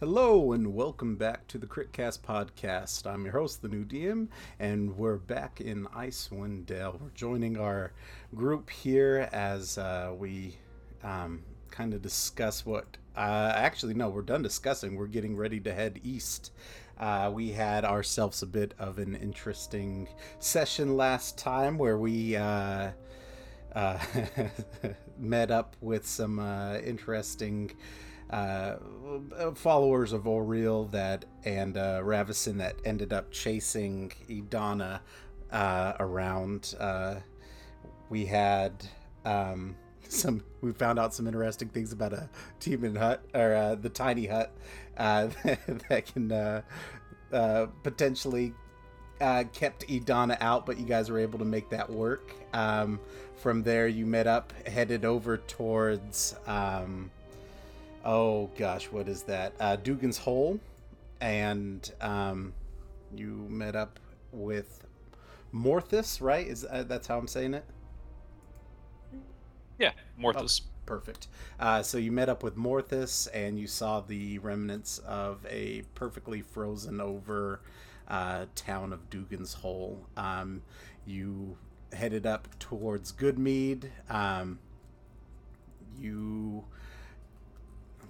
Hello and welcome back to the Critcast podcast. I'm your host, the new DM, and we're back in Icewind Dale. We're joining our group here as uh, we um, kind of discuss what. Uh, actually, no, we're done discussing. We're getting ready to head east. Uh, we had ourselves a bit of an interesting session last time where we uh, uh, met up with some uh, interesting uh, followers of Auril that and uh, Ravison that ended up chasing Idana uh, around. Uh, we had um, some. We found out some interesting things about a Demon Hut or uh, the Tiny Hut uh, that can uh, uh, potentially uh, kept Idana out, but you guys were able to make that work. Um, from there, you met up, headed over towards. Um, oh gosh, what is that? Uh, Dougan's Hole, and um, you met up with Morthus, right? Is uh, that's how I'm saying it? Yeah, Morthus. Oh, perfect. Uh, so you met up with Morthus, and you saw the remnants of a perfectly frozen over uh, town of Dougan's Hole. Um, you headed up towards Goodmead. Um, you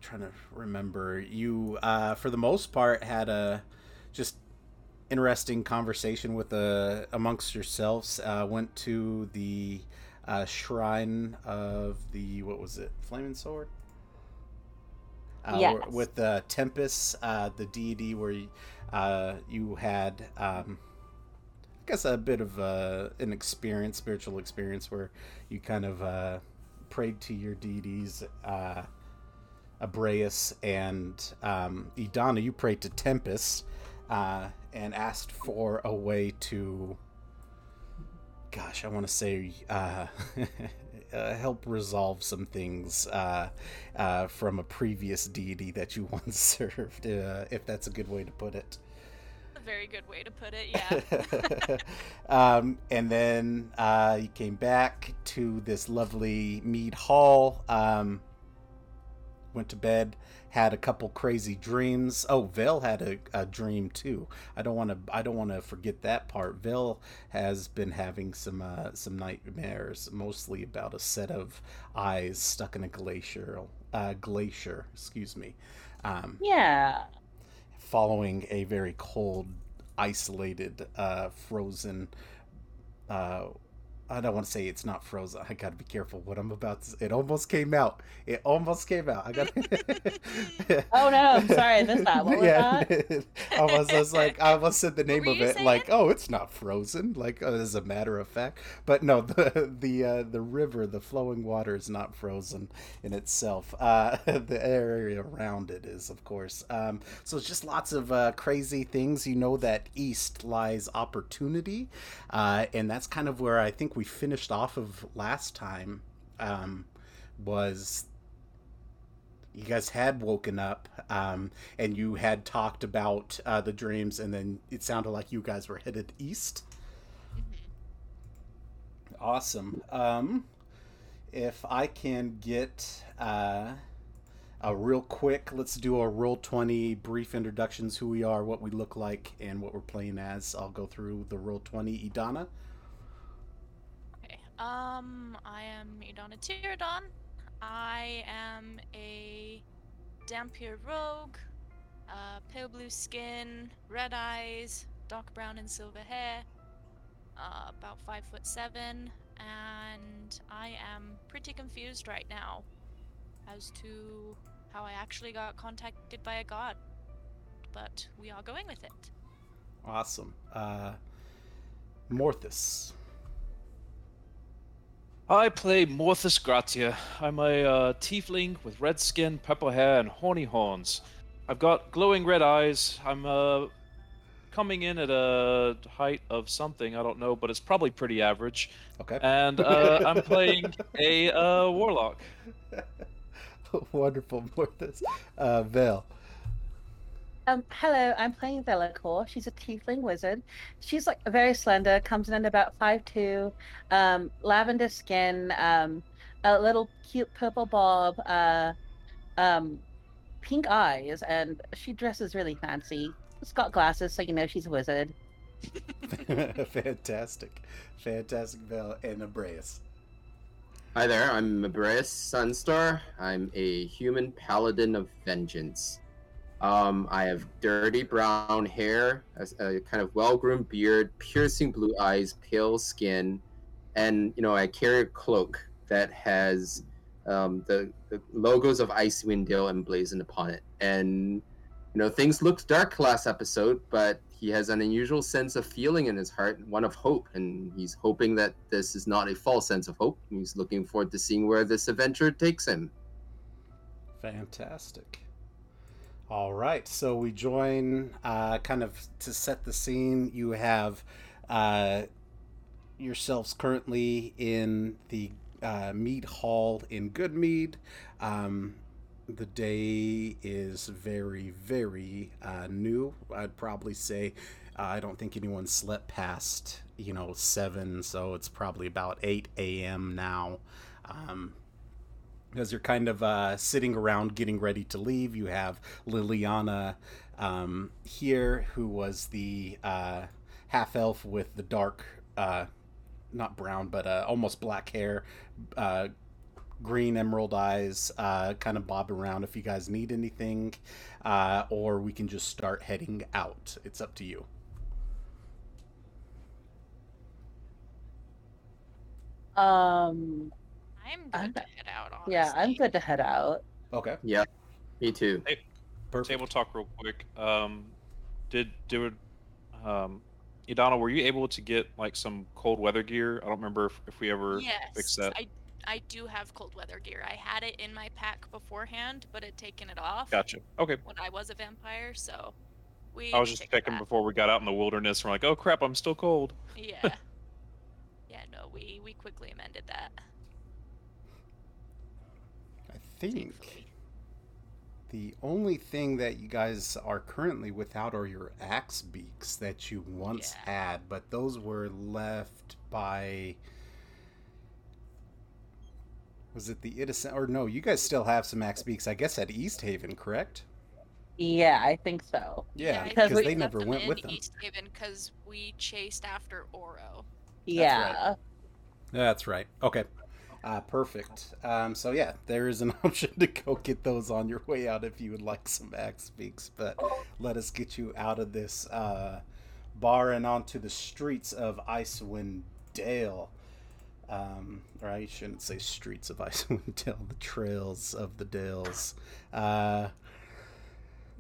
trying to remember. You, uh, for the most part, had a just interesting conversation with uh, amongst yourselves. Uh, went to the uh, shrine of the what was it, flaming sword? Uh, Yes. With the Tempus, uh, the deity where you, uh, you had, um, I guess, a bit of uh, an experience, spiritual experience, where you kind of uh, prayed to your deities. Uh, Abreus and um, Idana, you prayed to Tempus uh, and asked for a way to, gosh, I want to say, uh, uh, help resolve some things uh, uh, from a previous deity that you once served, uh, if that's a good way to put it. A very good way to put it, yeah. um, and then uh, you came back to this lovely mead hall. Um, went to bed, had a couple crazy dreams. Oh, Vale had a, a dream too. I don't want to. I don't want to forget that part. Vale has been having some uh, some nightmares, mostly about a set of eyes stuck in a glacier. Uh, glacier, excuse me. Um, Yeah. following a very cold, isolated, uh, frozen. Uh, I don't want to say it's not frozen. I got to be careful what I'm about to. It almost came out. It almost came out. I got. Oh no, I'm sorry, I missed that. What was that? I was, I was like, I almost said the name of it, saying? like, oh, it's not frozen, like uh, as a matter of fact. But no, the the uh, the river, the flowing water is not frozen in itself. Uh, the area around it is, of course. Um, so it's just lots of uh, crazy things. You know that east lies opportunity, uh, and that's kind of where I think we finished off of last time. Um, was you guys had woken up um, and you had talked about uh, the dreams, and then it sounded like you guys were headed east. Awesome. Um, if I can get uh, a real quick, let's do a roll 20 brief introductions who we are, what we look like, and what we're playing as. I'll go through the roll 20. Idana. Um, I am Idana Tyradon. I am a Dhampir rogue, uh, pale blue skin, red eyes, dark brown and silver hair, uh, about five foot seven, and I am pretty confused right now as to how I actually got contacted by a god. But we are going with it. Awesome. Uh, Morthus. I play Morthus Gratia. I'm a uh, tiefling with red skin, purple hair, and horny horns. I've got glowing red eyes. I'm uh, coming in at a height of something, I don't know, but it's probably pretty average. Okay. And uh, I'm playing a uh, warlock. Wonderful, Morthus. Uh, Vale. Um, hello, I'm playing Velicor. She's a tiefling wizard. She's like very slender, comes in at about five two, um, lavender skin, um, a little cute purple bob, uh, um, pink eyes, and she dresses really fancy. She's got glasses, so you know she's a wizard. fantastic, fantastic, Vell and Abreus. Hi there, I'm Abreus Sunstar. I'm a human paladin of vengeance. Um, I have dirty brown hair, a, a kind of well-groomed beard, piercing blue eyes, pale skin, and you know I carry a cloak that has um, the, the logos of Icewind Dale emblazoned upon it. And you know things looked dark last episode, but he has an unusual sense of feeling in his heart, one of hope, and he's hoping that this is not a false sense of hope. He's looking forward to seeing where this adventure takes him. Fantastic. All right, so we join uh, kind of to set the scene. You have uh, yourselves currently in the uh, mead hall in Goodmead. Um, the day is very, very uh, new. I'd probably say uh, I don't think anyone slept past you know seven, so it's probably about eight a.m. now. Um, as you're kind of uh, sitting around getting ready to leave, you have Liliana um, here, who was the uh, half elf with the dark, uh, not brown, but uh, almost black hair, uh, green emerald eyes, uh, kind of bob around if you guys need anything, or we can just start heading out. It's up to you. Um, I'm I'm good to head out. Honestly. yeah, I'm good to head out. Okay, Yeah, me too. perfect. Table talk real quick. Um, did did um, Idana, were you able to get like some cold weather gear? I don't remember if, if we ever Yes, fixed that. I I do have cold weather gear. I had it in my pack beforehand, but had taken it off Gotcha. Okay. when I was a vampire. So we. I was just checking that. before we got out in the wilderness. We're like, oh crap, I'm still cold. Yeah. yeah. No, we we quickly amended that. I think. The only thing that you guys are currently without are your axe beaks that you once Yeah. had, but those were left by. Was it the Idison? Or no, you guys still have some axe beaks, I guess, at Easthaven, correct? Yeah, I think so. Yeah, because Because they never went with them. East Haven because we chased after Oro. Yeah. That's right. Okay. Uh, perfect. Um, so yeah, there is an option to go get those on your way out if you would like some axe beaks. But let us get you out of this uh, bar and onto the streets of Icewind Dale. Um, or I shouldn't say streets of Icewind Dale, the trails of the Dales. Uh,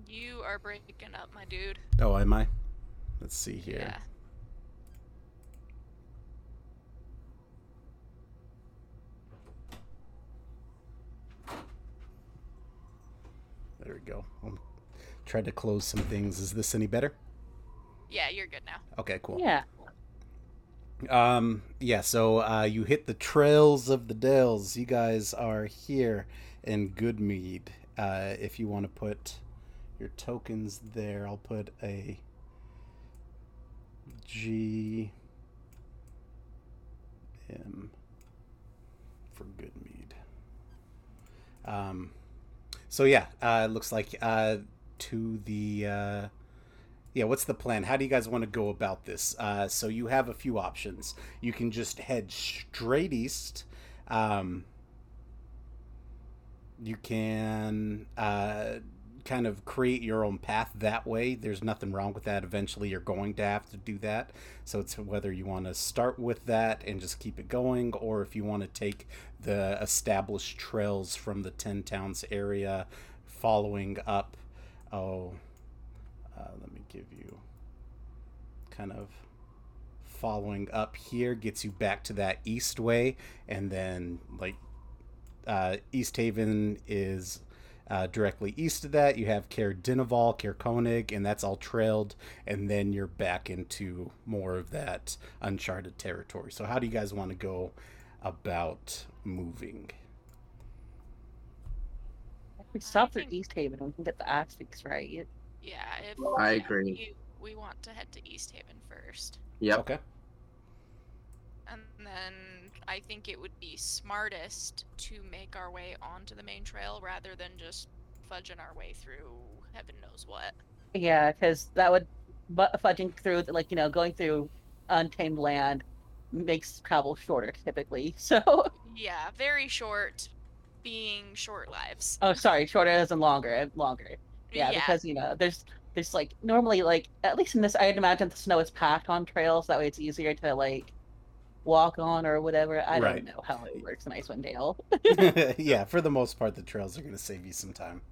You are breaking up, my dude. oh, am I? Let's see here. Yeah. There we go. Um, tried to close some things. Is this any better? Yeah, you're good now. Okay, cool. Yeah. Um, yeah, so uh, you hit the trails of the Dales. You guys are here in Goodmead. Uh, if you want to put your tokens there, I'll put a G M for Goodmead. Um, so yeah, uh, it looks like uh, to the uh, yeah, what's the plan? How do you guys want to go about this? Uh, so you have a few options. You can just head straight east. Um, you can uh, kind of create your own path that way. There's nothing wrong with that. Eventually, you're going to have to do that. So it's whether you want to start with that and just keep it going, or if you want to take the established trails from the Ten Towns area, following up. Oh, uh, let me give you kind of following up here gets you back to that east way and then like uh, Easthaven is uh, directly east of that you have Caer Dineval, Caer Konig, and that's all trailed and then you're back into more of that uncharted territory so how do you guys want to go about moving If we stop at think- Easthaven, we can get the axe beaks right. Yeah, if I yeah, agree. We, we want to head to Easthaven first. Yep. okay And then I think it would be smartest to make our way onto the main trail rather than just fudging our way through heaven knows what. Yeah, because that would, but fudging through, like you know, going through untamed land makes travel shorter typically. So, Yeah, very short, being short lives. oh, sorry, shorter as in longer, longer. Yeah, because you know, there's there's like normally like at least in this, I'd imagine the snow is packed on trails. That way, it's easier to like walk on or whatever. I Right. don't know how it works in Icewind Dale. yeah, for the most part, the trails are going to save you some time.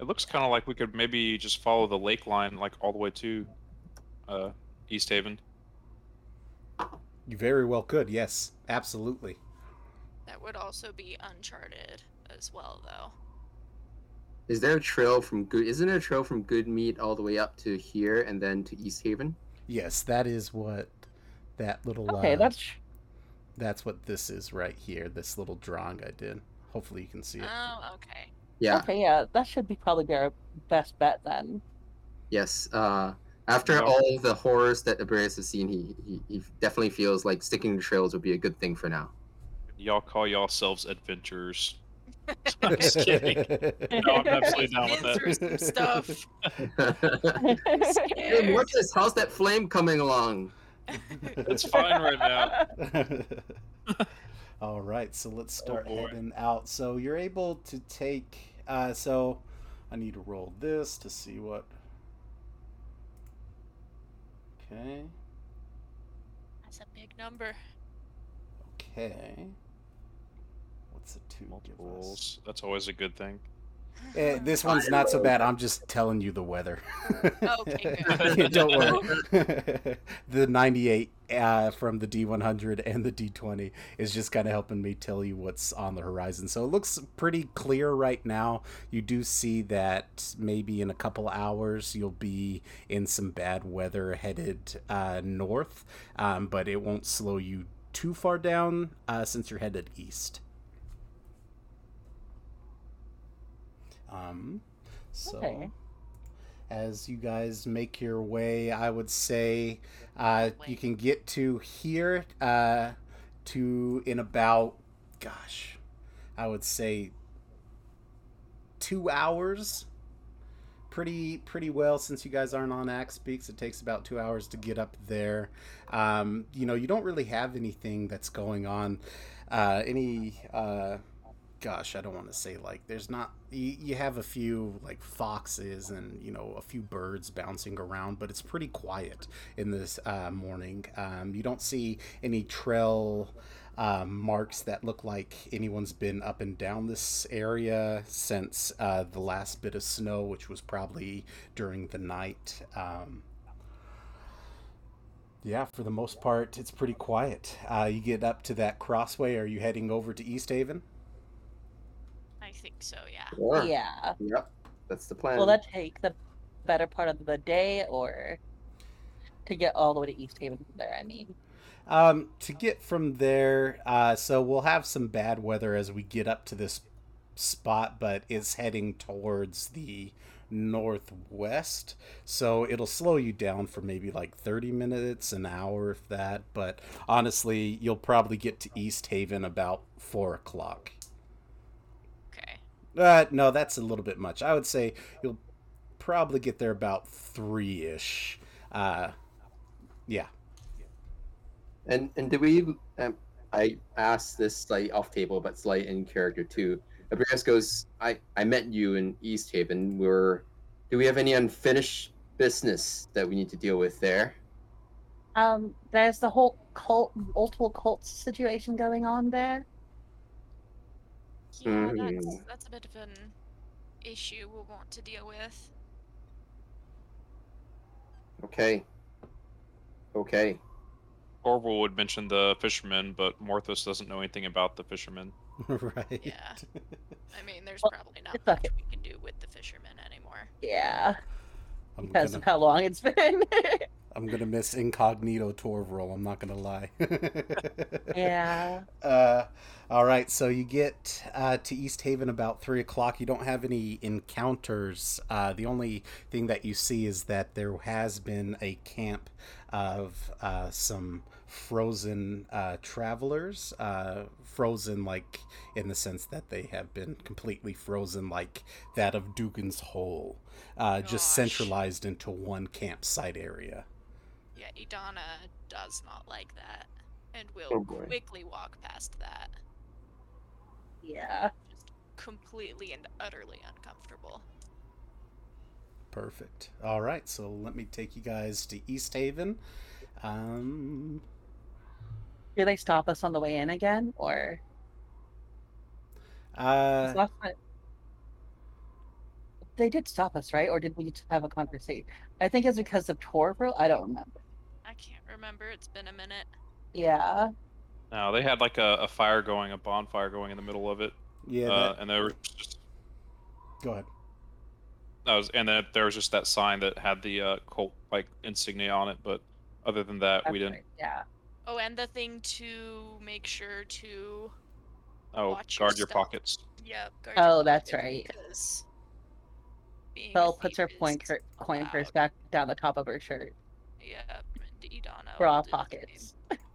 It looks kind of like we could maybe just follow the lake line, like all the way to uh, Easthaven. You very well could. Yes, absolutely. That would also be uncharted as well, though. Is there a trail from good? Isn't there a trail from Goodmead all the way up to here and then to Easthaven? Yes, that is what that little. Okay, uh, that's that's what this is right here. This little drawing I did. Hopefully, you can see it. Oh, okay. Yeah. okay. Yeah, that should be probably our best bet then. Yes. Uh, after Yeah. all the horrors that Abrius has seen, he, he he definitely feels like sticking to trails would be a good thing for now. Y'all call yourselves adventurers. I'm just kidding. No, I'm absolutely down with that. stuff. hey, Mortis, how's that flame coming along? It's fine right now. All right, so let's start boy. heading out. So you're able to take. Uh, so I need to roll this to see what. Okay. That's a big number. Okay. What's a two? Multiples. That's always a good thing. Eh, this one's not so bad. I'm just telling you the weather. Okay, good. Don't worry. the 98 uh, from the D100 and the D20 is just kind of helping me tell you what's on the horizon. So it looks pretty clear right now. You do see that maybe in a couple hours you'll be in some bad weather headed uh, north, um, but it won't slow you too far down uh, since you're headed east. Um, so Okay. as you guys make your way, I would say uh, you can get to here uh, to in about, gosh, I would say two hours. Pretty pretty well since you guys aren't on Axe Beaks. It takes about two hours to get up there. Um, you know, you don't really have anything that's going on. Uh, any uh, gosh, I don't want to say like there's not you, you have a few like foxes and you know a few birds bouncing around, but it's pretty quiet in this uh, morning. Um, you don't see any trail um, marks that look like anyone's been up and down this area since uh, the last bit of snow, which was probably during the night. Um, yeah, for the most part, it's pretty quiet. Uh, you get up to that crossway. Are you heading over to Easthaven? I think so, yeah. Sure. Yeah. Yep. That's the plan. Will that take the better part of the day or to get all the way to Easthaven from there? I mean, Um, to get from there, uh, so we'll have some bad weather as we get up to this spot, but it's heading towards the northwest. So it'll slow you down for maybe like 30 minutes, an hour, if that. But honestly, you'll probably get to Easthaven about 4 o'clock. Okay. Uh, no, that's a little bit much. I would say you'll probably get there about 3 ish. Uh, yeah. And and did we? Um, I asked this slight off table, but slight in character too. Abrius goes, I I met you in Easthaven. We're. Do we have any unfinished business that we need to deal with there? um, there's the whole cult, multiple cults situation going on there. Yeah, that's, Mhm. that's a bit of an issue we'll want to deal with. Okay. Okay. Orville would mention the fishermen, but Morthus doesn't know anything about the fishermen. right. Yeah. I mean, there's Well, probably not much okay. we can do with the fishermen anymore. Yeah, I'm because gonna, of how long it's been. I'm gonna miss incognito Torvril. I'm not gonna lie. yeah. Uh, all right, so you get uh, to Easthaven about three o'clock. You don't have any encounters. Uh, the only thing that you see is that there has been a camp of uh, some frozen uh, travelers. Uh, frozen, like in the sense that they have been completely frozen, like that of Dougan's Hole, uh, just centralized into one campsite area. Yeah, Idana does not like that, and will Oh, quickly walk past that. Yeah. Just completely and utterly uncomfortable. Perfect. All right, so let me take you guys to Easthaven. Um, Do they stop us on the way in again, or uh, 'cause last time- they did stop us, right? Or did we have a conversation? I think it's because of Torbro. I don't remember. I can't remember. It's been a minute. Yeah. No, they had like a, a fire going, a bonfire going in the middle of it, yeah, uh, that- and there was just go ahead. that was, and then there was just that sign that had the uh, cult like insignia on it. But other than that, we didn't. right, Yeah. Oh, and the thing to make sure to Oh, Watch guard your step. pockets. yep. guard Oh, your that's pocket, right. because being Belle puts her point her coin purse back down the top of her shirt. Yep, and Idana Bra will do the pockets.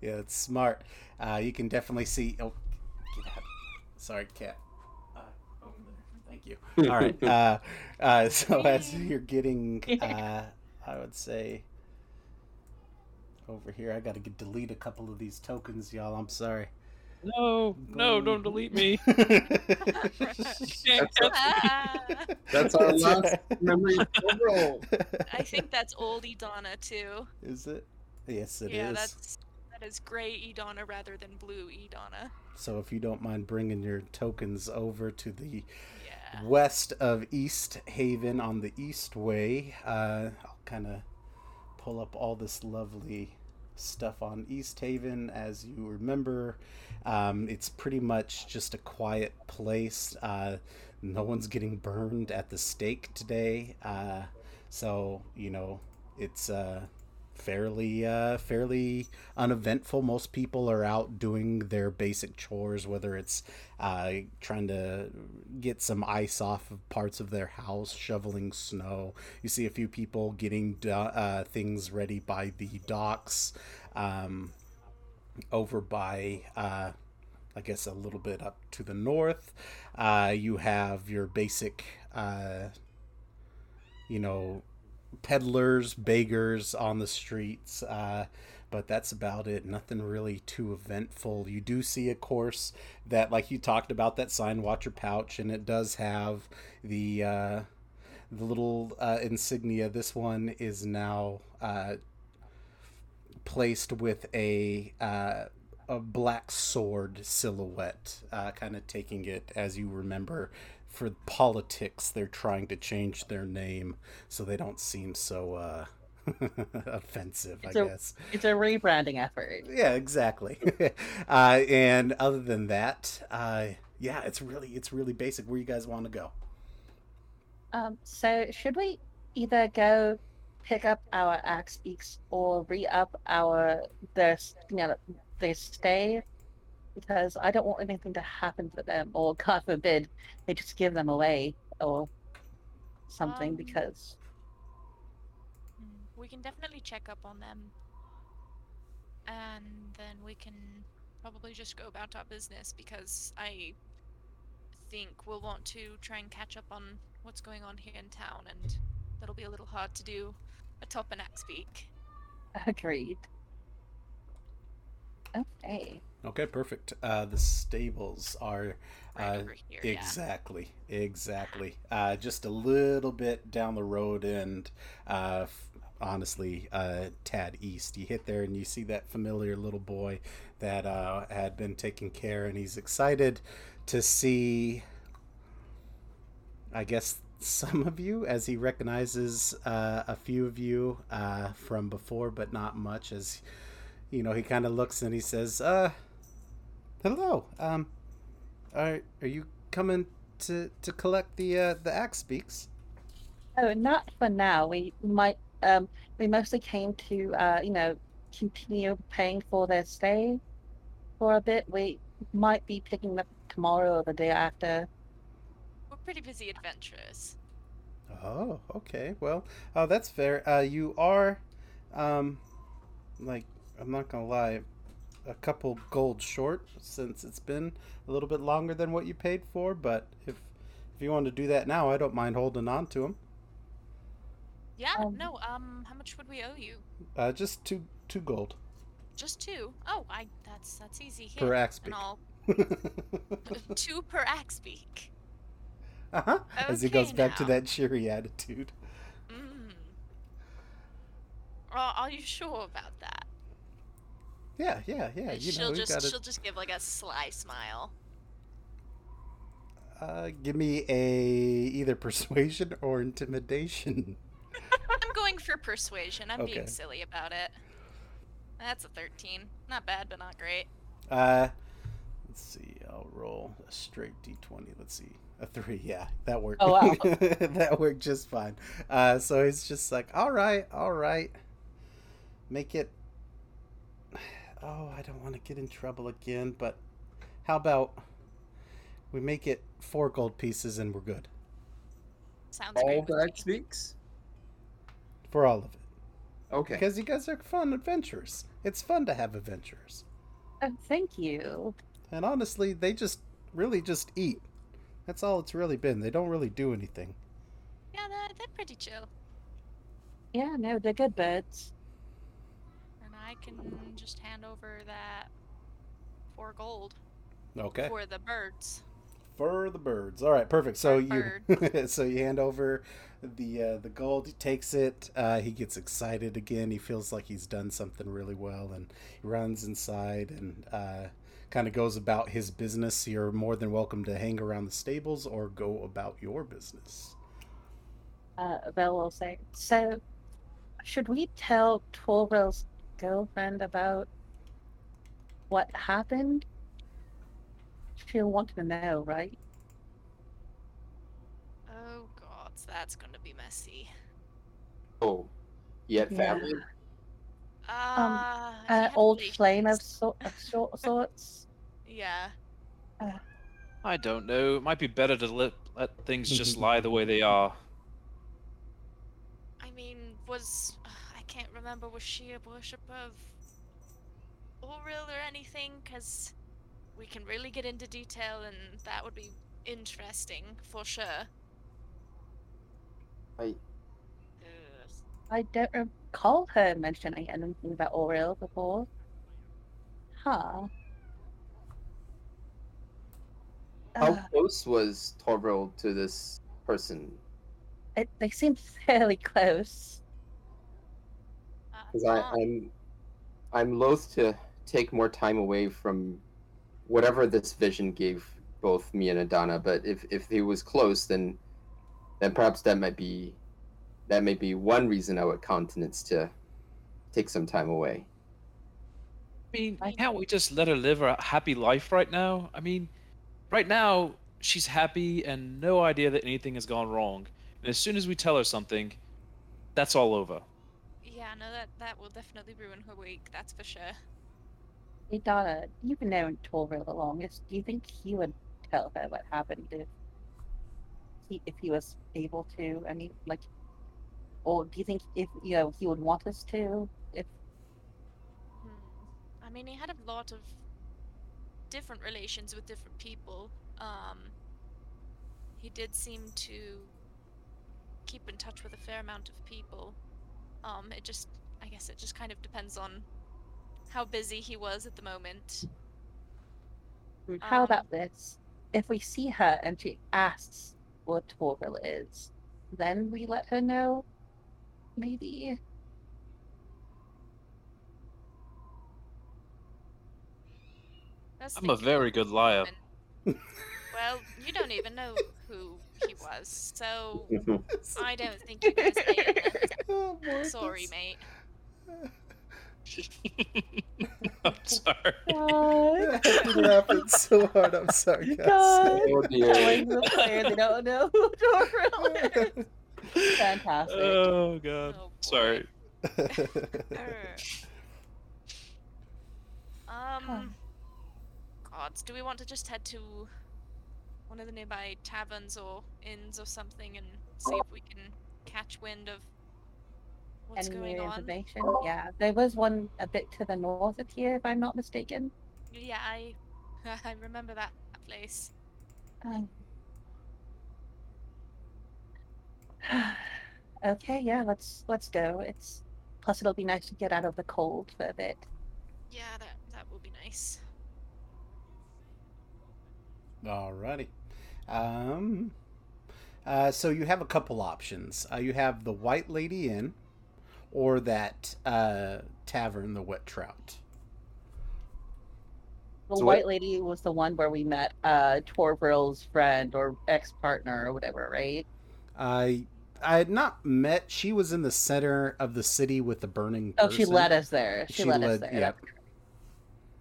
yeah, it's smart. Uh, you can definitely see. Oh, get out! Sorry, cat. Uh, over there. Thank you. All right. Uh, uh, so as you're getting, uh, I would say, over here, I got to delete a couple of these tokens, y'all. I'm sorry. No, no, don't delete me. That's, Ah, that's our last memory of I think that's old Idana too. Is it? Yes, it is. yeah, that's that is gray Idana rather than blue Idana. So if you don't mind bringing your tokens over to the Yeah. west of Easthaven on the East Way, uh, I'll kind of pull up all this lovely stuff on Easthaven. As you remember, um, it's pretty much just a quiet place. Uh, no one's getting burned at the stake today, uh, so you know it's uh, fairly uh, fairly uneventful. Most people are out doing their basic chores, whether it's uh, trying to get some ice off of parts of their house, shoveling snow. You see a few people getting do- uh, things ready by the docks um, over by. Uh, I guess a little bit up to the north. Uh, you have your basic, uh, you know, peddlers, beggars on the streets. Uh, but that's about it. Nothing really too eventful. You do see, of course, that like you talked about that sign, watch your pouch, and it does have the uh, the little uh, insignia. This one is now uh, placed with a uh, a black sword silhouette, uh, kind of taking it as you remember. For politics, they're trying to change their name so they don't seem so uh, offensive. It's I a- guess. It's a rebranding effort. Yeah, exactly. uh, and other than that, uh, yeah, it's really it's really basic. Where you guys want to go? Um, so should we either go pick up our axe beaks or re-up our the you know the stay? Because I don't want anything to happen to them, or God forbid, they just give them away or something. Um, because Mm, We can definitely check up on them. And then we can probably just go about our business because I think we'll want to try and catch up on what's going on here in town and that'll be a little hard to do atop an axe beak. agreed. Okay. Okay, perfect. Uh, the stables are Right uh, over here. yeah. exactly, exactly. Uh, just a little bit down the road, and uh, f- honestly, uh, Tad East. You hit there, and you see that familiar little boy that uh, had been taking care, and he's excited to see. I guess some of you, as he recognizes uh, a few of you uh, from before, but not much. As you know, he kind of looks and he says, "Uh, hello. Um, are are you coming to to collect the uh, the axe beaks?" Oh, not for now. We might. Um, we mostly came to, uh, you know, continue paying for their stay for a bit. We might be picking up tomorrow or the day after. We're pretty busy adventurers. Oh, okay. Well, uh, that's fair. Uh, you are, um, like I'm not gonna lie, a couple gold short since it's been a little bit longer than what you paid for. But if if you want to do that now, I don't mind holding on to them. Yeah, Um, no, um, how much would we owe you? Uh, just two two gold Just two. Oh, I that's that's easy here. per axe beak. Two per axe beak. Uh huh. As he Okay goes back to that cheery attitude. Mm. Well, are you sure about that? Yeah, yeah, yeah. You she'll know, just gotta she'll just give like a sly smile. uh, give me a either persuasion or intimidation. I'm going for persuasion. I'm Okay. being silly about it. That's a 13. Not bad, but not great. Uh, let's see. I'll roll a straight d20. Let's see. A three. Yeah, that worked. Oh, wow. that worked just fine. Uh, so he's just like, all right, all right. Make it. Oh, I don't want to get in trouble again, but how about we make it four gold pieces and we're good Sounds All great. with that speaks. for all of it. Okay. Because you guys are fun adventurers. It's fun to have adventurers. Oh, thank you. And honestly, they just really just eat. That's all it's really been. They don't really do anything. Yeah, they're, they're pretty chill. Yeah, no, they're good birds. And I can just hand over that four gold Okay. for the birds. For the birds. All right, perfect. So For you so you hand over the uh, the gold. He takes it. Uh, he gets excited again. He feels like he's done something really well, and he runs inside and uh, kind of goes about his business. You're more than welcome to hang around the stables or go about your business. Uh, Vell will say. So, should we tell Torvil's girlfriend about what happened? She'll want to know, right? Oh god, that's gonna be messy. Oh, yet Yeah. Family. Uh, he Uh, old flame of, relations. so- of sort sorts. Yeah. I don't know. It might be better to let let things just lie the way they are. I mean, was I can't remember. Was she a worshipper of Auril or anything? Because we can really get into detail, and that would be interesting for sure. I Ugh. I don't recall her mentioning anything about Auril before. Huh. How Uh, close was Torvald to this person? it, they seem fairly close. Uh, Because I, um, I'm, I'm loath to take more time away from whatever this vision gave both me and Adana. But if if he was close, then then perhaps that might be that may be one reason I would countenance to take some time away. I mean, I- can't we just let her live a happy life right now? I mean, right now she's happy and no idea that anything has gone wrong. And as soon as we tell her something, that's all over. yeah, no, that that will definitely ruin her week. That's for sure. Hey Donna, you've been known Torville the longest. Do you think he would tell her what happened if he if he was able to? I mean, like, or do you think if you know he would want us to? If Hmm. I mean, he had a lot of different relations with different people. Um, he did seem to keep in touch with a fair amount of people. Um, it just, I guess, it just kind of depends on how busy he was at the moment. how Um, about this? If we see her and she asks what Torville is, then we let her know. Maybe. That's I'm a very good liar. Well, you don't even know who he was, so I don't think you guys nailed it. Oh, Sorry, mate. I'm sorry. God. I'm laughing so hard. I'm sorry, guys. God. oh dear. Telling the player they don't know who Torville is. Fantastic. Oh god. Oh. Sorry. Um, gods, do we want to just head to one of the nearby taverns or inns or something and see if we can catch wind of what's Any going new on? information? Yeah, there was one a bit to the north of here, if I'm not mistaken. Yeah, I I remember that place. Um, okay, yeah, let's let's go. It's plus it'll be nice to get out of the cold for a bit. Yeah, that that will be nice. Alrighty. Um, uh, so you have a couple options. Uh, you have the White Lady Inn, or that uh, tavern, the Wet Trout. The So white what- lady was the one where we met uh Torvril's friend or ex partner or whatever, right? I I had not met. She was in the center of the city with the burning. Oh, she led us there. She, led, us there. Yep.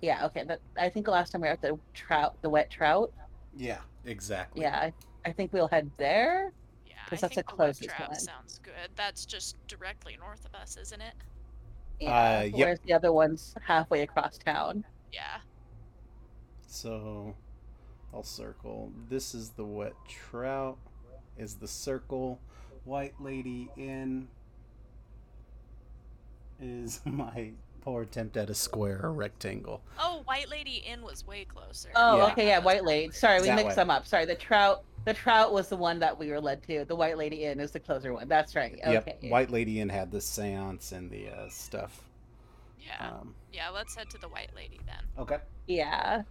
Yeah, okay. But I think the last time we were at the trout, the wet trout. Yeah. Exactly. Yeah, I, I think we'll head there. Yeah, 'Cause I that's think the the Wet closest one. sounds good. That's just directly north of us, isn't it? Yeah, Uh, yep. Whereas the other one's halfway across town. Yeah. So I'll circle. This is the wet trout. Is the circle. White lady in is my poor attempt at a square or rectangle. Oh, White Lady Inn was way closer. Oh, Yeah. okay, yeah, White Lady. Sorry, we That mixed way. them up. Sorry, the trout. The trout was the one that we were led to. The White Lady Inn is the closer one. That's right. Okay. Yep. White lady in had the seance and the uh, stuff. Yeah. Um, Yeah, let's head to the White Lady then. okay. Yeah.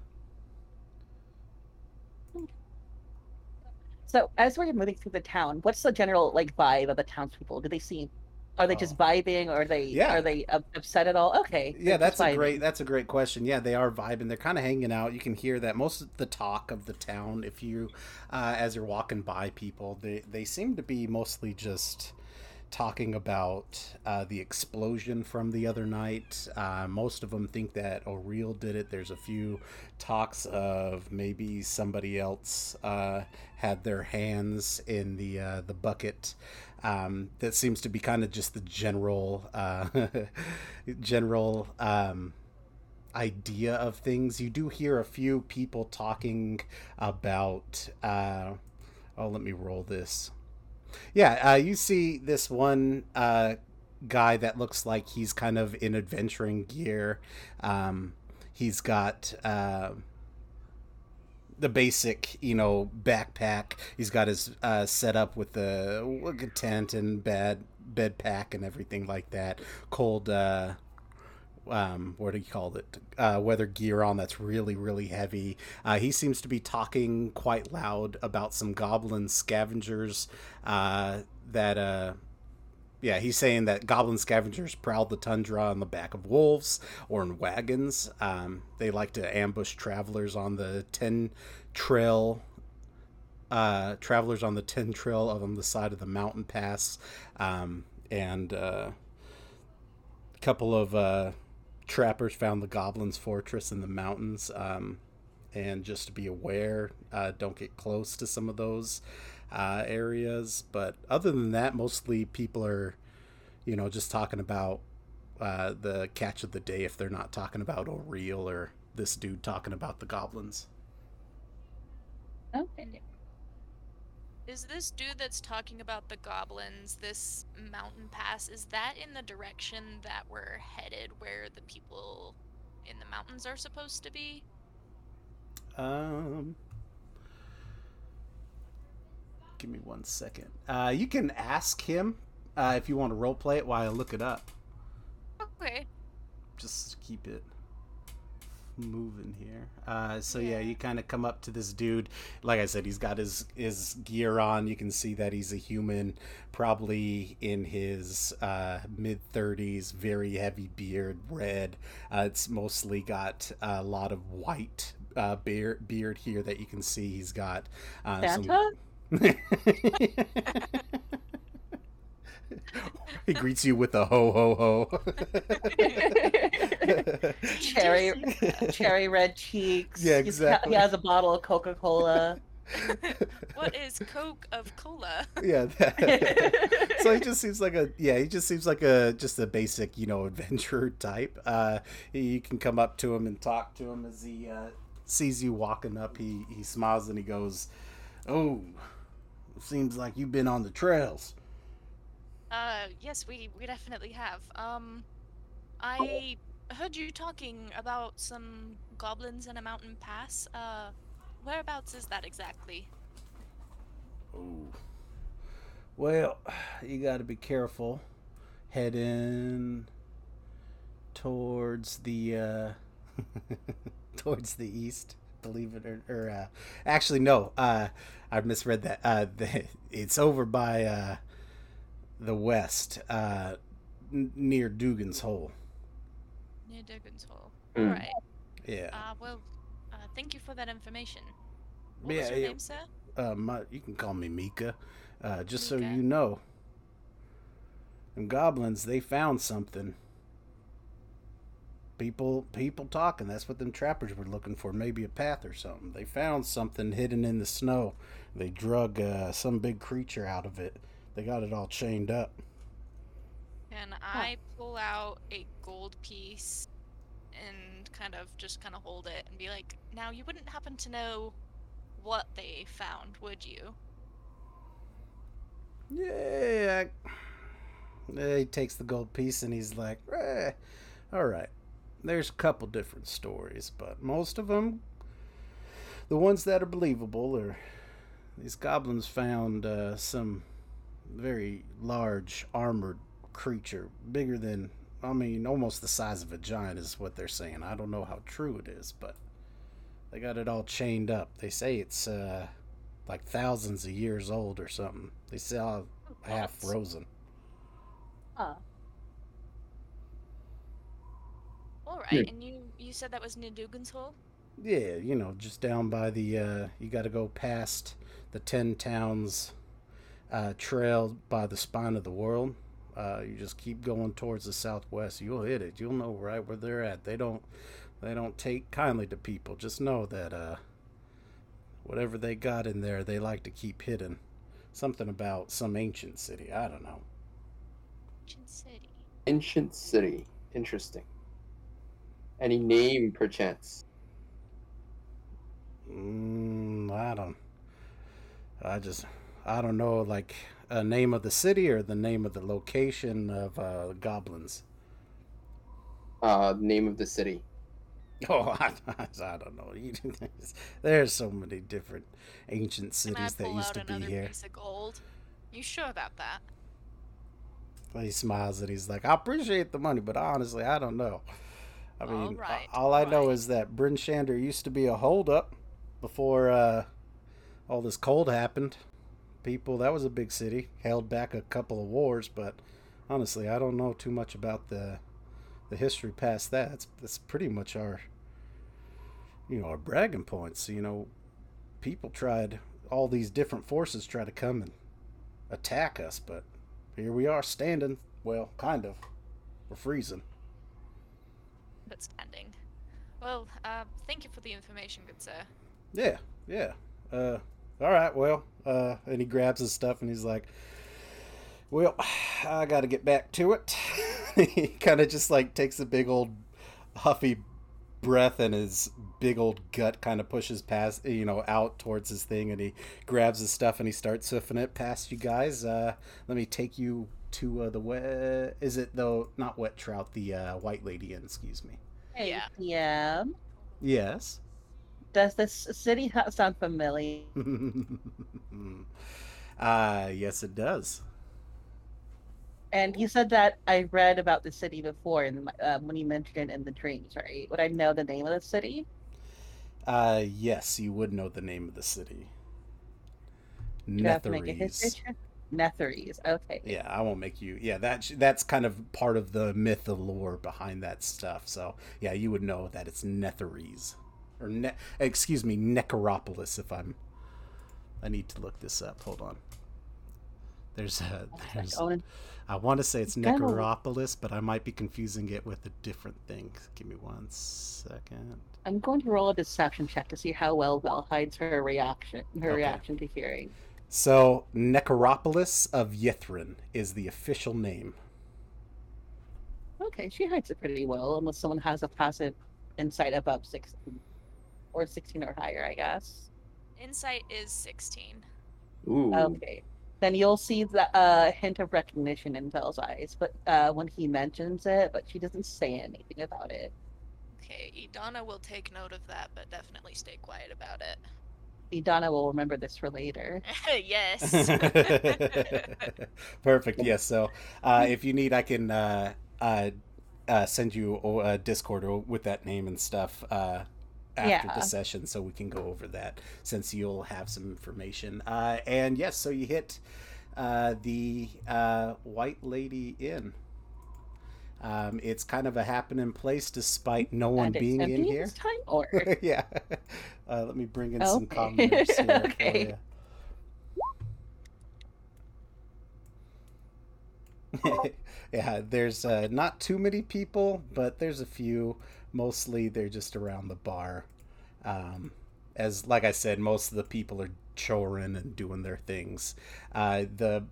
So as we're moving through the town, what's the general like vibe of the townspeople? Do they seem are they just Oh. vibing or are they Yeah. are they upset at all? Okay. Yeah, that's a great that's a great question. Yeah, they are vibing. They're kind of hanging out. You can hear that most of the talk of the town. If you, uh, as you're walking by people, they they seem to be mostly just talking about uh, the explosion from the other night. Uh, most of them think that O'Reilly did it. There's a few talks of maybe somebody else uh, had their hands in the uh, the bucket. Um, that seems to be kind of just the general uh, general um, idea of things. You do hear a few people talking about. Uh, oh, let me roll this. Yeah, uh, you see this one uh, guy that looks like he's kind of in adventuring gear. Um, he's got uh, the basic, you know, backpack. He's got his uh, setup with the tent and bed bed pack and everything like that. Cold. Uh, um, what do you call it? Uh, weather gear on that's really, really heavy. Uh, he seems to be talking quite loud about some goblin scavengers uh, that, uh, yeah, he's saying that goblin scavengers prowl the tundra on the back of wolves or in wagons. Um, they like to ambush travelers on the Ten Trail. Uh, travelers on the Ten Trail of on the side of the mountain pass, um, and uh, a couple of uh, trappers found the goblins' fortress in the mountains. Um, and just to be aware, uh, don't get close to some of those uh, areas. But other than that, mostly people are, you know, just talking about uh, the catch of the day if they're not talking about O'Reilly or this dude talking about the goblins. Okay. Is this dude that's talking about the goblins, this mountain pass, is that in the direction that we're headed where the people in the mountains are supposed to be? Um, give me one second. Uh, you can ask him uh, if you want to role play it while I look it up. Okay. Just keep it moving here. Uh, so yeah, Yeah. you kind of come up to this dude. Like I said, he's got his his gear on. You can see that he's a human, probably in his uh, mid thirties. Very heavy beard, red. Uh, it's mostly got a lot of white uh, beard beard here that you can see. He's got uh, some- Santa? he greets you with a ho ho ho. cherry cherry red cheeks. Yeah, He's got- exactly. he has a bottle of Coca Cola. what is Coke of Cola? yeah. that- so he just seems like a yeah. He just seems like a just a basic you know adventurer type. Uh, you can come up to him and talk to him as he uh, sees you walking up. He he smiles and he goes, "Oh, seems like you've been on the trails." Uh, yes, we we definitely have. Um, I heard you talking about some goblins in a mountain pass. Uh, whereabouts is that exactly? Ooh. Well, you got to be careful heading towards the uh towards the east believe it or, or uh actually no uh i misread that uh the, it's over by uh the west uh n- near Dougan's Hole Near Dougan's Hole. Alright. yeah Uh, well, uh, thank you for that information. What yeah, was your yeah. name, sir? uh my, you can call me mika uh just so you know them goblins they found something people people talking that's what them trappers were looking for maybe a path or something they found something hidden in the snow they drug uh, some big creature out of it they got it all chained up. Can I pull out a gold piece and kind of just kind of hold it and be like, now you wouldn't happen to know what they found, would you? yeah he takes the gold piece and he's like eh, all right. There's a couple different stories but most of them the ones that are believable are these goblins found uh, some very large armored creature bigger than i mean almost the size of a giant is what they're saying i don't know how true it is but they got it all chained up they say it's uh, like thousands of years old or something they saw half frozen Huh. All right, Yeah. and you you said that was near Dougan's Hole. Yeah, you know, just down by the uh you got to go past the 10 towns uh trail by the spine of the world. Uh you just keep going towards the southwest. You'll hit it. You'll know right where they're at. They don't they don't take kindly to people. Just know that uh whatever they got in there, they like to keep hidden. Something about some ancient city. I don't know. Ancient City. Ancient city. Interesting. Any name, perchance? Mm, I don't. I just. I don't know, like a name of the city or the name of the location of uh, goblins. Uh, name of the city. Oh, I, I don't know. There's so many different ancient cities that used to be another here. piece of gold? You sure about that? He smiles and he's like, "I appreciate the money, but honestly, I don't know. I mean, Alright, all I know alright. is that Bryn Shander used to be a holdup before uh, all this cold happened. People, that was a big city, held back a couple of wars, but honestly, I don't know too much about the the history past that. It's that's pretty much our you know our bragging points. You know, people tried all these different forces try to come and attack us, but here we are standing. Well, kind of. We're freezing. But standing. Well, uh, thank you for the information, good sir. Yeah, yeah. Uh, all right. Well, uh, and he grabs his stuff and he's like, "Well, I got to get back to it." he kind of just like takes a big old huffy breath and his big old gut kind of pushes past, you know, out towards his thing, and he grabs his stuff and he starts hoofing it past you guys. Uh, let me take you to uh, the wet. Is it though? Not wet trout. The uh, white lady inn. Excuse me. Yeah. Yeah. Yes. Does this city sound familiar? uh, yes, it does. And you said that I read about the city before, in my, uh, when you mentioned it in the dreams, right? Would I know the name of the city? Uh, yes, you would know the name of the city. Do I have to make a history Netherese. Netherese. Okay. Yeah, I won't make you. Yeah, that that's kind of part of the myth, the lore behind that stuff. So yeah, you would know that it's Netherese, or ne- excuse me, Necropolis. If I'm, I need to look this up. Hold on. There's a there's. I want to say it's Necropolis, but I might be confusing it with a different thing. Give me one second. I'm going to roll a deception check to see how well Vell hides her reaction, her Okay. reaction to hearing. So, Necropolis of Ythryn is the official name. Okay, she hides it pretty well, unless someone has a passive insight above 16. Or 16 or higher, I guess. Insight is 16. Ooh. Okay. then you'll see the uh, hint of recognition in Vell's eyes. But uh, when he mentions it, but she doesn't say anything about it. Okay, Idana will take note of that, but definitely stay quiet about it. Idana will remember this for later. yes. Perfect. Yes. So, uh, if you need, I can uh, uh, uh, send you a Discord with that name and stuff uh, after Yeah. the session, so we can go over that since you'll have some information. Uh, and yes, so you hit uh, the uh, White Lady Inn. Um, it's kind of a happening place, despite no one it's being in here. time, or yeah. Uh, let me bring in some Okay. commoners here Okay. for you. yeah, there's uh, not too many people, but there's a few. Mostly they're just around the bar. Um, as like I said, most of the people are choring and doing their things. Uh, the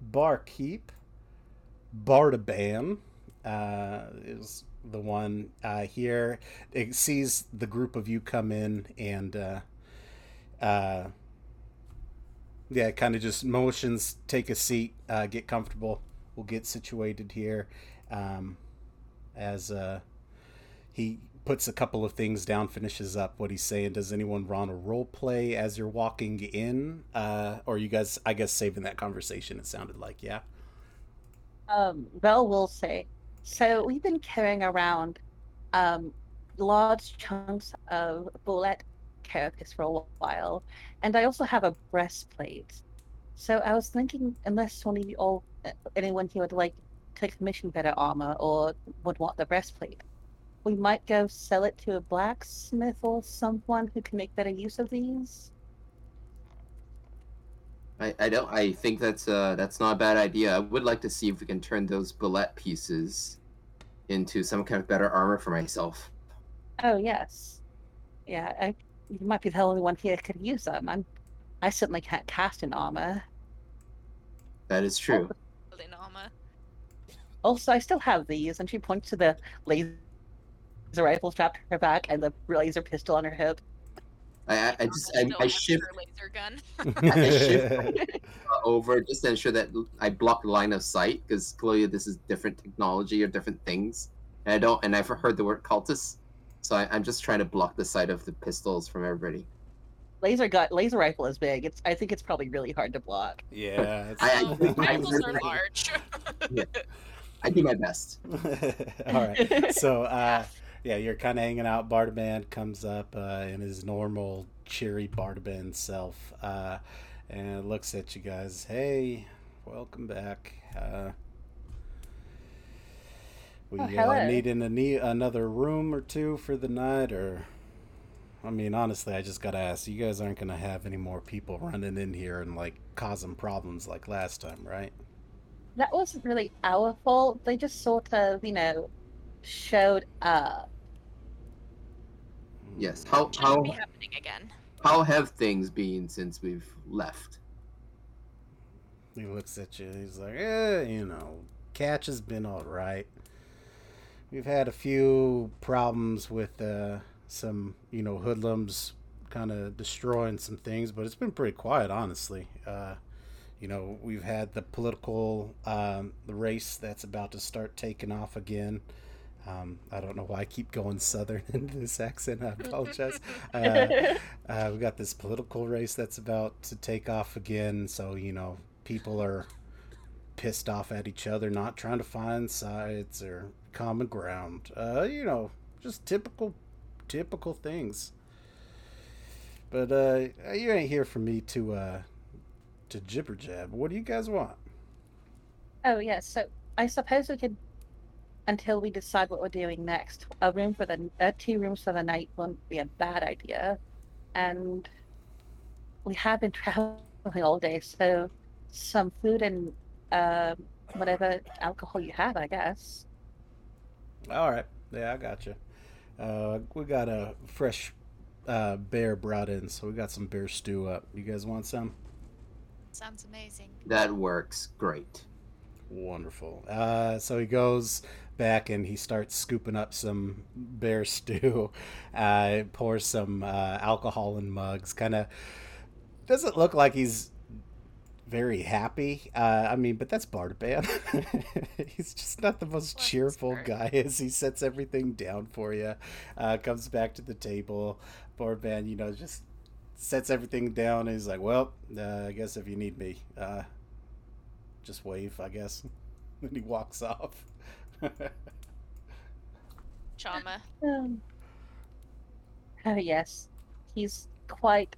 barkeep, Bardaban, uh, is the one uh, here. It sees the group of you come in and uh, uh, yeah, kind of just motions, take a seat, uh, get comfortable. We'll get situated here. Um, as uh, he puts a couple of things down, finishes up what he's saying. Does anyone run a role play as you're walking in? Uh, or you guys, I guess, saving that conversation, it sounded like, yeah? um, Vell will say. So we've been carrying around um, large chunks of bulette carapace for a while, and I also have a breastplate. So I was thinking, unless one of you all, anyone here would like to commission better armor or would want the breastplate, we might go sell it to a blacksmith or someone who can make better use of these. I, I don't. I think that's uh that's not a bad idea. I would like to see if we can turn those bulette pieces into some kind of better armor for myself. Oh yes, yeah. I, you might be the only one here who could use them. I'm, I certainly can't cast in armor. That is true. Also, I still have these, and she points to the laser rifle strapped to her back and the laser pistol on her hip. I I, I just I, Still I shift laser gun. I shift over just to ensure that I block line of sight because clearly this is different technology or different things. And I don't. And I've heard the word cultists, so I, I'm just trying to block the sight of the pistols from everybody. Laser gun, laser rifle is big. It's. I think it's probably really hard to block. Yeah. It's... I- I- I- rifles are large. I do my best. All right. So, uh, yeah, you're kind of hanging out. Bardaban comes up uh, in his normal, cheery Bardaban self uh, and looks at you guys. Hey, welcome back. Uh, we Oh, uh, need in a ne- another room or two for the night, or I mean, honestly, I just gotta ask. You guys aren't gonna have any more people running in here and like causing problems like last time, right? That wasn't really our fault. They just sort of, you know, showed up. Yes. How Shouldn't how be happening again. how have things been since we've left? He looks at you. He's like, eh, you know, catch has been all right. We've had a few problems with uh, some, you know, hoodlums kind of destroying some things, but it's been pretty quiet, honestly. Uh, you know, we've had the political, um, the race that's about to start taking off again. Um, I don't know why I keep going southern into this accent. I apologize. Uh, uh, we got this political race that's about to take off again. So, you know, people are pissed off at each other, not trying to find sides or common ground. Uh, you know, just typical, typical things. But uh, you ain't here for me to uh, to jibber jab. What do you guys want? Oh yes. So I suppose we could, until we decide what we're doing next, a room for the uh, two rooms for the night wouldn't be a bad idea, and we have been traveling all day, so some food and um, whatever alcohol you have, I guess. All right, yeah, I got you. Uh, we got a fresh uh, bear brought in, so we got some bear stew up. You guys want some? Sounds amazing. That works great. Wonderful. Uh, so he goes back and he starts scooping up some bear stew, uh, pours some uh, alcohol in mugs. Kind of doesn't look like he's very happy. Uh, I mean, but that's Bardaban. He's just not the most cheerful guy as he sets everything down for you. Uh, comes back to the table. Bardaban, you know, just sets everything down. And he's like, "Well, uh, I guess if you need me, uh, just wave. I guess." then he walks off. Chama. Um, oh yes, he's quite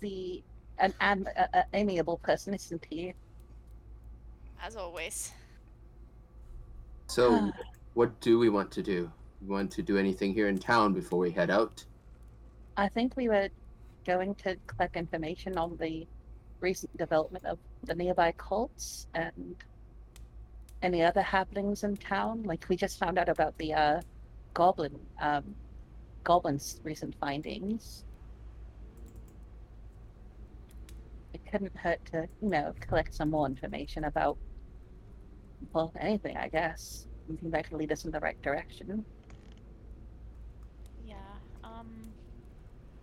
the an, an a, a amiable person, isn't he? As always. So, Ah. what do we want to do? We want to do anything here in town before we head out? I think we were going to collect information on the recent development of the nearby cults and any other happenings in town. Like we just found out about the uh, goblin um, goblin's recent findings. It couldn't hurt to, you know, collect some more information about well, anything, I guess. Anything that could lead us in the right direction. Yeah. Um.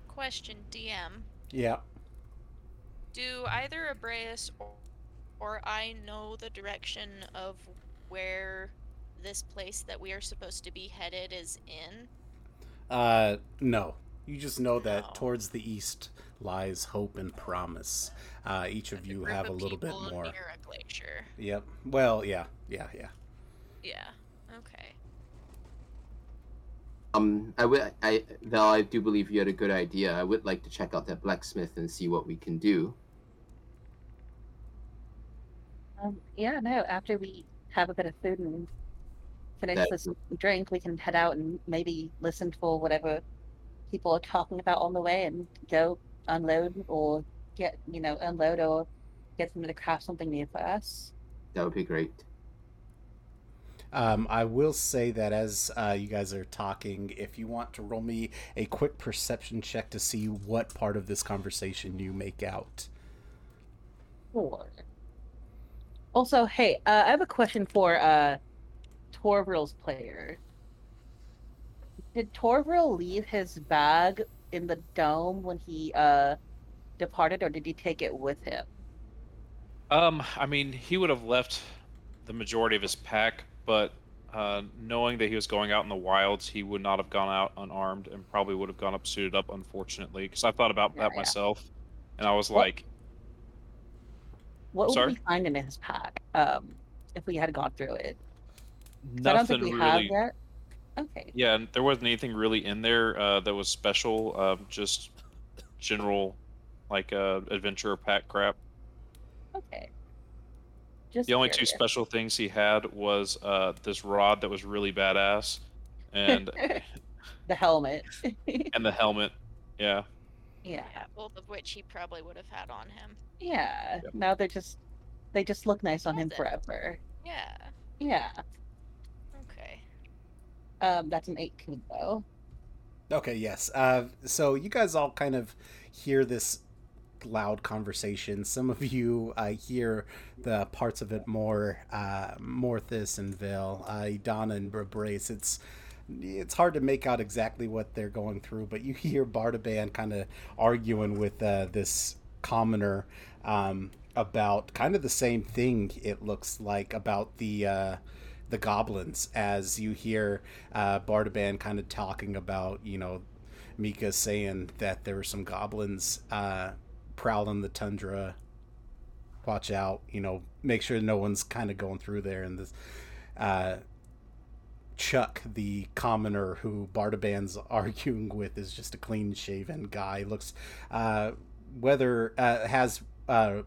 Question, DM. yeah. Do either Abreus or, or I know the direction of where this place that we are supposed to be headed is in? Uh, no. You just know that towards the east lies hope and promise. Uh, each of you have a little bit more. Near a glacier. Yep. Well, yeah, yeah, yeah. Yeah. Okay. Um, I would, I, Vell, I do believe you had a good idea. I would like to check out that blacksmith and see what we can do. Um, yeah, no, after we have a bit of food and finish That- this drink, we can head out and maybe listen for whatever people are talking about on the way and go unload or get, you know, unload or get them to craft something new for us. That would be great. Um, I will say that as uh, you guys are talking, if you want to roll me a quick perception check to see what part of this conversation you make out. Four. Also, hey, uh, I have a question for uh, Torvril's player. Did Torvril leave his bag in the dome when he uh, departed, or did he take it with him? Um, I mean, he would have left the majority of his pack, but uh, knowing that he was going out in the wilds, he would not have gone out unarmed and probably would have gone up suited up, unfortunately. Because I thought about Yeah, that yeah. myself, and I was Well- like, What would Sorry? we find in his pack um, if we had gone through it? 'Cause I don't nothing think we really. have. Okay. Yeah, and there wasn't anything really in there uh, that was special. Um, just general, like uh, adventure pack crap. Okay. Just The only two special things he had was uh, this rod that was really badass, and the helmet. and the helmet. Yeah. Yeah. Yeah, both of which he probably would have had on him. Yeah. Yep. Now they're just they just look nice on him it. forever. Yeah. Yeah. Okay. Um, that's an 18 though. Okay, yes. Uh, so you guys all kind of hear this loud conversation. Some of you uh, hear the parts of it more. Uh, Morthus and Vell, uh, Idana and Brace. It's it's hard to make out exactly what they're going through, but you hear Bardaban kind of arguing with uh, this commoner um, about kind of the same thing. It looks like about the. Uh, the goblins as you hear uh, Bardaban kind of talking about, you know, Mika saying that there were some goblins uh, prowling the tundra. Watch out, you know, make sure no one's kind of going through there. And this uh, Chuck, the commoner who Bardaban's arguing with, is just a clean shaven guy. Looks uh, whether uh, has uh,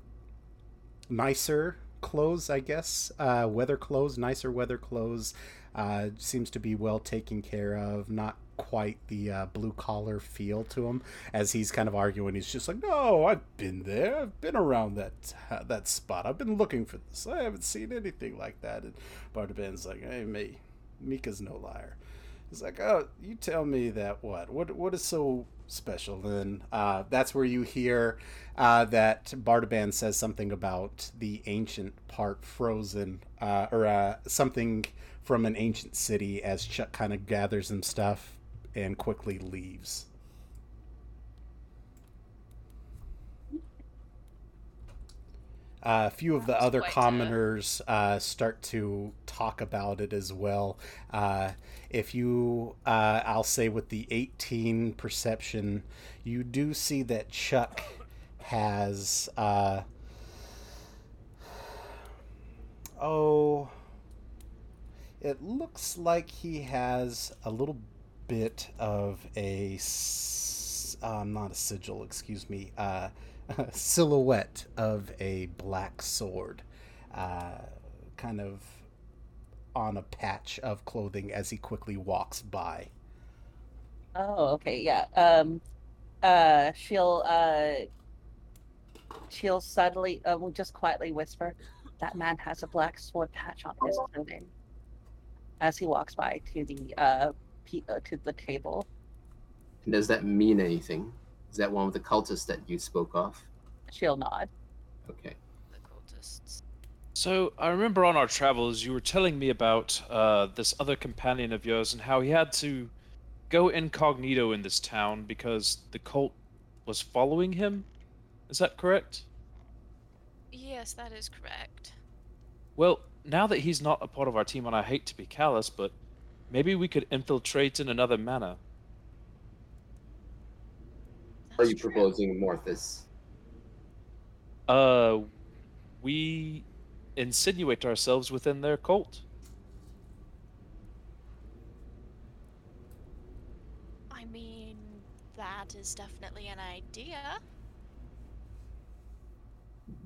nicer clothes, I guess. Uh, weather clothes, nicer weather clothes. Uh, seems to be well taken care of. Not quite the uh, blue collar feel to him as he's kind of arguing. He's just like, "No, I've been there. I've been around that uh, that spot. I've been looking for this. I haven't seen anything like that." And Bardaban's like, "Hey, me, Mika's no liar." He's like, "Oh, you tell me that what? What? What is so special?" Then uh, that's where you hear uh, that Bardaban says something about the ancient part frozen, uh, or uh, something from an ancient city. As Chuck kind of gathers some stuff and quickly leaves. A few of the other uh, commoners uh, start to talk about it as well. Uh, if you, uh, I'll say, with the 18 perception, you do see that Chuck has. Uh, oh. It looks like he has a little bit of a. Uh, not a sigil, excuse me. Silhouette of a black sword, uh, kind of on a patch of clothing as he quickly walks by. Oh, okay, yeah. Um, uh, she'll uh, she'll suddenly, uh, will just quietly whisper, "That man has a black sword patch on his clothing." As he walks by to the uh, pe- uh to the table. And does that mean anything? Is that one with the cultists that you spoke of? She'll nod. Okay. The cultists. So I remember on our travels, you were telling me about uh, this other companion of yours and how he had to go incognito in this town because the cult was following him. Is that correct? Yes, that is correct. Well, now that he's not a part of our team, and I hate to be callous, but maybe we could infiltrate in another manner. Are you proposing Morthus? Uh, we insinuate ourselves within their cult. I mean, that is definitely an idea.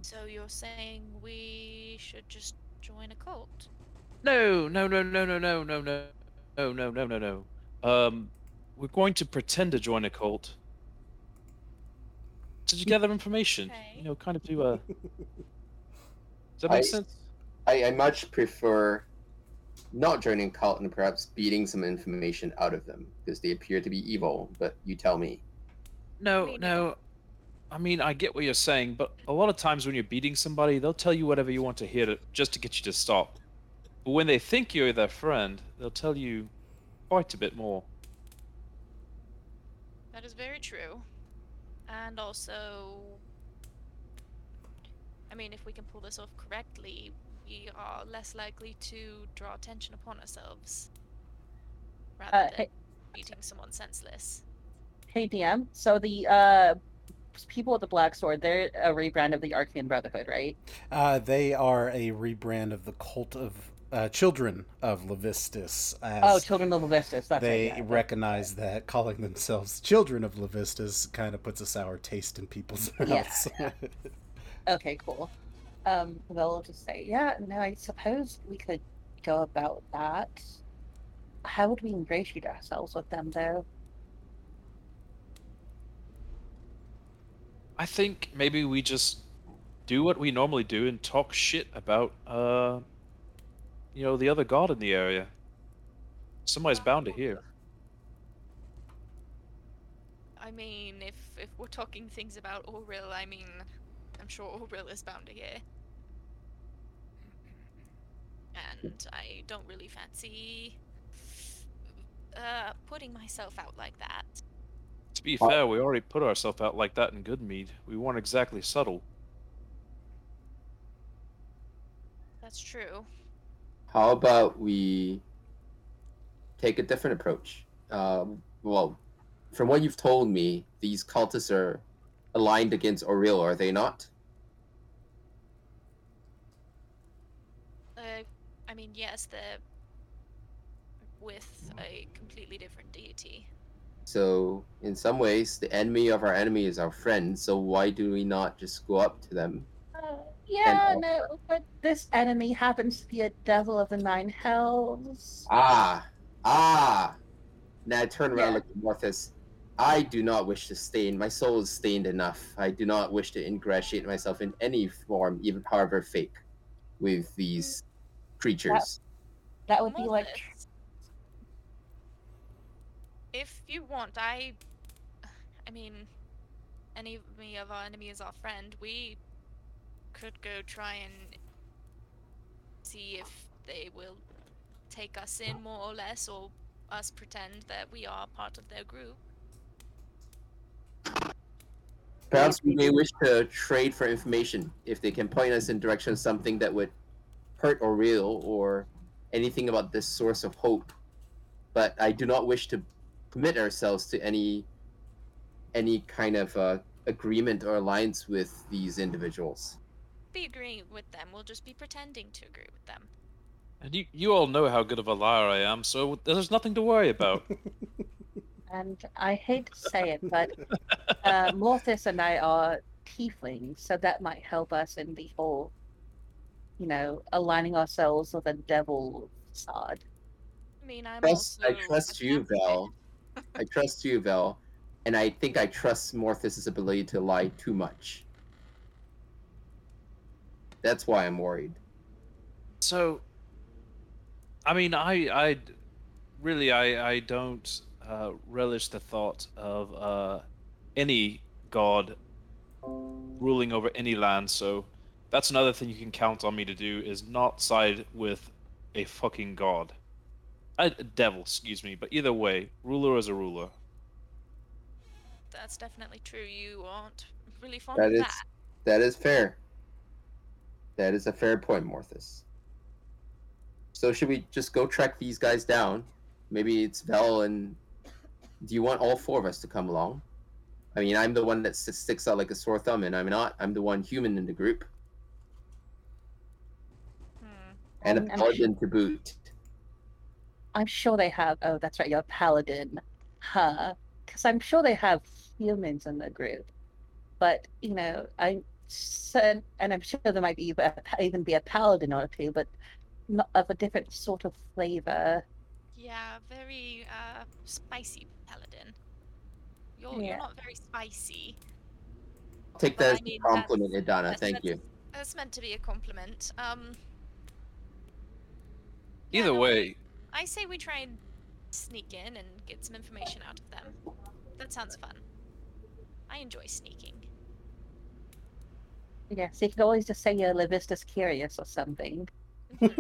So you're saying we should just join a cult? No, no, no, no, no, no, no, no, no, no, no, no, no. Um, we're going to pretend to join a cult to gather information. Okay. You know, kind of do uh, a. Does that make I- sense? I, I much prefer not joining cult and perhaps beating some information out of them because they appear to be evil. But you tell me. No, mean, no. I mean, I get what you're saying, but a lot of times when you're beating somebody, they'll tell you whatever you want to hear to, just to get you to stop. But when they think you're their friend, they'll tell you quite a bit more. That is very true. And also, I mean, if we can pull this off correctly, we are less likely to draw attention upon ourselves rather Uh, than hey, beating someone senseless. hey DM. So the uh, people with the black sword, they're a rebrand of the Arcane Brotherhood, right? Uh, they are a rebrand of the cult of uh, children of Levistus. As Oh, Children of Levistus. That's they it, yeah, recognize that calling themselves children of Levistus kind of puts a sour taste in people's Yeah, mouths. Okay, cool. Um, they'll just say, yeah, no, I suppose we could go about that. How would we ingratiate ourselves with them, though? I think maybe we just do what we normally do and talk shit about, uh, you know, the other god in the area. Somebody's bound to hear. I mean, if if we're talking things about Auril, I mean, I'm sure Auril is bound to hear. And I don't really fancy uh, putting myself out like that. To be Uh, fair, we already put ourselves out like that in Goodmead. We weren't exactly subtle. That's true. How about we take a different approach? Um, well, from what you've told me, these cultists are aligned against Auril, are they not? Uh, I mean, yes, they're with a completely different deity. So, in some ways, the enemy of our enemy is our friend. So why do we not just go up to them? Yeah, And- no, but this enemy happens to be a devil of the nine hells. Ah, ah. Now I turn around Yeah. and look at Morthus. I do not wish to stain. My soul is stained enough. I do not wish to ingratiate myself in any form, even however fake, with these creatures. That would be like If you want, I. I mean, any of our enemy is our friend. We could go try and see if they will take us in more or less, or us pretend that we are part of their group. Perhaps we may wish to trade for information if they can point us in direction of something that would hurt Auril or anything about this source of hope. But I do not wish to commit ourselves to any any kind of uh, agreement or alliance with these individuals. Be agreeing with them. We'll just be pretending to agree with them. And you, you all know how good of a liar I am, so there's nothing to worry about. And I hate to say it, but uh, Morthus and I are tieflings, so that might help us in the whole, you know, aligning ourselves with a devil facade. I mean, I'm Trust, I trust you, vampire. Vell. I trust you, Vell. And I think I trust Morthus' ability to lie too much. That's why I'm worried. So, I mean, I, I, really, I, I don't uh, relish the thought of uh, any god ruling over any land. So, that's another thing you can count on me to do is not side with a fucking god, a, a devil, excuse me. But either way, ruler is a ruler. That's definitely true. You aren't really fond That of is that. that is fair. That is a fair point, Morthus. So should we just go track these guys down? Maybe it's Vell and do you want all four of us to come along? I mean, I'm the one that sticks out like a sore thumb, and I'm not. I'm the one human in the group, Hmm. and a I'm- I'm paladin to boot. I'm sure they have. Oh, that's right, you're a paladin, huh? Because I'm sure they have humans in the group, but you know, I said, and I'm sure there might be even, even be a paladin or two, but not of a different sort of flavor. Yeah, very uh, spicy paladin. You're, Yeah. you're not very spicy. Take that as a mean, that's- compliment, Idana. Thank that's- you. That's meant to be a compliment. Um. yeah, Either no, way, I say we try and sneak in and get some information out of them. That sounds fun. I enjoy sneaking. Yeah, so you could always just say you're Levistus Curious or something. I'm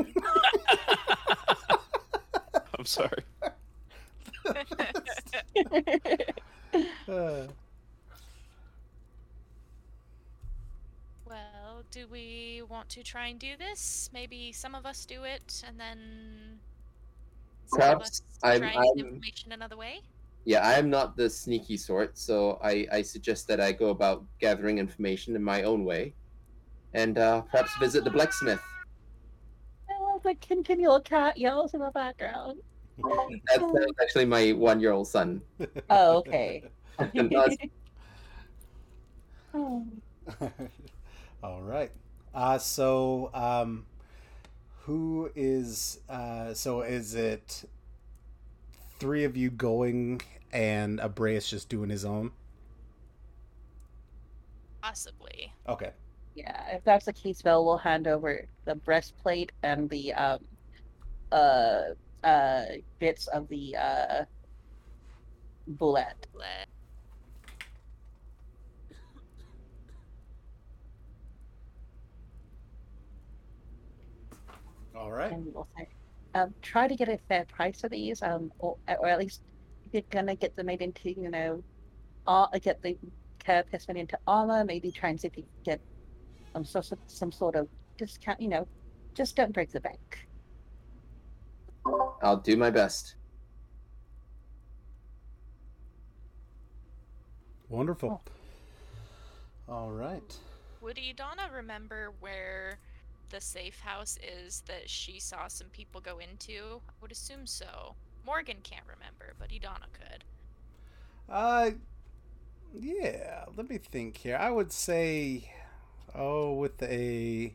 sorry. Uh, well, do we want to try and do this? Maybe some of us do it, and then some of Perhaps us I'm- try and get I'm- information another way. Yeah, I am not the sneaky sort, so I, I suggest that I go about gathering information in my own way, and uh, perhaps visit the blacksmith. Oh, the continual cat yells in the background. That's, that's actually my one-year-old son. Oh, okay. Oh. All right. Uh, so, um, who is? Uh, so, is it three of you going and Abreus just doing his own? Possibly. Okay. Yeah, if that's the case, Vell will hand over the breastplate and the um, uh, uh, bits of the uh, bulette. Let All right. And we'll say, um, try to get a fair price for these, um, or, or at least if you're gonna get them made into, you know, ar- get the carapace made into armor. Maybe try and see if you can get some sort of some sort of discount. You know, just don't break the bank. I'll do my best. Wonderful. All right. Would Idana remember where the safe house is that she saw some people go into? I would assume so. Morgan can't remember, but Idana could. Uh, yeah. Let me think here. I would say, oh, with a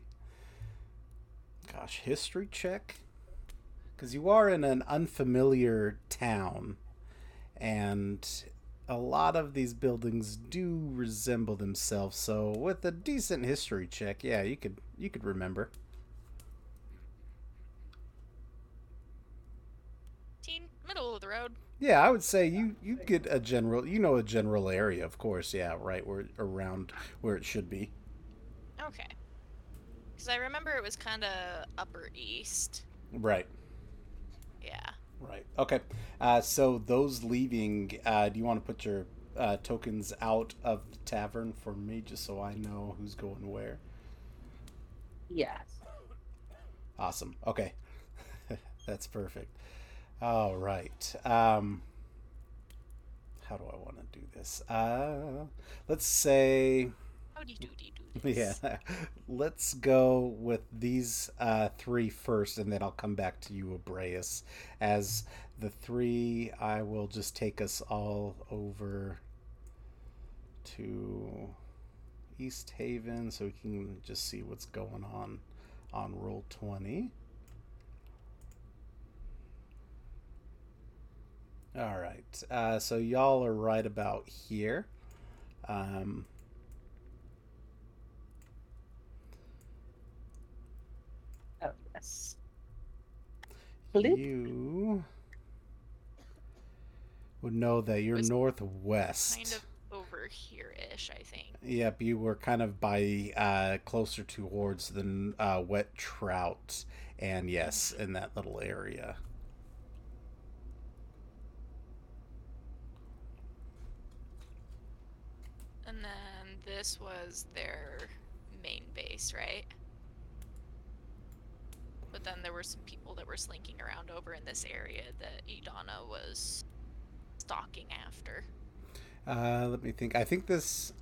gosh, history check, because you are in an unfamiliar town, and a lot of these buildings do resemble themselves. So, with a decent history check, yeah, you could you could remember. Teen, middle of the road. Yeah, I would say you you get a general, you know, a general area, of course. Yeah, right where around where it should be. Okay. Because I remember it was kind of upper east. Right. Yeah. Right. Okay. Uh, so those leaving, uh, do you want to put your uh, tokens out of the tavern for me, just so I know who's going where? Yes. Awesome. Okay. That's perfect. All right. Um, how do I want to do this? Uh, let's say, Howdy doody do yeah, let's go with these uh, three first, and then I'll come back to you, Abreus. As the three, I will just take us all over to Easthaven so we can just see what's going on on Roll20. All right. Uh, so y'all are right about here. Um, Oh, yes. You would know that you're northwest. Kind of over here-ish, I think. Yep, you were kind of by uh, closer towards the uh, wet trout, and yes, in that little area. And then this was their main base, right? But then there were some people that were slinking around over in this area that Idana was stalking after. Uh, let me think. I think this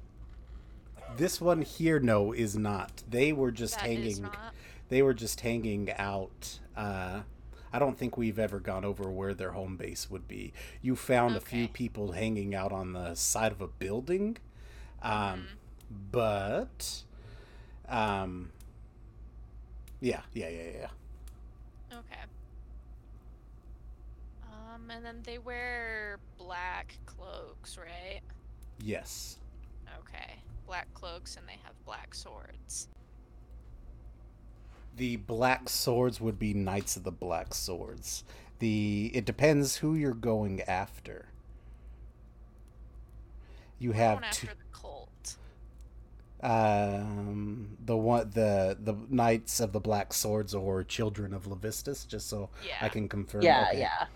this one here, no, is not. They were just That hanging. They were just hanging out. Uh, I don't think we've ever gone over where their home base would be. You found a few people hanging out on the side of a building, um, Mhm. but um, yeah, yeah, yeah, yeah. Okay. Um, and then they wear black cloaks, right? Yes. Okay. Black cloaks and they have black swords. The black swords would be knights of the black swords. The it depends who you're going after. You have two. After the um the one the the knights of the black swords or children of levistus just so i can confirm Yeah, okay. yeah.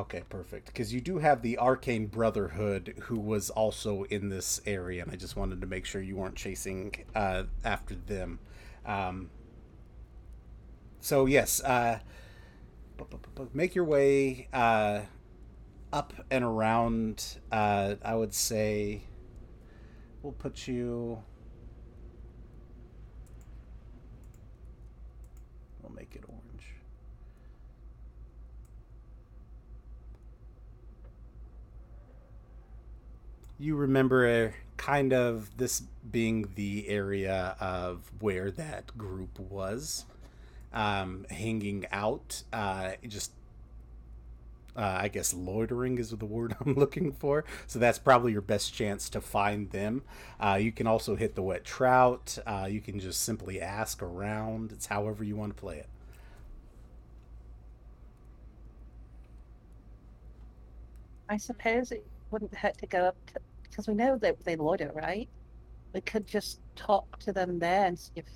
okay perfect because you do have the arcane brotherhood who was also in this area and i just wanted to make sure you weren't chasing uh after them um so yes uh make your way uh up and around uh i would say we'll put you we'll make it orange. You remember kind of this being the area of where that group was um, hanging out uh, just uh, I guess loitering is the word I'm looking for. So that's probably your best chance to find them. Uh, you can also hit the wet trout. Uh, you can just simply ask around. It's however you want to play it. I suppose it wouldn't hurt to go up because we know that they loiter, right? We could just talk to them there and see if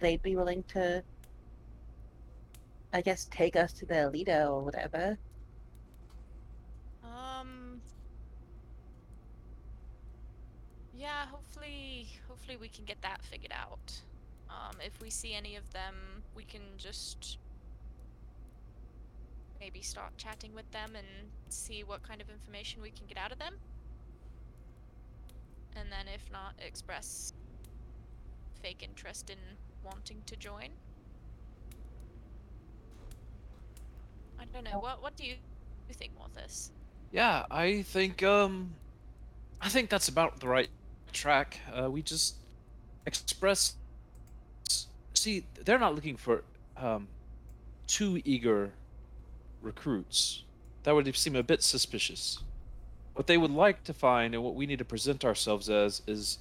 they'd be willing to, I guess, take us to their leader or whatever. Um. Yeah, hopefully, hopefully we can get that figured out. Um, if we see any of them, we can just maybe start chatting with them and see what kind of information we can get out of them. And then, if not, express fake interest in wanting to join. I don't know. Oh. What What do you you think, Morthus? Yeah, I think um, I think that's about the right track. Uh, we just express. See, they're not looking for um, too eager recruits. That would seem a bit suspicious. What they would like to find, and what we need to present ourselves as, is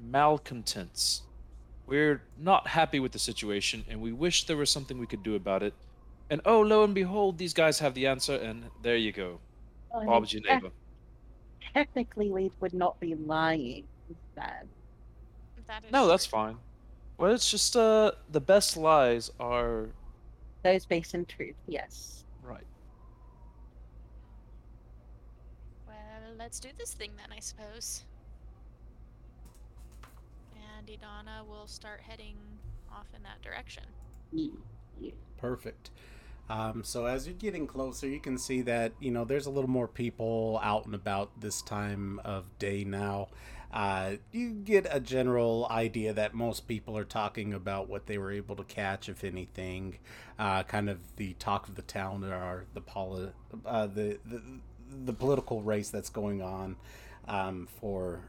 malcontents. We're not happy with the situation, and we wish there was something we could do about it. And oh, lo and behold, these guys have the answer, and there you go. I mean, Bob's your tec- neighbor. Technically, we would not be lying then. That is No, that's fine. Well, it's just uh, the best lies are Those based in truth, yes. right. Well, let's do this thing then, I suppose. And Idana will start heading off in that direction. Perfect. Um, so as you're getting closer, you can see that you know there's a little more people out and about this time of day now. Uh, you get a general idea that most people are talking about what they were able to catch, if anything. Uh, kind of the talk of the town are the poli- uh, the, the the political race that's going on um, for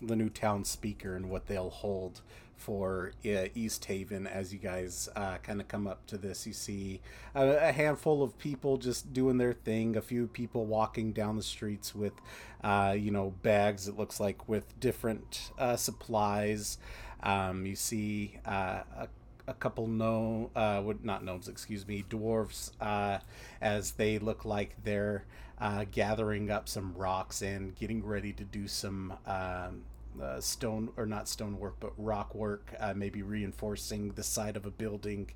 the new town speaker and what they'll hold for uh, Easthaven as you guys uh, kind of come up to this. You see a, a, handful of people just doing their thing, a few people walking down the streets with, uh, you know, bags, it looks like, with different uh, supplies. Um, you see uh, a a couple no uh not gnomes excuse me dwarves uh as they look like they're uh gathering up some rocks and getting ready to do some um uh, stone or not stone work but rock work uh, maybe reinforcing the side of a building.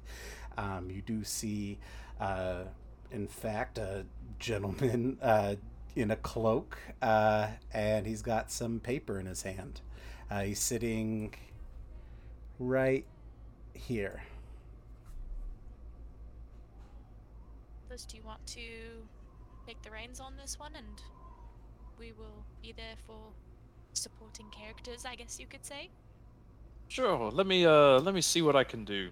Um, you do see uh, in fact a gentleman uh, in a cloak uh, and he's got some paper in his hand. Uh, he's sitting right here. Liz, do you want to take the reins on this one and we will be there for supporting characters, I guess you could say. Sure. Let me uh let me see what I can do.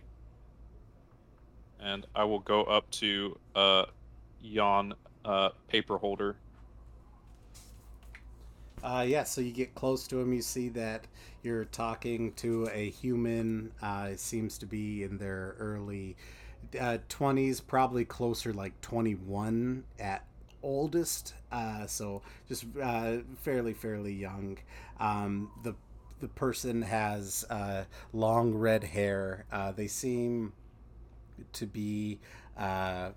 And I will go up to uh Jan uh paper holder. Uh yeah, so you get close to him, you see that you're talking to a human, uh it seems to be in their early uh, 20s, probably closer like 21 at oldest, uh, so just uh, fairly fairly young. Um, the the person has uh, long red hair. Uh, they seem to be uh,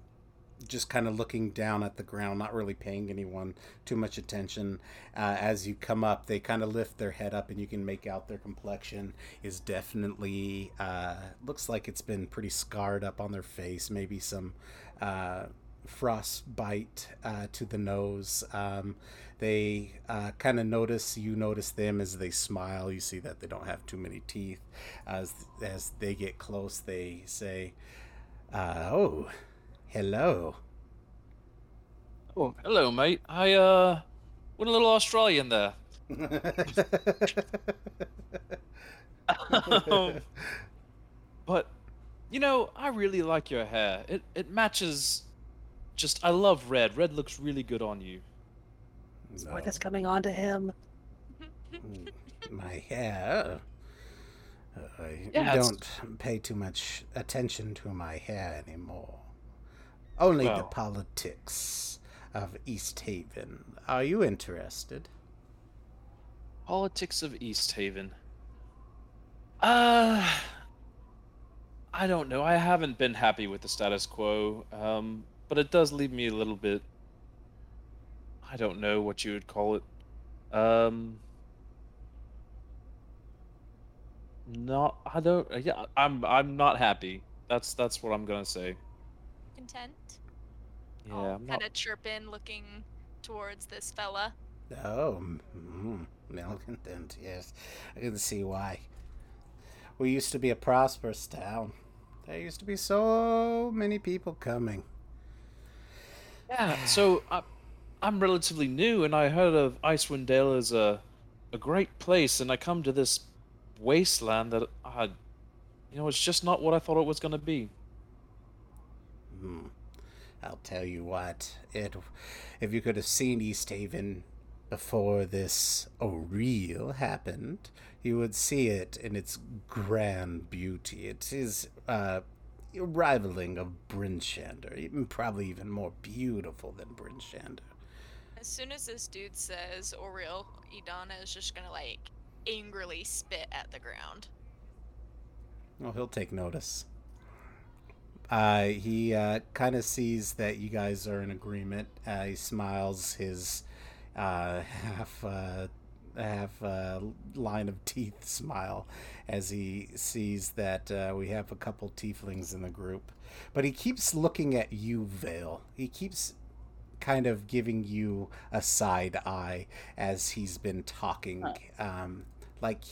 just kind of looking down at the ground, not really paying anyone too much attention. Uh, as you come up, they kind of lift their head up, and you can make out their complexion is definitely uh, looks like it's been pretty scarred up on their face. Maybe some uh, frostbite uh, to the nose. Um, they uh, kind of notice you notice them as they smile. You see that they don't have too many teeth. As as they get close, they say, uh, "Oh, hello." Oh, hello, mate. I uh, went a little Australian there. um, but you know, I really like your hair. It it matches just I love red. Red looks really good on you. No. What is coming on to him? Mm, my hair. Uh, I yeah, don't it's... pay too much attention to my hair anymore. Only well, the politics of Easthaven. Are you interested? Politics of Easthaven. Uh I don't know. I haven't been happy with the status quo. Um, but it does leave me a little bit. I don't know what you would call it. Um, not. I don't. Yeah, I'm. I'm not happy. That's that's what I'm gonna say. Content. Yeah, I'll I'm kind not. of chirp in, looking towards this fella. Oh, mm, malcontent. Yes, I can see why. We used to be a prosperous town. There used to be so many people coming. Yeah, so I, I'm relatively new, and I heard of Icewind Dale as a, a great place, and I come to this wasteland that I, you know, it's just not what I thought it was going to be. Hmm. I'll tell you what, it, if you could have seen Easthaven before this ordeal happened, you would see it in its grand beauty. It is uh, rivaling of Bryn Shander, even probably even more beautiful than Bryn Shander. As soon as this dude says Auril, Idana is just gonna like angrily spit at the ground. Well, he'll take notice. Uh, he uh, kind of sees that you guys are in agreement. Uh, he smiles his uh, half uh, half uh, line of teeth smile as he sees that uh, we have a couple tieflings in the group. But he keeps looking at you, Vell. He keeps kind of giving you a side eye as he's been talking, um, like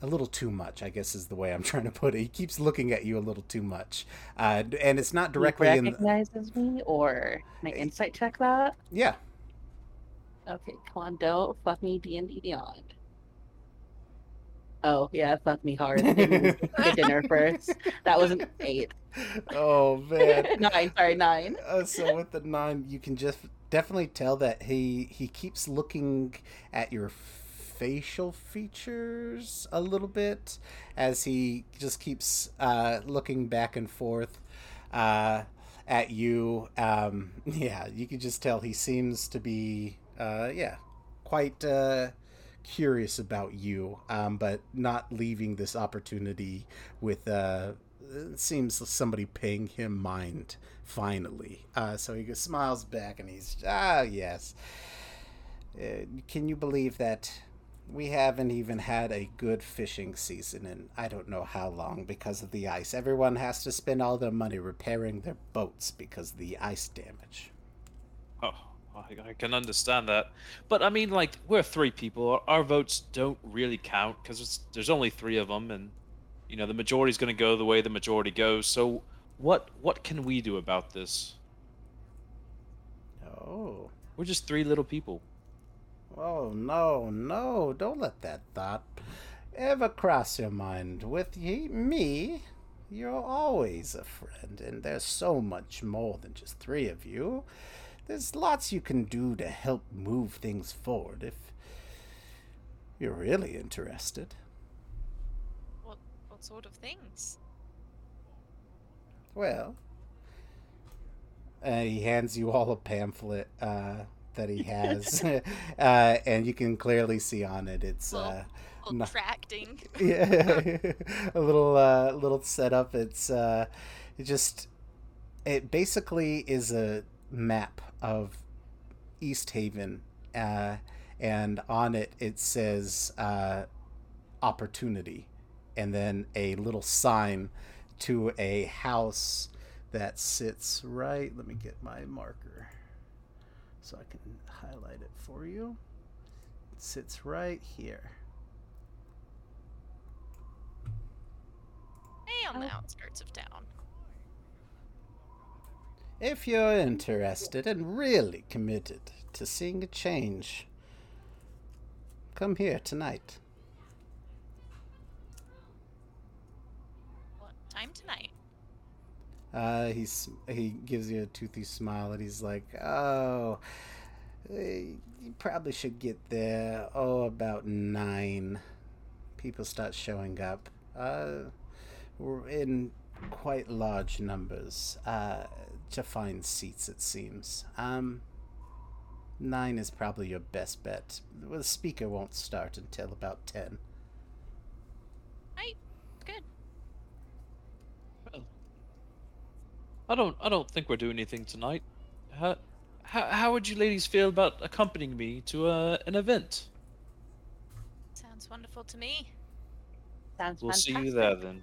a little too much. I guess is the way I'm trying to put it. He keeps looking at you a little too much, uh, and it's not directly he in. The, recognizes me, or can I insight check that? yeah, Okay, come on, don't fuck me D and D Beyond. Oh yeah, fuck me hard. Dinner first. That was an eight. oh man. nine, sorry, nine. Uh, so with the nine, you can just definitely tell that he he keeps looking at your facial features a little bit as he just keeps uh, looking back and forth uh, at you. Um, yeah, you can just tell he seems to be uh, yeah quite uh, curious about you, um, but not leaving this opportunity with uh, it seems somebody paying him mind finally. Uh, so he smiles back and he's ah yes. Uh, can you believe that we haven't even had a good fishing season in I don't know how long because of the ice. Everyone has to spend all their money repairing their boats because of the ice damage. I, I can understand that. But I mean, like, we're three people. Our, our votes don't really count because there's only three of them, and you know the majority's going to go the way the majority goes. So, what what can we do about this? Oh. We're just three little people. Oh, no, no, don't let that thought ever cross your mind. With ye, me, you're always a friend, and there's so much more than just three of you. There's lots you can do to help move things forward if you're really interested. What what sort of things? Well, uh, he hands you all a pamphlet uh, that he has, uh, and you can clearly see on it it's uh, Well, No. Tracting. yeah, a little uh, little setup. It's uh, it just it basically is a map of Easthaven, uh, and on it it says uh, opportunity, and then a little sign to a house that sits right. Let me get my marker so I can highlight it for you. It sits right here. Hey, on the Oh. outskirts of town. If you're interested and really committed to seeing a change, come here tonight. What time tonight? Uh, he's he gives you a toothy smile and he's like, "Oh, eh, you probably should get there. Oh, about nine. People start showing up. Uh, we're in quite large numbers. Uh, to find seats, it seems. Um, nine is probably your best bet. The speaker won't start until about ten. Right. Good. Well, I don't I don't think we're doing anything tonight. How how, how would you ladies feel about accompanying me to uh, an event? Sounds wonderful to me. Sounds We'll see you there then.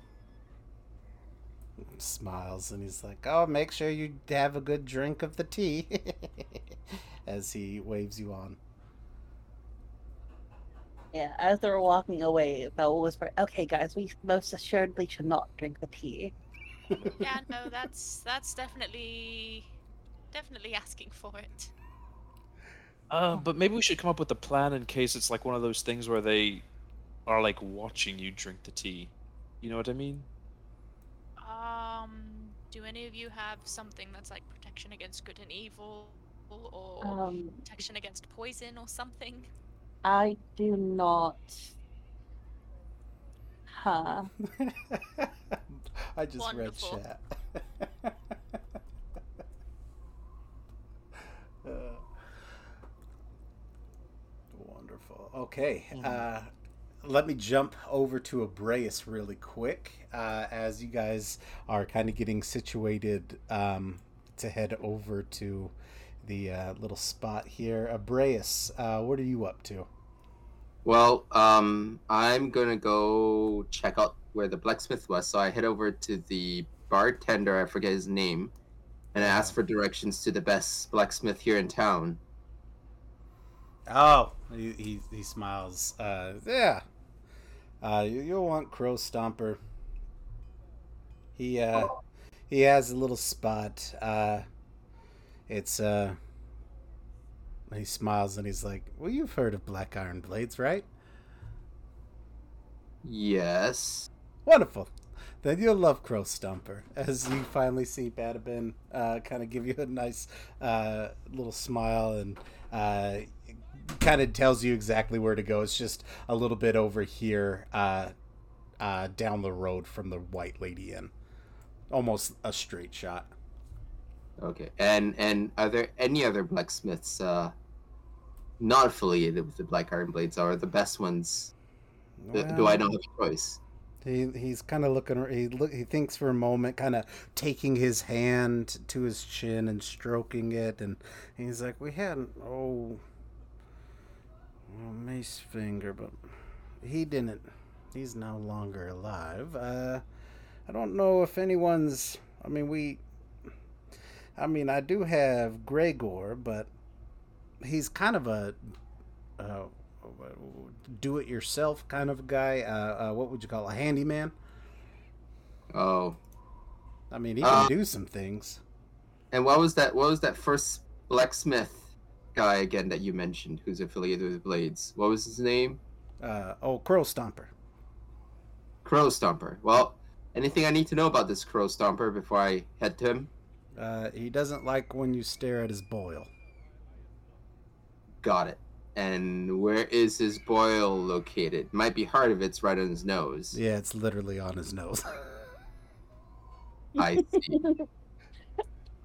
Smiles and he's like, "Oh, make sure you have a good drink of the tea." As he waves you on. Yeah, as they were walking away, Belle was like, "Okay, guys, we most assuredly should not drink the tea." Yeah, no, that's that's definitely definitely asking for it. Uh, but maybe we should come up with a plan in case it's like one of those things where they are like watching you drink the tea. You know what I mean? Um, do any of you have something that's like protection against good and evil, or Um, protection against poison or something? I do not. Huh. I just Wonderful. read chat. Uh, wonderful. Okay. Uh, let me jump over to Abraeus really quick uh, as you guys are kind of getting situated um, to head over to the uh, little spot here. Abraeus, uh, what are you up to? Well, um, I'm gonna go check out where the blacksmith was. So I head over to the bartender. I forget his name, and I ask for directions to the best blacksmith here in town. Oh, he he, he smiles. Uh, yeah. Uh, you, you'll want Crow Stomper. He uh, he has a little spot. Uh, it's uh. He smiles and he's like, "Well, you've heard of Black Iron Blades, right?" Yes. Wonderful. Then you'll love Crow Stomper as you finally see Bardaban uh, kind of give you a nice uh, little smile and uh, kind of tells you exactly where to go. It's just a little bit over here uh, uh, down the road from the White Lady Inn. Almost a straight shot. Okay. And and are there any other blacksmiths uh, not affiliated with the Black Iron Blades? Are the best ones? Do- Do I Well, not have a choice? He he's kind of looking. He look. He thinks for a moment, kind of taking his hand to his chin and stroking it, and he's like, "We had oh, well, Mace Finger, but he didn't. He's no longer alive. Uh, I don't know if anyone's. I mean, we. I mean, I do have Gregor, but he's kind of a. Uh, do-it-yourself kind of guy. Uh, uh, what would you call a handyman? Oh. I mean, he can Uh, do some things. And what was that? What was that first blacksmith guy again that you mentioned, who's affiliated with Blades? What was his name? Uh, oh, Crow Stomper. Crow Stomper. Well, anything I need to know about this Crow Stomper before I head to him? Uh, he doesn't like when you stare at his boil. Got it. And where is his boil located? Might be hard if it's right on his nose. Yeah, it's literally on his nose. I see.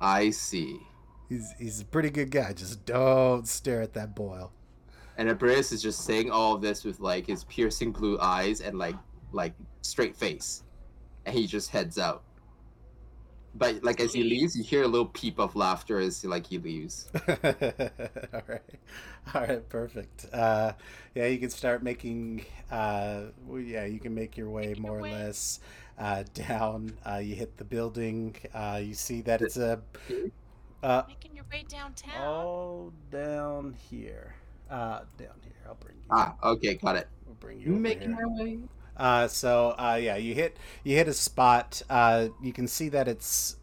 I see. He's he's a pretty good guy. Just don't stare at that boil. And Abrius is just saying all of this with like his piercing blue eyes and like like straight face. And he just heads out. But like as he leaves, you hear a little peep of laughter as like he leaves. all right, all right, perfect. Uh, yeah, you can start making. Uh, well, yeah, you can make your way Making your more or less uh, down. Uh, you hit the building. Uh, you see that it's a. Uh, Making your way downtown. all down here. Uh, down here. I'll bring you. Ah, okay, got it. We'll bring you over Making here. my way. Uh, so uh, yeah, you hit you hit a spot. Uh, you can see that it's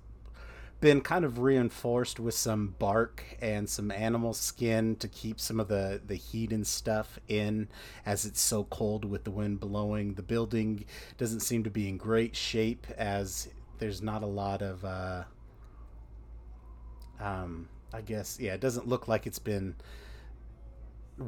been kind of reinforced with some bark and some animal skin to keep some of the the heat and stuff in, as it's so cold with the wind blowing. The building doesn't seem to be in great shape as there's not a lot of. Uh, um, I guess yeah, it doesn't look like it's been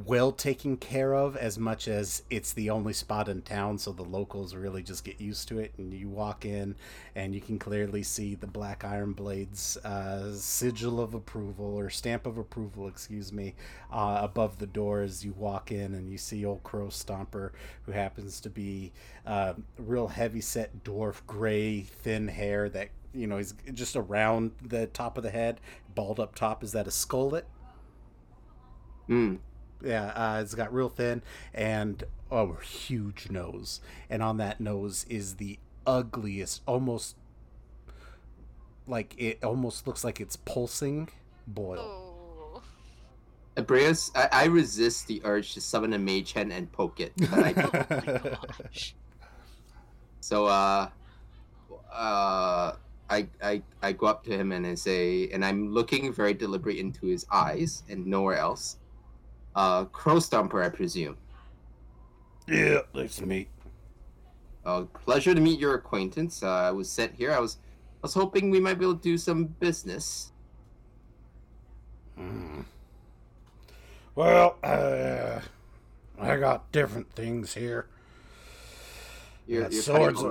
well taken care of as much as it's the only spot in town so the locals really just get used to it and you walk in and you can clearly see the black iron blades uh, sigil of approval or stamp of approval excuse me uh, above the door as you walk in and you see old crow stomper who happens to be uh, real heavy set dwarf gray thin hair that you know he's just around the top of the head bald up top is that a skullet Hmm. yeah, uh, it's got real thin and a huge nose, and on that nose is the ugliest, almost like it almost looks like it's pulsing boil. Oh. Abrius, I, I resist the urge to summon a mage hand and poke it. But I don't. Oh my gosh. So uh uh I, I I go up to him and I say and I'm looking very deliberate into his eyes and nowhere else. Uh Crow Stomper, I presume. yeah, nice to meet. Uh pleasure to meet your acquaintance. Uh, I was sent here. I was I was hoping we might be able to do some business. Hmm. Well, uh, I got different things here. You're, Got you're swords.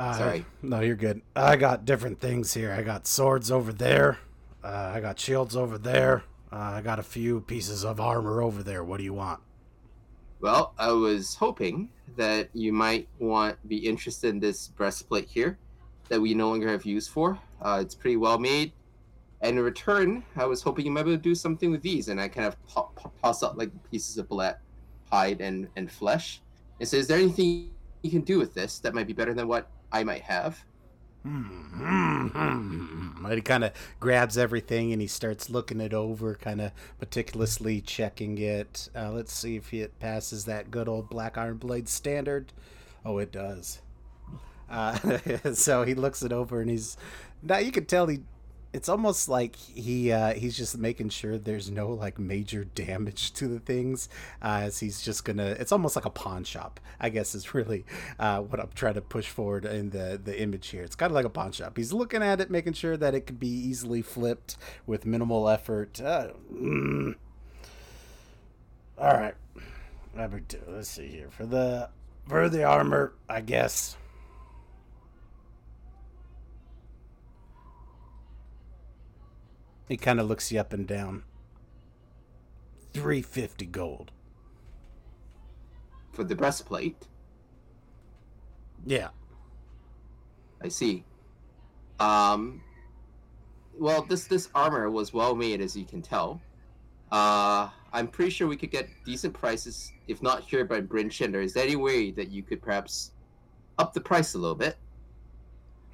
Uh, Sorry. No, you're good. I got different things here. I got swords over there. Uh, I got shields over there. Uh, I got a few pieces of armor over there. What do you want? Well, I was hoping that you might want be interested in this breastplate here that we no longer have use for. Uh, it's pretty well made. And in return, I was hoping you might be able to do something with these. And I kind of po- po- toss out like pieces of black hide and, and flesh. And so, is there anything you can do with this that might be better than what I might have? Hmm, hmm, hmm. And he kind of grabs everything and he starts looking it over, kind of meticulously checking it. Uh, let's see if it passes that good old Black Iron Blade standard. Oh, it does. Uh, so he looks it over and he's now you can tell he it's almost like he uh, he's just making sure there's no like major damage to the things uh, as he's just gonna it's almost like a pawn shop i guess is really uh, what i'm trying to push forward in the the image here. It's kind of like a pawn shop. He's looking at it making sure that it could be easily flipped with minimal effort. Uh, mm. all right. Let's see here. For the for the armor i guess He kind of looks you up and down. 350 gold. For the breastplate, Yeah. I see. Um, well, this this armor was well made, as you can tell. Uh, I'm pretty sure we could get decent prices, if not here by Bryn Shander. Is there any way that you could perhaps up the price a little bit?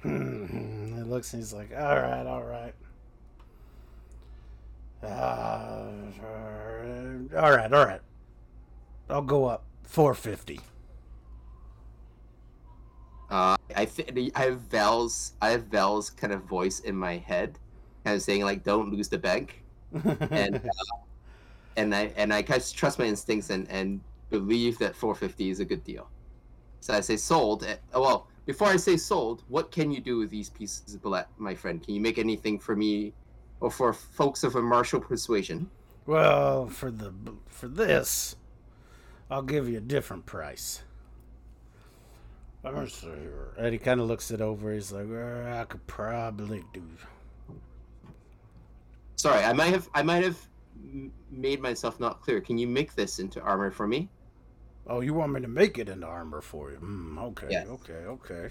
Hmm. It looks and he's like, all right, all right. Uh, all right, all right. I'll go up 450. Uh, I th- I have Val's I have Val's kind of voice in my head, kind of saying like, "Don't lose the bank," and uh, and I and I kind of trust my instincts and and believe that 450 is a good deal. So I say sold. eh, oh, well, before I say sold, what can you do with these pieces of bulette, my friend? Can you make anything for me, or for folks of a martial persuasion? well, for the for this, I'll give you a different price. Me see here. And he kind of looks it over. He's like, "Uh, I could probably do. Sorry, I might have I might have made myself not clear. Can you make this into armor for me? Oh, you want me to make it into armor for you? Mm, okay, Yes. okay, okay.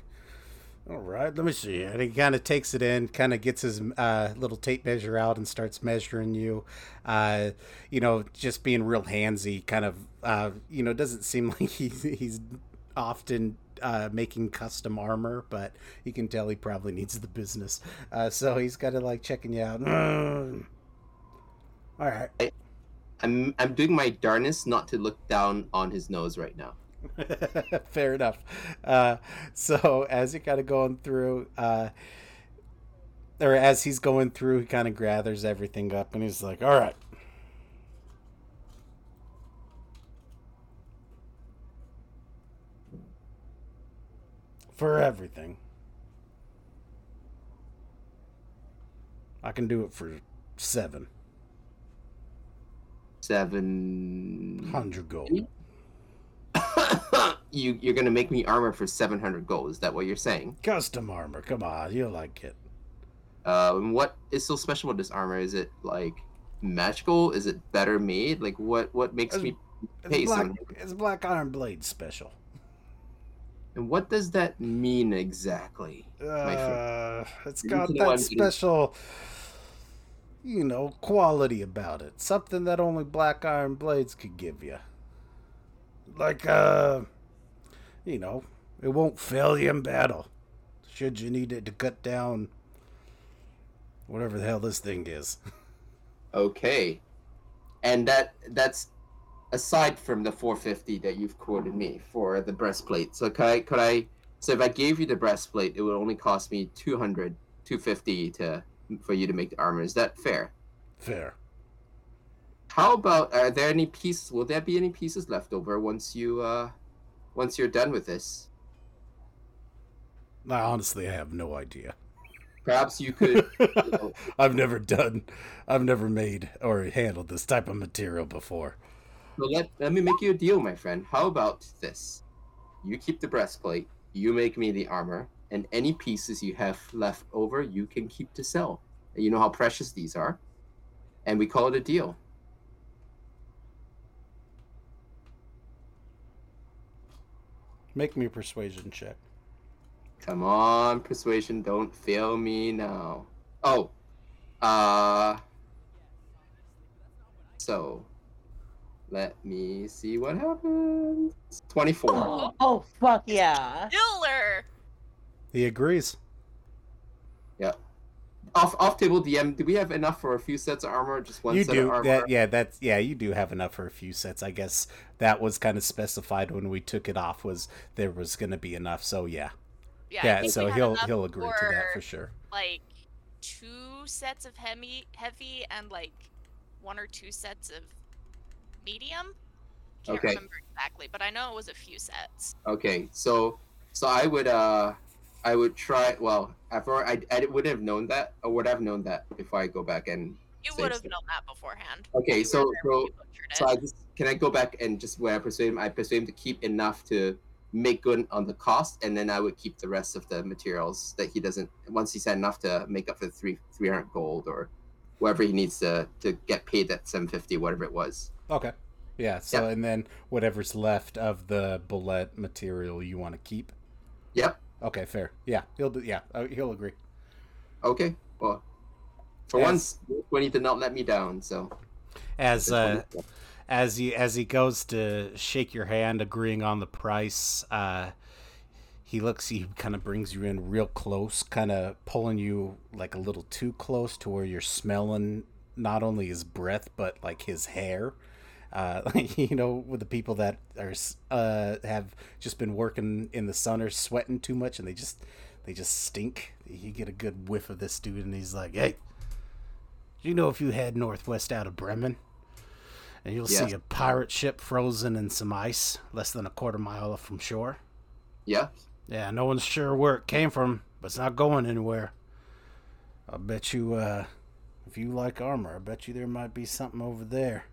All right, let me see. And he kind of takes it in, kind of gets his uh, little tape measure out and starts measuring you. Uh, you know, just being real handsy, kind of, uh, you know, doesn't seem like he's, he's often uh, making custom armor, but you can tell he probably needs the business. Uh, so he's kind of like checking you out. All right. I'm I'm doing my darnest not to look down on his nose right now. Fair enough. Uh, so as you're kind of going through, uh, or as he's going through, he kind of gathers everything up and he's like, "All right." For everything. I can do it for seven Seven hundred gold. you you're gonna make me armor for seven hundred gold. Is that what you're saying? Custom armor. Come on, you'll like it. Uh, and what is so special about this armor? Is it like magical? Is it better made? Like what what makes It's- me It's black, it's Black Iron Blade special. And what does that mean exactly? Uh, it's You got can know I'm that special, you know, quality about it. Something that only Black Iron Blades could give you. Like, uh, you know, it won't fail you in battle. Should you need it to cut down whatever the hell this thing is. Okay, and that that's aside from the 450 that you've quoted me for the breastplate. So could I could I so if I gave you the breastplate, it would only cost me 200 250 to for you to make the armor. Is that fair? Fair. How about are there any pieces? Will there be any pieces left over once you uh once you're done with this? I honestly have no idea. Perhaps you could. you know, I've never done, I've never made or handled this type of material before. So let, let me make you a deal, my friend. How about this? You keep the breastplate, you make me the armor, and any pieces you have left over, you can keep to sell. You know how precious these are. And we call it a deal. Make me a persuasion check. Come on, persuasion, don't fail me now. Oh, uh, so let me see what happens. 24. Oh, oh fuck yeah. Killer! He agrees. Off off table DM. Do we have enough for a few sets of armor? Just one you set do of armor. that yeah that's yeah you do have enough for a few sets i guess that was kind of specified when we took it off was there was going to be enough so yeah Yeah, I yeah, think so we he'll he'll agree to that for for, sure Like two sets of heavy, heavy, and like one or two sets of medium. Can't Okay. remember exactly, but I know it was a few sets. Okay, so so I would uh I would try. Well, I've I I wouldn't have known that, or would have known that before I go back and. You would have stuff. known that beforehand. Okay, so were there when so so. I just can I go back and just when I persuade him, I persuade him to keep enough to make good on the cost, and then I would keep the rest of the materials that he doesn't. Once he's had enough to make up for the three three hundred gold or whatever he needs to to get paid that seven fifty, whatever it was. okay yeah so and then whatever's left of the bulette material you want to keep Yep. Okay fair yeah he'll do yeah uh, he'll agree Okay. Well, for Yes. once, when he did not let me down, so. as uh as he as he goes to shake your hand agreeing on the price uh he looks he kind of brings you in real close kind of pulling you like a little too close to where you're smelling not only his breath but like his hair uh you know with the people that are uh have just been working in the sun or sweating too much and they just they just stink you get a good whiff of this dude and he's like hey you know if you head northwest out of bremen and you'll Yes. see a pirate ship frozen in some ice less than a quarter mile from shore. Yeah. Yeah, no one's sure where it came from, but it's not going anywhere. I bet you, uh, if you like armor, I bet you there might be something over there.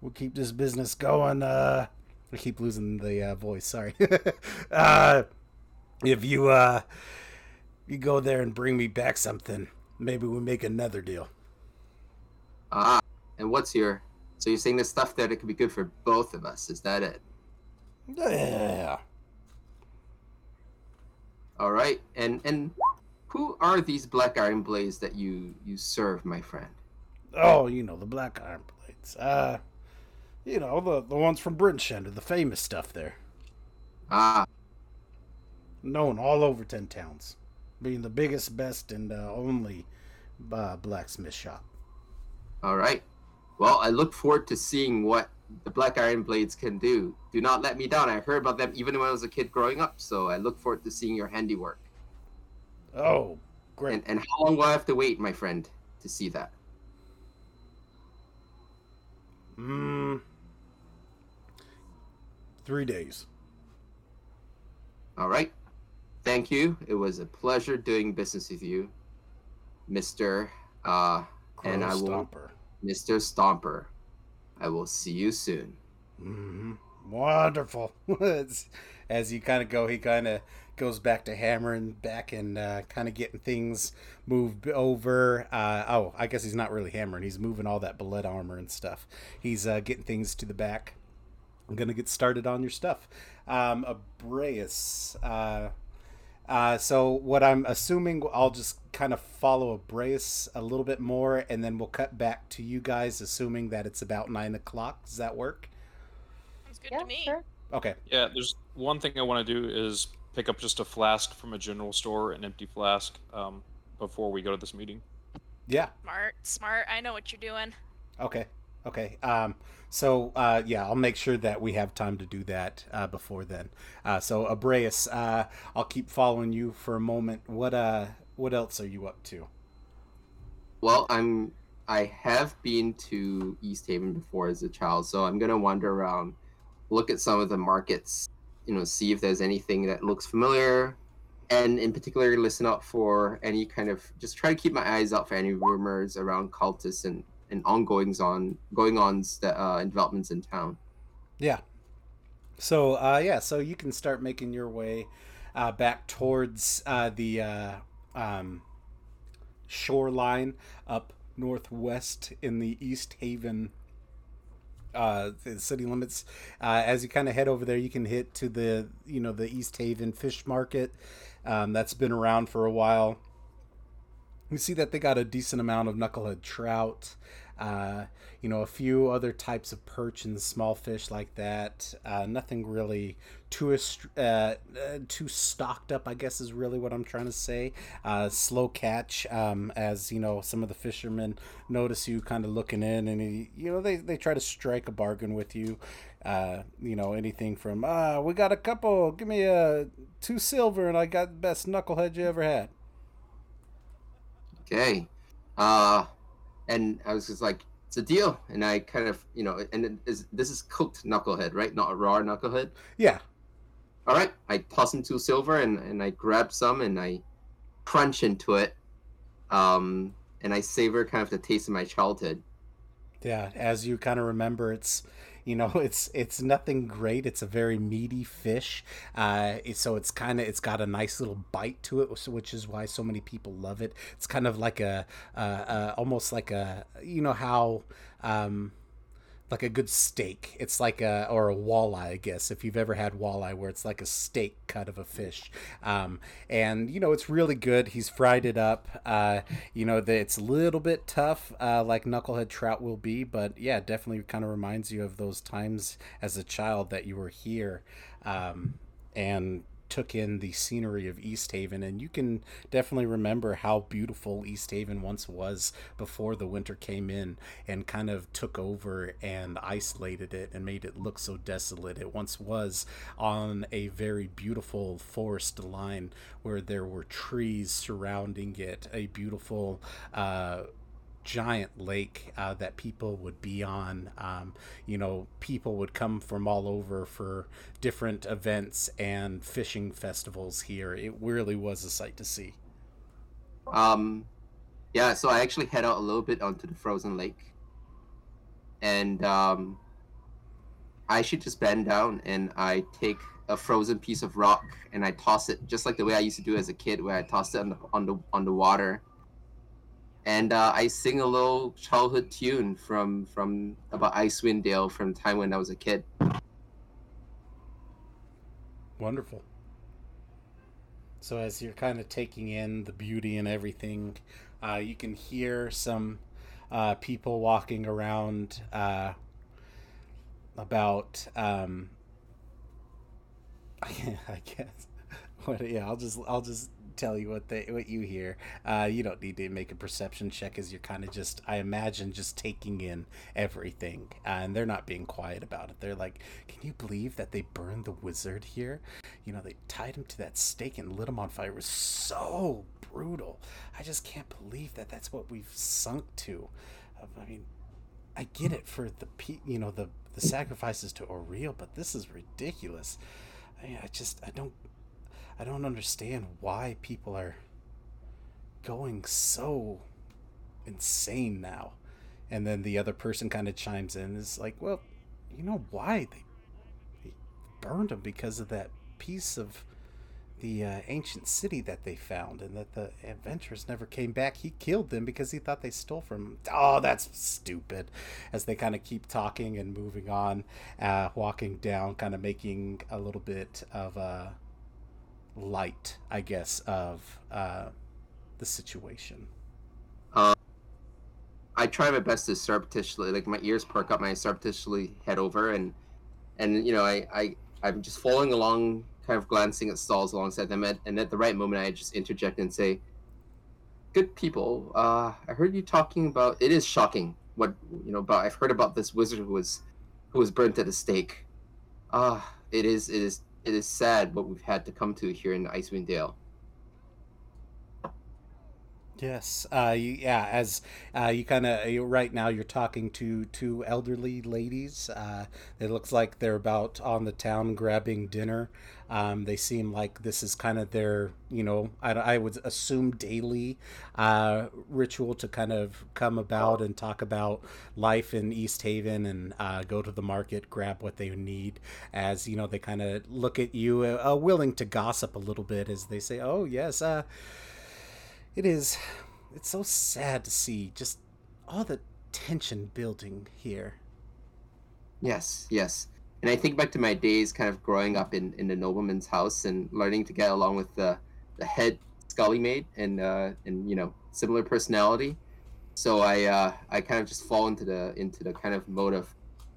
We'll keep this business going. Uh, I keep losing the uh, voice. Sorry. uh, if you, uh, you go there and bring me back something, maybe we make another deal. Ah, and what's your? So you're saying there's stuff there that could be good for both of us? Is that it? Yeah. All right. And and who are these black iron blades that you you serve, my friend? Oh, you know the black iron blades. Uh, you know the the ones from Bryn Shander, the famous stuff there, Ah, known all over ten towns, being the biggest, best, and uh, only uh, blacksmith shop. all right. Well, I look forward to seeing what the black iron blades can do. Do not let me down. I heard about them even when I was a kid growing up, so I look forward to seeing your handiwork. Oh, great! And and how long will I have to wait, my friend, to see that? Mm, three days. All right. Thank you. It was a pleasure doing business with you, Mister. Uh, And I Crow will- Stomper. Mr. Stomper. I will see you soon. hmm Wonderful. As you kind of go, he kind of goes back to hammering back and uh, kind of getting things moved over. Uh, oh, I guess he's not really hammering. He's moving all that bulette armor and stuff. He's uh, getting things to the back. I'm gonna get started on your stuff. Um, Abreus. Uh, uh, so what I'm assuming, I'll just kind of follow Abreus a little bit more, and then we'll cut back to you guys, assuming that it's about nine o'clock. Does that work? Sounds good Yeah, to me. sure. Okay. Yeah, there's one thing I want to do is pick up just a flask from a general store, an empty flask, um, before we go to this meeting. Yeah. Smart, smart. I know what you're doing. Okay. Okay. Um. So, uh, yeah, I'll make sure that we have time to do that uh, before then. Uh, so, Abreus, uh, I'll keep following you for a moment. What uh, what else are you up to? Well, I'm. I have been to Easthaven before as a child, so I'm gonna wander around, look at some of the markets, you know, see if there's anything that looks familiar, and in particular, listen out for any kind of. Just try to keep my eyes out for any rumors around cultists and and ongoings on going ons that uh, and developments in town. Yeah. So, uh, yeah, so you can start making your way uh, back towards uh, the uh, um, shoreline up northwest in the Easthaven uh, city limits. Uh, as you kind of head over there, you can hit to the you know the Easthaven Fish Market. Um, that's been around for a while. You see that they got a decent amount of knucklehead trout. Uh, you know, a few other types of perch and small fish like that. Uh, nothing really too uh, uh, too stocked up, I guess, is really what I'm trying to say. Uh, slow catch, um, as you know, some of the fishermen notice you kind of looking in, and you know they, they try to strike a bargain with you. Uh, you know, anything from ah, we got a couple, give me a two silver, and I got the best knucklehead you ever had. Okay, uh, and I was just like, it's a deal, and I kind of, you know, and it is, this is cooked knucklehead, right? Not a raw knucklehead. Yeah, all right, I toss into silver and, and I grab some and I crunch into it. Um, and I savor kind of the taste of my childhood. Yeah, as you kind of remember, it's you know it's it's nothing great. It's a very meaty fish. Uh, so it's kind of it's got a nice little bite to it which is why so many people love it. It's kind of like a uh, uh, almost like a you know how um, like a good steak. It's like a or a walleye, I guess, if you've ever had walleye, where it's like a steak cut of a fish. Um, and you know, it's really good. He's fried it up. Uh, you know, that it's a little bit tough, uh, like knucklehead trout will be, but yeah, definitely kind of reminds you of those times as a child that you were here. Um, and took in the scenery of Easthaven, and you can definitely remember how beautiful Easthaven once was before the winter came in and kind of took over and isolated it and made it look so desolate. It once was on a very beautiful forest line where there were trees surrounding it, a beautiful uh, giant lake uh, that people would be on. Um, you know, people would come from all over for different events and fishing festivals here. It really was a sight to see. Um, yeah, so I actually head out a little bit onto the frozen lake, and um, I should just bend down and I take a frozen piece of rock and I toss it just like the way I used to do as a kid, where I tossed it on the on the on the water and uh, I sing a little childhood tune from from about Icewind Dale from time when I was a kid. Wonderful. So as you're kind of taking in the beauty and everything, uh, you can hear some uh, people walking around uh, about. Um, I guess. What? Yeah, I'll just I'll just tell you what they what you hear. Uh, you don't need to make a perception check as you're kind of just I imagine just taking in everything, uh, and they're not being quiet about it. They're like, "Can you believe that they burned the wizard here? You know, they tied him to that stake and lit him on fire. It was so brutal. I just can't believe that that's what we've sunk to. I mean, I get it for the you know the the sacrifices to Auril, but this is ridiculous. I, mean, I just I don't I don't understand why people are going so insane now. And then the other person kind of chimes in is like, well, you know why they, they burned him because of that piece of the uh, ancient city that they found and that the adventurers never came back. He killed them because he thought they stole from him. Oh, that's stupid. As they kind of keep talking and moving on, uh, walking down, kind of making a little bit of a light, I guess, of uh, the situation? Uh, I try my best to surreptitiously, like my ears perk up, my surreptitiously head over, and and you know, I I I'm just following along, kind of glancing at stalls alongside them, and, and at the right moment, I just interject and say, "Good people, uh, I heard you talking about. It is shocking what you know, but I've heard about this wizard who was who was burnt at a stake. Ah, uh, it is it is it is sad what we've had to come to here in Icewind Dale. Yes, uh, yeah. As uh, you kind of right now, you're talking to two elderly ladies. Uh, it looks like they're about on the town grabbing dinner. Um, they seem like this is kind of their, you know, I, I would assume daily uh, ritual to kind of come about and talk about life in Easthaven and uh, go to the market, grab what they need. As you know, they kind of look at you, uh, willing to gossip a little bit as they say, "Oh yes." It is it's so sad to see just all the tension building here. Yes, yes. And I think back to my days kind of growing up in, in the nobleman's house and learning to get along with the, the head scully maid and uh, and you know, similar personality. So I uh, I kind of just fall into the into the kind of mode of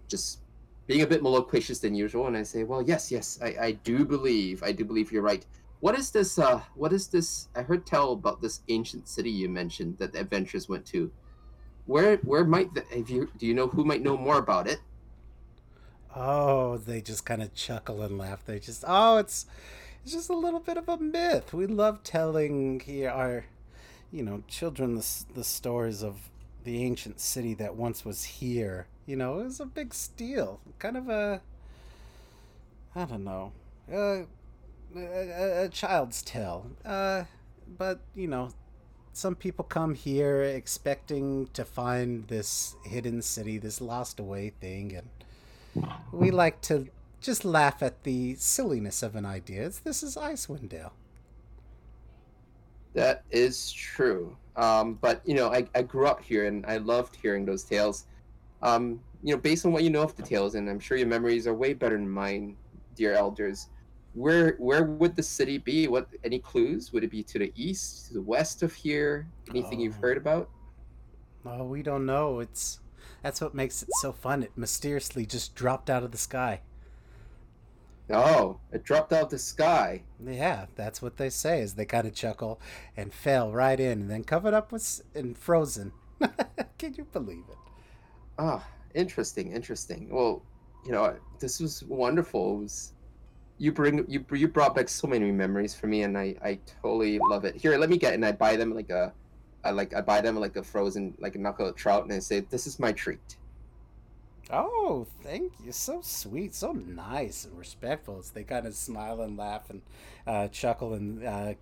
just being a bit more loquacious than usual, and I say, "Well, yes, yes, I, I do believe, I do believe you're right. What is this? Uh, what is this? I heard tell about this ancient city you mentioned that the adventurers went to. Where where might the, have you do you know who might know more about it? Oh, they just kind of chuckle and laugh. They just, oh, it's, it's just a little bit of a myth. We love telling here our, you know, children the the stories of the ancient city that once was here. You know, it was a big steal, kind of a, I don't know, uh, a, a, child's tale. Uh, but you know, some people come here expecting to find this hidden city, this lost away thing, and we like to just laugh at the silliness of an idea. This is Icewind Dale. That is true. Um, but you know, I, I grew up here and I loved hearing those tales. Um, you know, based on what you know of the tales, and I'm sure your memories are way better than mine, dear elders. Where where would the city be? What any clues? Would it be to the east, to the west of here? Anything you've Oh. heard about? Oh, we don't know. It's that's what makes it so fun. It mysteriously just dropped out of the sky. Oh, it dropped out of the sky. Yeah, that's what they say. As they kind of chuckle and fell right in, and then covered up with and frozen. Can you believe it? Ah, interesting, interesting. Well, you know, this was wonderful. It was, you bring you you brought back so many memories for me, and I I totally love it. Here, let me get, and I buy them like a, I like I buy them like a frozen like a knuckle trout, and I say this is my treat. Oh, thank you. So sweet, so nice and respectful. As they kind of smile and laugh and uh, chuckle and uh,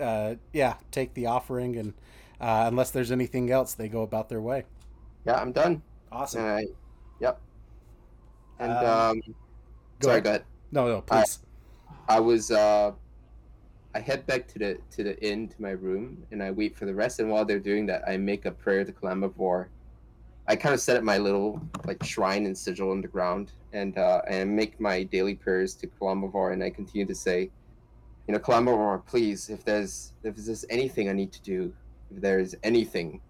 uh, yeah, take the offering and uh, unless there's anything else, they go about their way. Yeah, I'm done. Awesome. I, yep. And Um, um, Go sorry, ahead. go ahead. No, no, please. I was uh I head back to the to the inn to my room and I wait for the rest and while they're doing that I make a prayer to Kelemvor. I kind of set up my little like shrine and sigil on the ground and uh and make my daily prayers to Kelemvor and I continue to say, you know, Kelemvor, please, if there's if there's anything I need to do, if there's anything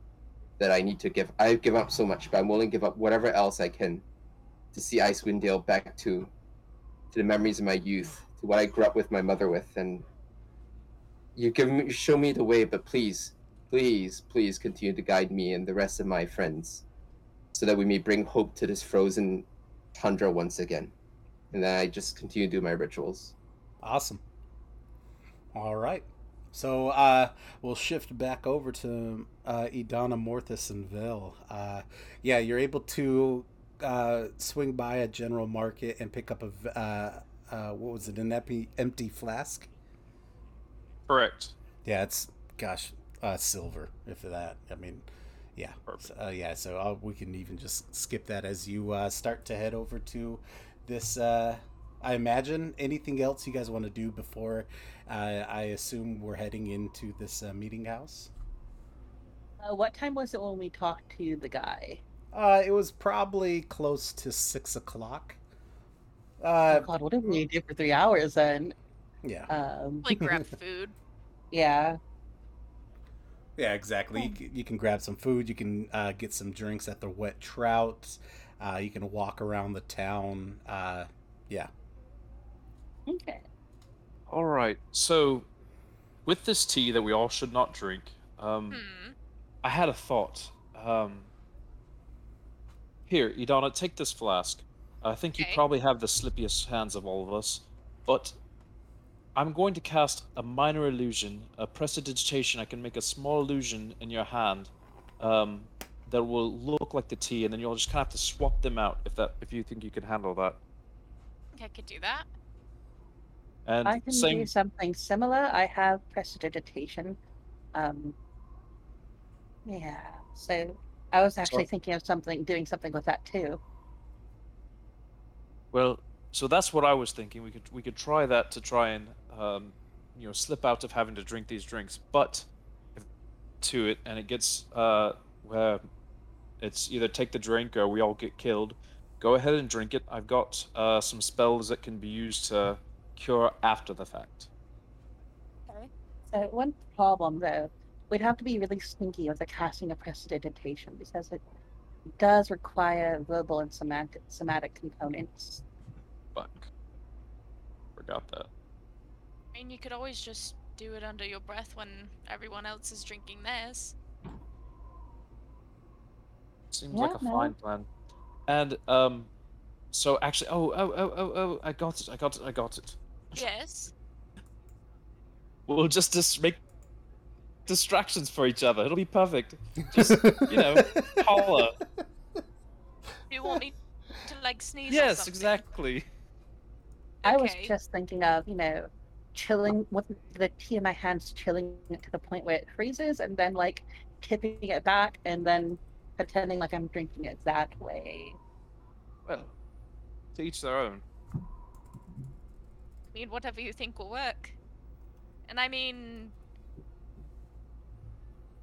that I need to give I give up so much, but I'm willing to give up whatever else I can to see Icewind Dale back to to the memories of my youth, to what I grew up with my mother with, and you give me, show me the way. But please, please, please continue to guide me and the rest of my friends, so that we may bring hope to this frozen tundra once again. And then I just continue to do my rituals. Awesome. All right. So uh, we'll shift back over to uh, Idana, Morthus, and Vell. Uh, yeah, you're able to uh, swing by a general market and pick up a uh, uh, what was it, an empty empty flask? Correct. Yeah, it's gosh, uh, silver. If that, I mean, yeah, Perfect. uh, yeah. So uh, we can even just skip that as you uh, start to head over to this. Uh, I imagine anything else you guys want to do before uh, I assume we're heading into this uh, meeting house. Uh, what time was it when we talked to the guy? Uh, it was probably close to six o'clock. Uh, oh God, what did we do for three hours then? yeah, Um, Like grab food. yeah. yeah, exactly. You, can, you can grab some food. You can uh, get some drinks at the Wet Trout. Uh, you can walk around the town. Uh, yeah. Okay. All right. So, with this tea that we all should not drink, um, Hmm. I had a thought. Um, here, Idana, take this flask. I think you probably have the slippiest hands of all of us, but I'm going to cast a minor illusion, a prestidigitation. I can make a small illusion in your hand um, that will look like the tea, and then you'll just kind of have to swap them out if that if you think you can handle that. I I could do that. And I can same do something similar. I have prestidigitation. Um, yeah. So I was actually thinking of something, doing something with that too. Well, so that's what I was thinking. We could we could try that to try and um, you know slip out of having to drink these drinks, but if to it and it gets uh, where it's either take the drink or we all get killed. Go ahead and drink it. I've got uh, some spells that can be used to cure after the fact. Okay. So one problem though, we'd have to be really sneaky with the casting of prestidigitation because it does require verbal and somatic, somatic components. Fuck. Forgot that. I mean, you could always just do it under your breath when everyone else is drinking theirs. Seems Yeah, like a no. fine plan. And um, so actually, oh, oh, oh, oh, oh, I got it, I got it, I got it. Yes. We'll just dis- make distractions for each other. It'll be perfect. Just you know, holler. Do you want me to like sneeze? or yes, something? exactly. I was just thinking of, you know, chilling with the tea in my hands, chilling it to the point where it freezes, and then like tipping it back, and then pretending like I'm drinking it that way. Well, to each their own. I mean, whatever you think will work. And I mean,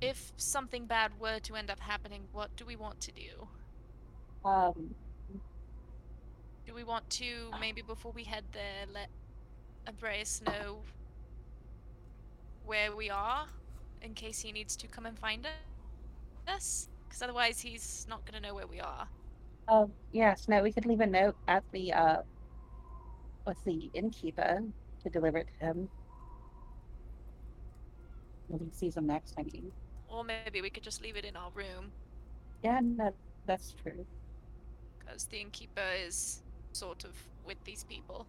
if something bad were to end up happening, what do we want to do? Um, Do we want to maybe before we head there let Abraeus know where we are in case he needs to come and find us? Because otherwise he's not gonna know where we are. um, yes, no, we could leave a note at the uh, with the innkeeper to deliver it to him. When he sees him next, I mean. Or maybe we could just leave it in our room Yeah, no, that's true. because the innkeeper is sort of with these people.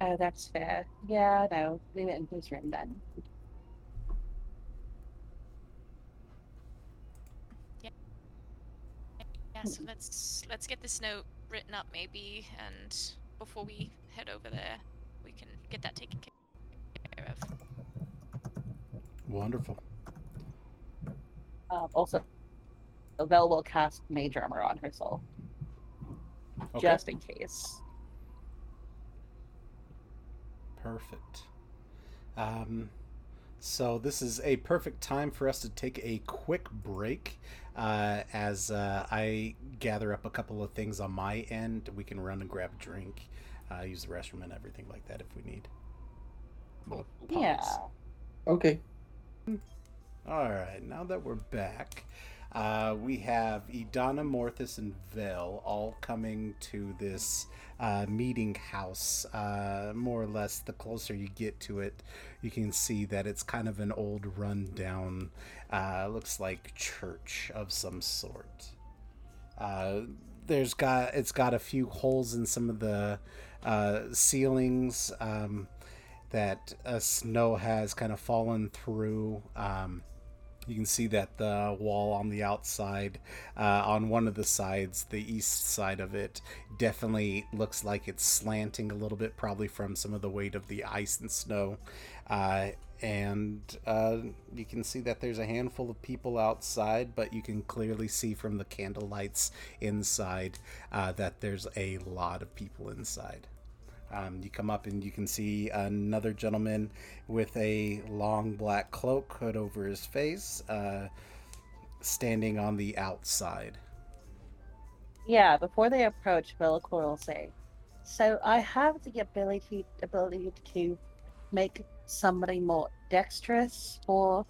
Oh, that's fair. Yeah, no, leave it in his room then. Yeah, Yeah. so let's let's get this note written up maybe, and before we head over there, we can get that taken care of. Wonderful. Um, also, Vell will cast Mage Armor on herself, Okay. just in case. Perfect. Um, so this is a perfect time for us to take a quick break uh, as uh, I gather up a couple of things on my end. We can run and grab a drink, uh, use the restroom, and everything like that if we need. We'll Yeah. pause. Okay. All right, now that we're back, uh, we have Idana, Morthus, and Vell all coming to this uh, meeting house. Uh, more or less, the closer you get to it, you can see that it's kind of an old, rundown, uh, looks like church of some sort. Uh, there's got it's got a few holes in some of the uh, ceilings. Um, that snow has kind of fallen through. Um, you can see that the wall on the outside, uh, on one of the sides, the east side of it, definitely looks like it's slanting a little bit, probably from some of the weight of the ice and snow. Uh, and uh, you can see that there's a handful of people outside, but you can clearly see from the candle lights inside uh, that there's a lot of people inside. Um, you come up and you can see another gentleman with a long black cloak, hood over his face, uh, standing on the outside. Yeah, before they approach, Velikor will say, "So I have the ability ability to make somebody more dexterous for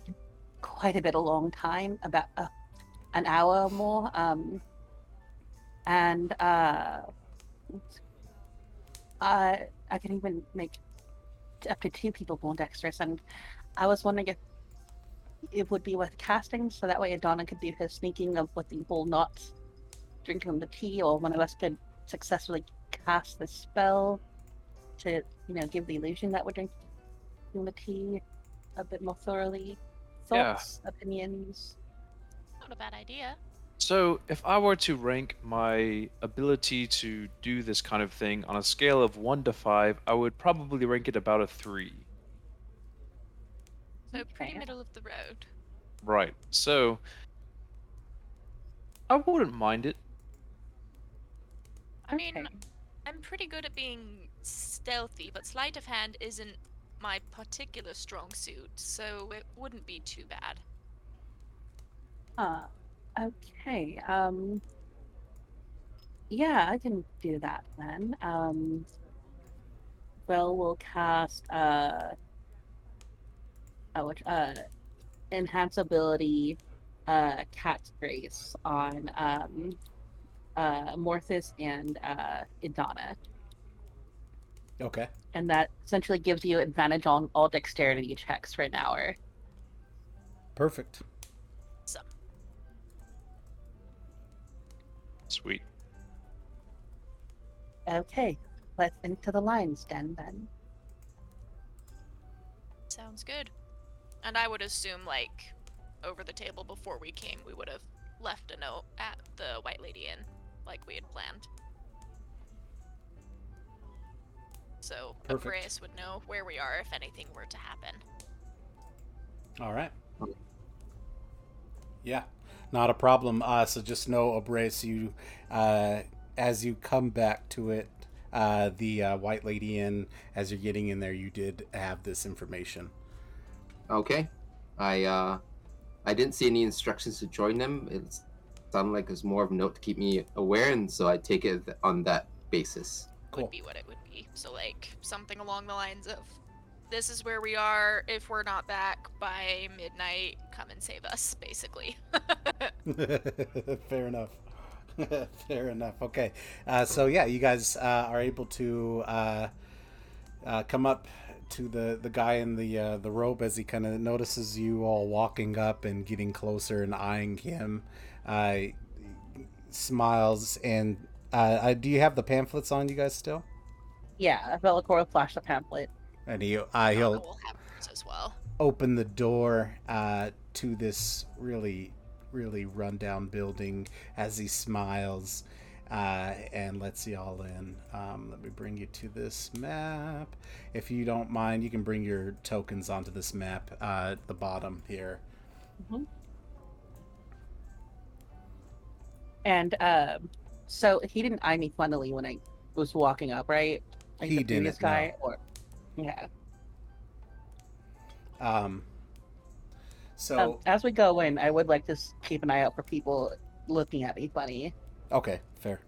quite a bit, a long time, about uh, an hour or more. Um, and uh, I I can even make up to two people more dexterous. And I was wondering if it would be worth casting, so that way Idana could do her sneaking of what the bull not drinking the tea, or one of us could successfully cast the spell to, you know, give the illusion that we're drinking the tea a bit more thoroughly. Yeah. Thoughts, opinions? Not a bad idea. So, if I were to rank my ability to do this kind of thing on a scale of 1 to 5, I would probably rank it about a 3. So pretty middle of the road. Right. So, I wouldn't mind it. I mean, Okay. I'm pretty good at being stealthy, but sleight of hand isn't my particular strong suit, so it wouldn't be too bad. Uh, okay. Um, yeah, I can do that then. Um, well, we'll cast uh, oh, which, uh, enhance ability uh, Cat's Grace on um, uh, Morthus and uh, Idana. Okay. And that essentially gives you advantage on all dexterity checks for an hour. Perfect. Sweet. Okay, let's into the lion's den then. Sounds good. And I would assume, like, over the table before we came, we would have left a note at the White Lady Inn, like we had planned. So Perfect. Abraeus would know where we are if anything were to happen. All right. Yeah, not a problem. Uh, so just know, Abrace, you uh, as you come back to it, uh, the uh, White Lady Inn, as you're getting in there, you did have this information. Okay. I uh I didn't see any instructions to join them. It sounded like it was more of a note to keep me aware, and so I take it on that basis. Cool. Would be what it would be. So like something along the lines of, "This is where we are. If we're not back by midnight, come and save us." Basically. Fair enough. Fair enough. Okay. Uh, so yeah, you guys uh, are able to uh, uh, come up to the, the guy in the uh, the robe as he kind of notices you all walking up and getting closer and eyeing him. Uh, smiles and uh, uh, do you have the pamphlets on you guys still? Yeah, Velicor will flash the pamphlet. And he uh, Donna he'll will have hers as well. open the door uh, to this really, really rundown building as he smiles uh, and lets you all in. Um, let me bring you to this map. If you don't mind, you can bring your tokens onto this map uh, at the bottom here. And um, so he didn't eye me funnily when I was walking up, right? Like He the didn't, no. guy, or yeah. Um, so, Um, as we go in, I would like to keep an eye out for people looking at me funny. Okay, fair.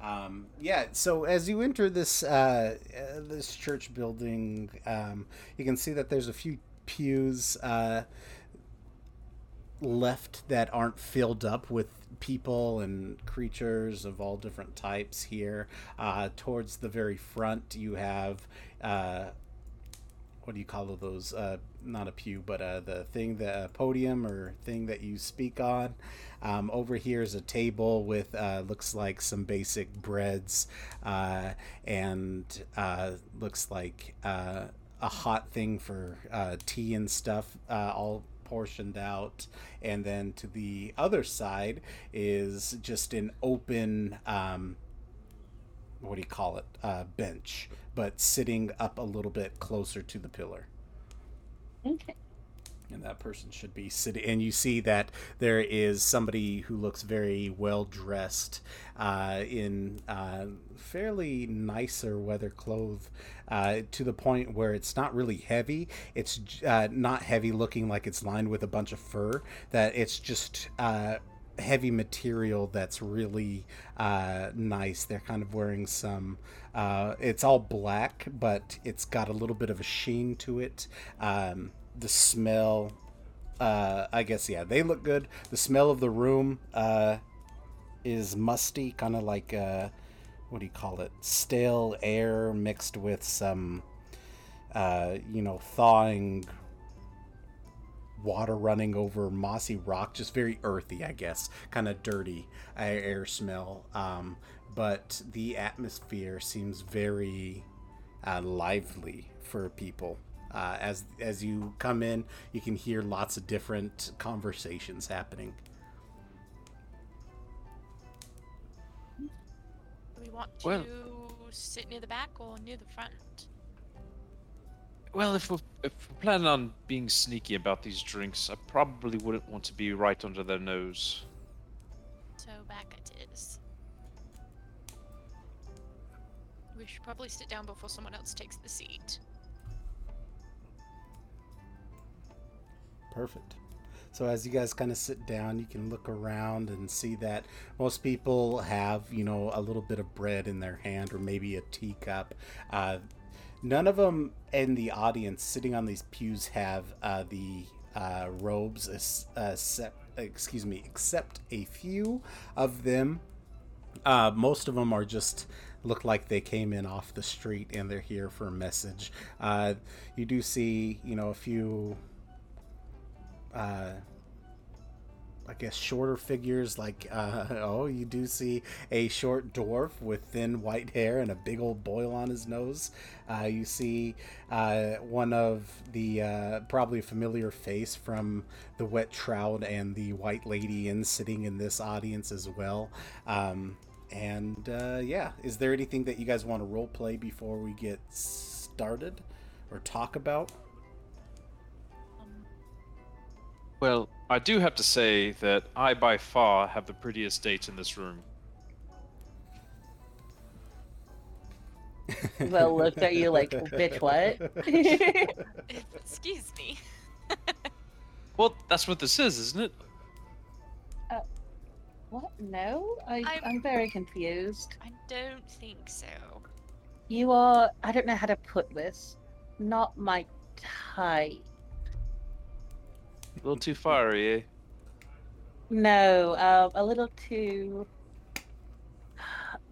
Um, yeah, so as you enter this uh, uh, this church building, um, you can see that there's a few pews uh, left that aren't filled up with people and creatures of all different types here. Uh, towards the very front, you have uh, what do you call those? Uh, not a pew, but uh, the thing, the podium or thing that you speak on. Um, over here is a table with uh, looks like some basic breads uh, and looks like a hot thing for tea and stuff, all portioned out. And then to the other side is just an open. Um, what do you call it? Uh, bench, but sitting up a little bit closer to the pillar Okay. And that person should be sitting and you see that there is somebody who looks very well dressed uh, in uh, fairly nicer weather clothes uh, to the point where it's not really heavy it's uh, not heavy looking like it's lined with a bunch of fur that it's just uh, heavy material that's really uh, nice. They're kind of wearing some. Uh, it's all black, but it's got a little bit of a sheen to it. Um, the smell, uh, I guess, yeah, they look good. The smell of the room uh, is musty, kind of like uh, what do you call it? Stale air mixed with some, uh, you know, thawing water running over mossy rock, just very earthy, I guess, kind of dirty air smell. Um, but the atmosphere seems very uh, lively for people. Uh, as as you come in, you can hear lots of different conversations happening. Do we want to Well- sit near the back or near the front? Well, if we're, if we're planning on being sneaky about these drinks, I probably wouldn't want to be right under their nose. So back it is. We should probably sit down before someone else takes the seat. Perfect. So as you guys kind of sit down, you can look around and see that most people have, you know, a little bit of bread in their hand or maybe a teacup. Uh, none of them in the audience sitting on these pews have uh, the uh, robes, excuse me, except a few of them. Uh, most of them are just look like they came in off the street and they're here for a message. Uh, you do see, you know, a few, uh, I guess, shorter figures. Like, uh, oh, you do see a short dwarf with thin white hair and a big old boil on his nose. Uh, you see uh, one of the uh, probably a familiar face from the Wet Trout and the White Lady in sitting in this audience as well. Um, and uh, yeah, is there anything that you guys want to role play before we get started or talk about? Well, I do have to say that I by far have the prettiest date in this room. Well, looked at you like, bitch, what? excuse me. Well, that's what this is, isn't it? Uh, what? No, I, I'm- I'm very confused. I don't think so. You are, I don't know how to put this, not my type. A little too fiery, eh? No, um, a little too.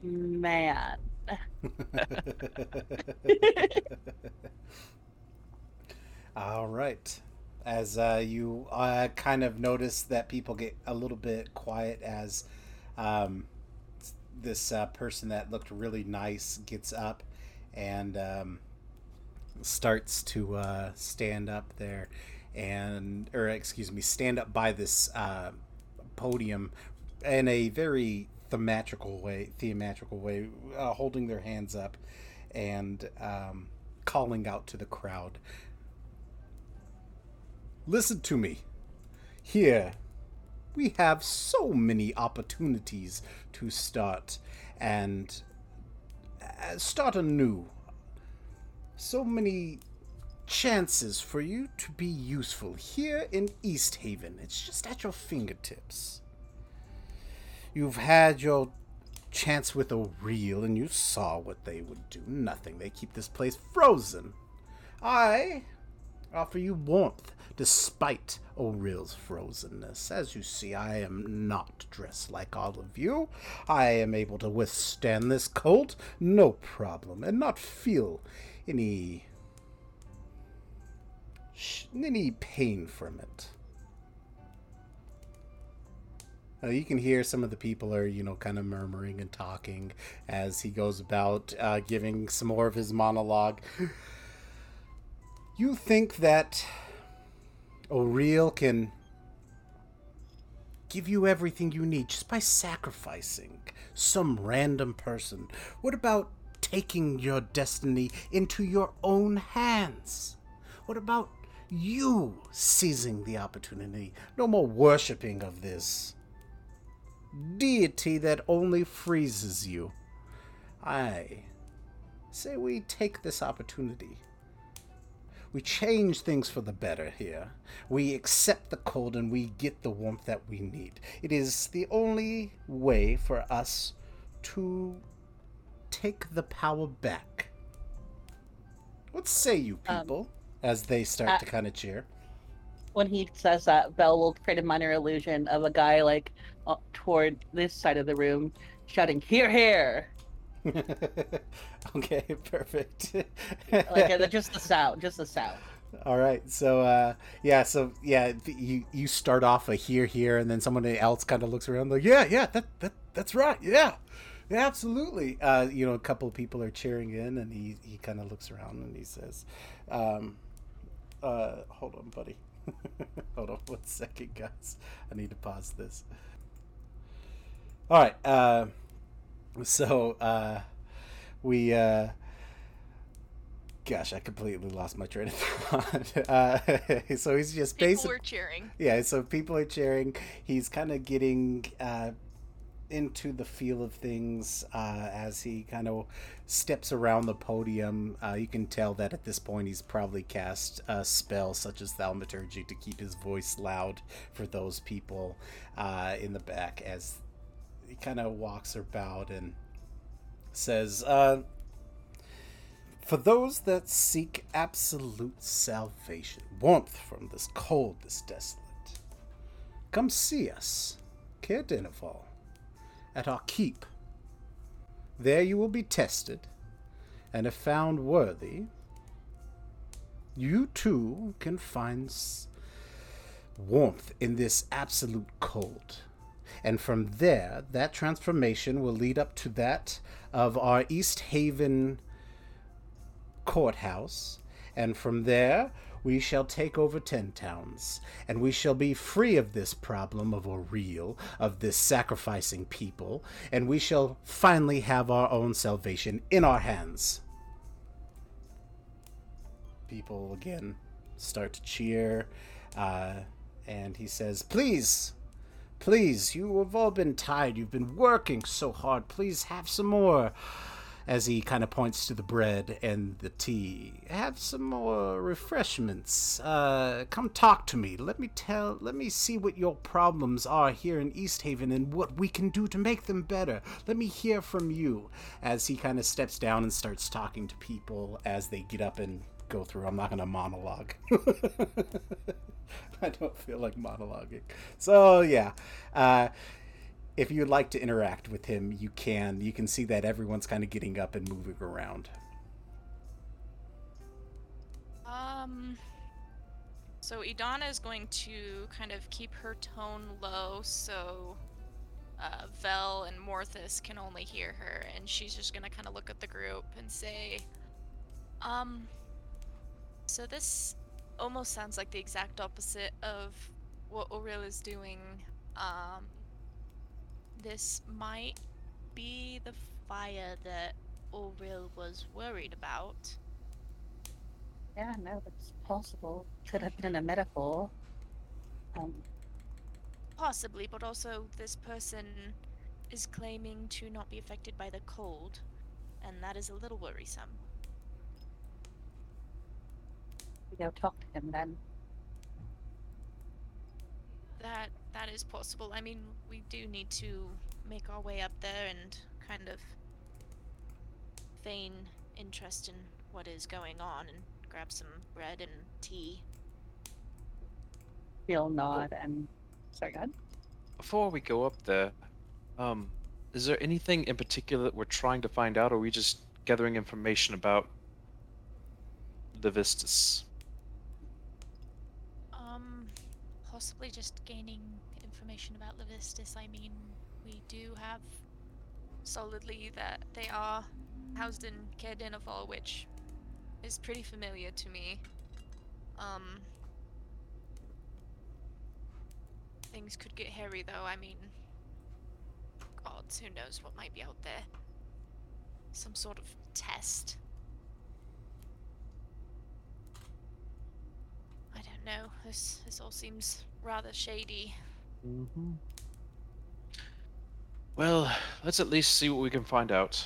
Man. All right. As uh, you uh, kind of notice that people get a little bit quiet as um, this uh, person that looked really nice gets up and um, starts to uh, stand up there and, or excuse me, stand up by this uh, podium in a very thematrical way, theatrical way, uh, holding their hands up and um, calling out to the crowd. Listen to me. Here, we have so many opportunities to start and uh, start anew. So many chances for you to be useful here in Easthaven. It's just at your fingertips. You've had your chance with Auril and you saw what they would do. Nothing. They keep this place frozen. I offer you warmth despite Auril's frozenness. As you see, I am not dressed like all of you. I am able to withstand this cold, no problem, and not feel any any pain from it. Uh, you can hear some of the people are, you know, kind of murmuring and talking as he goes about uh, giving some more of his monologue. You think that Auril can give you everything you need just by sacrificing some random person? What about taking your destiny into your own hands? What about you seizing the opportunity? No more worshipping of this deity that only freezes you. I say we take this opportunity. We change things for the better here. We accept the cold and we get the warmth that we need. It is the only way for us to take the power back. What say you Um, people? As they start uh, to kind of cheer. When he says that, Vell will create a minor illusion of a guy like toward this side of the room, shouting "Here, here!" okay, perfect. Like uh, just the sound, just the sound. All right, so uh, yeah, so yeah, you you start off a here here, and then someone else kind of looks around like, yeah, yeah, that that that's right, yeah, yeah, absolutely. Uh, you know, a couple of people are cheering in, and he he kind of looks around and he says, um, uh, "Hold on, buddy, hold on one second, guys. I need to pause this." All right, uh, so uh, we. Uh, Gosh, I completely lost my train of thought. Uh, so he's just People basically were cheering. yeah. So people are cheering. He's kind of getting uh, into the feel of things uh, as he kind of steps around the podium. Uh, you can tell that at this point he's probably cast a spell such as thaumaturgy to keep his voice loud for those people uh, in the back as he kind of walks about and says, uh, For those that seek absolute salvation, warmth from this cold, this desolate, come see us, Caer Dineval, at our keep. There you will be tested, and if found worthy, you too can find warmth in this absolute cold. And from there, that transformation will lead up to that of our Easthaven courthouse. And from there, we shall take over ten towns, and we shall be free of this problem of Auril, of this sacrificing people, and we shall finally have our own salvation in our hands. People again start to cheer, uh, and he says, Please, please, you have all been tired. You've been working so hard. Please have some more as he kind of points to the bread and the tea. Have some more refreshments. Uh, come talk to me. Let me tell. Let me see what your problems are here in Easthaven and what we can do to make them better. Let me hear from you. As he kind of steps down and starts talking to people as they get up and go through. I'm not going to monologue. I don't feel like monologuing. So yeah. Uh, if you'd like to interact with him, you can. You can see that everyone's kind of getting up and moving around. Um. So Idana is going to kind of keep her tone low, so uh, Vell and Morthus can only hear her, and she's just gonna kind of look at the group and say, "Um. So this almost sounds like the exact opposite of what Auril is doing. Um. This might be the fire that Auril was worried about." Yeah, no, that's possible. Could have been a metaphor. Um, Possibly, but also this person is claiming to not be affected by the cold, and that is a little worrisome. we go talk to him then. That that is possible. I mean, we do need to make our way up there and kind of feign interest in what is going on and grab some bread and tea. He'll nod and sorry, go ahead. Before we go up there, um, is there anything in particular that we're trying to find out, or are we just gathering information about Levistus? Um, possibly just gaining information about Levistus. I mean, we do have solidly that they are housed in Dineval, which is pretty familiar to me. Um, things could get hairy though. I mean, gods, who knows what might be out there? Some sort of test. I don't know. This this all seems rather shady. Mm-hmm. Well, let's at least see what we can find out.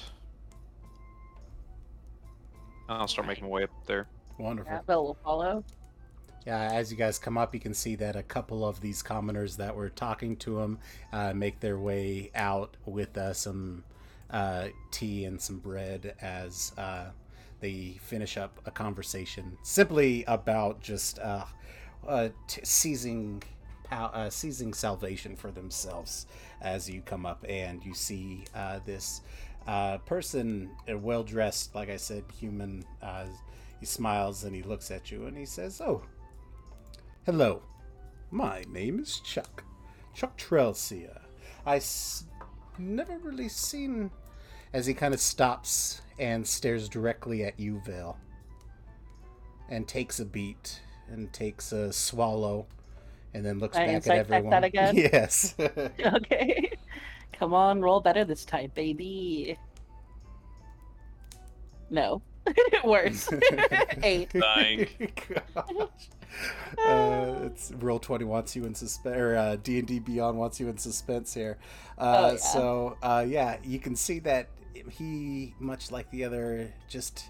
I'll start making my way up there. Wonderful. Yeah, Bill will follow. Yeah, as you guys come up, you can see that a couple of these commoners that were talking to him uh, make their way out with uh, some uh, tea and some bread as uh, they finish up a conversation simply about just uh, uh, t- seizing uh, seizing salvation for themselves. As you come up and you see uh, this uh, person, uh, well dressed, like I said, human. He smiles and he looks at you and he says, "Oh." Hello, my name is Chuck. Chuck Trelsia. I s- never really seen. As he kind of stops and stares directly at you, Vale. And takes a beat and takes a swallow and then looks I back at insight check everyone. that again? Yes. okay. Come on, roll better this time, baby. No. Worse. Eight. Dying. Gosh. Uh, it's Roll20 wants you in suspense, or uh, D and D Beyond wants you in suspense here. Uh, Oh, yeah. So uh, yeah, you can see that he, much like the other, just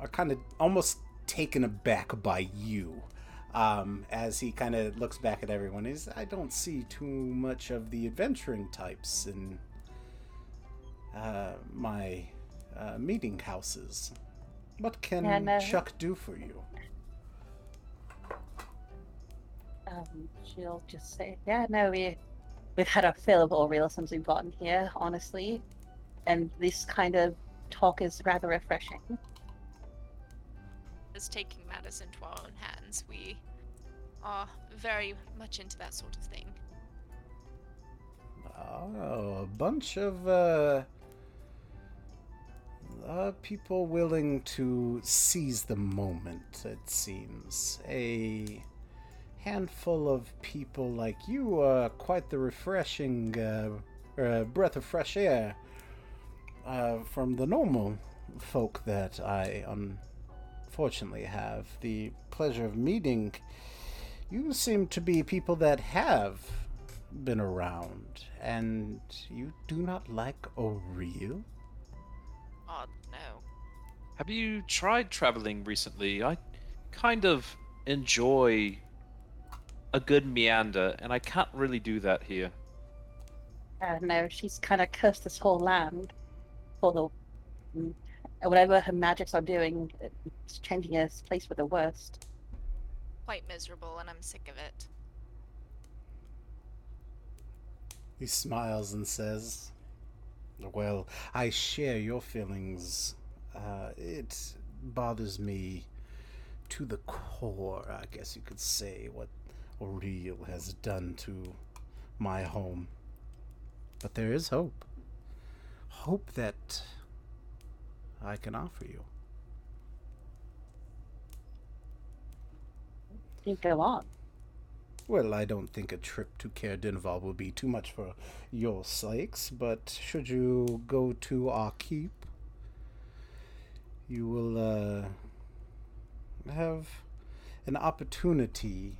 are kind of almost taken aback by you. Um, as he kind of looks back at everyone, is I don't see too much of the adventuring types in uh, my uh, meeting houses. What can Yeah, no. Chuck do for you? Um, she'll just say, "Yeah, no, we we've had our fill of all realism's we've gotten here, honestly, and this kind of talk is rather refreshing." As taking matters into our own hands, we are very much into that sort of thing. Oh, a bunch of uh, uh, people willing to seize the moment, it seems. A handful of people like you are quite the refreshing uh, uh, breath of fresh air uh, from the normal folk that I unfortunately have the pleasure of meeting. You seem to be people that have been around, and you do not like Auril? Oh no. Have you tried traveling recently? I kind of enjoy a good meander, and I can't really do that here. Uh, no, she's kind of cursed this whole land for the mm, whatever her magics are doing. It's changing this place for the worst. Quite miserable, and I'm sick of it. He smiles and says, Well, I share your feelings. Uh, it bothers me to the core, I guess you could say, what Auril has done to my home. But there is hope. Hope that I can offer you. You go on. Well, I don't think a trip to Caer Dineval will be too much for your sakes, but should you go to our keep, you will uh, have an opportunity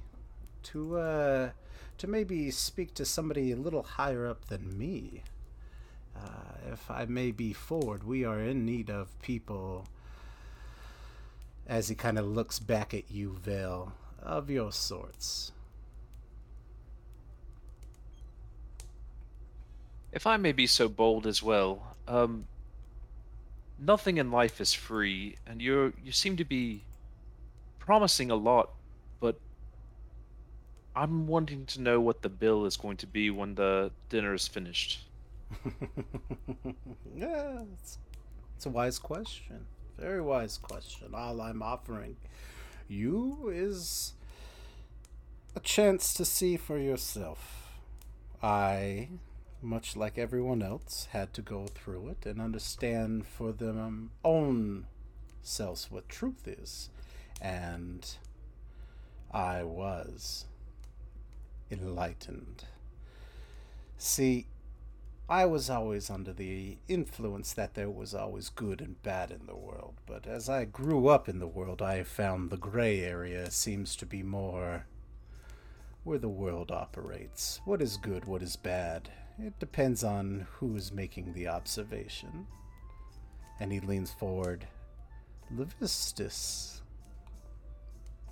to uh, to maybe speak to somebody a little higher up than me. Uh, if I may be forward, we are in need of people. As he kind of looks back at you, Vale, of your sorts. If I may be so bold as well, um, nothing in life is free, and you you seem to be promising a lot, but I'm wanting to know what the bill is going to be when the dinner is finished. yeah, it's, it's a wise question. Very wise question. All I'm offering you is a chance to see for yourself. I, much like everyone else, had to go through it and understand for them own selves what truth is. And I was enlightened. See, I was always under the influence that there was always good and bad in the world, but as I grew up in the world, I found the gray area seems to be more where the world operates. What is good, what is bad? It depends on who is making the observation. And he leans forward. Levistus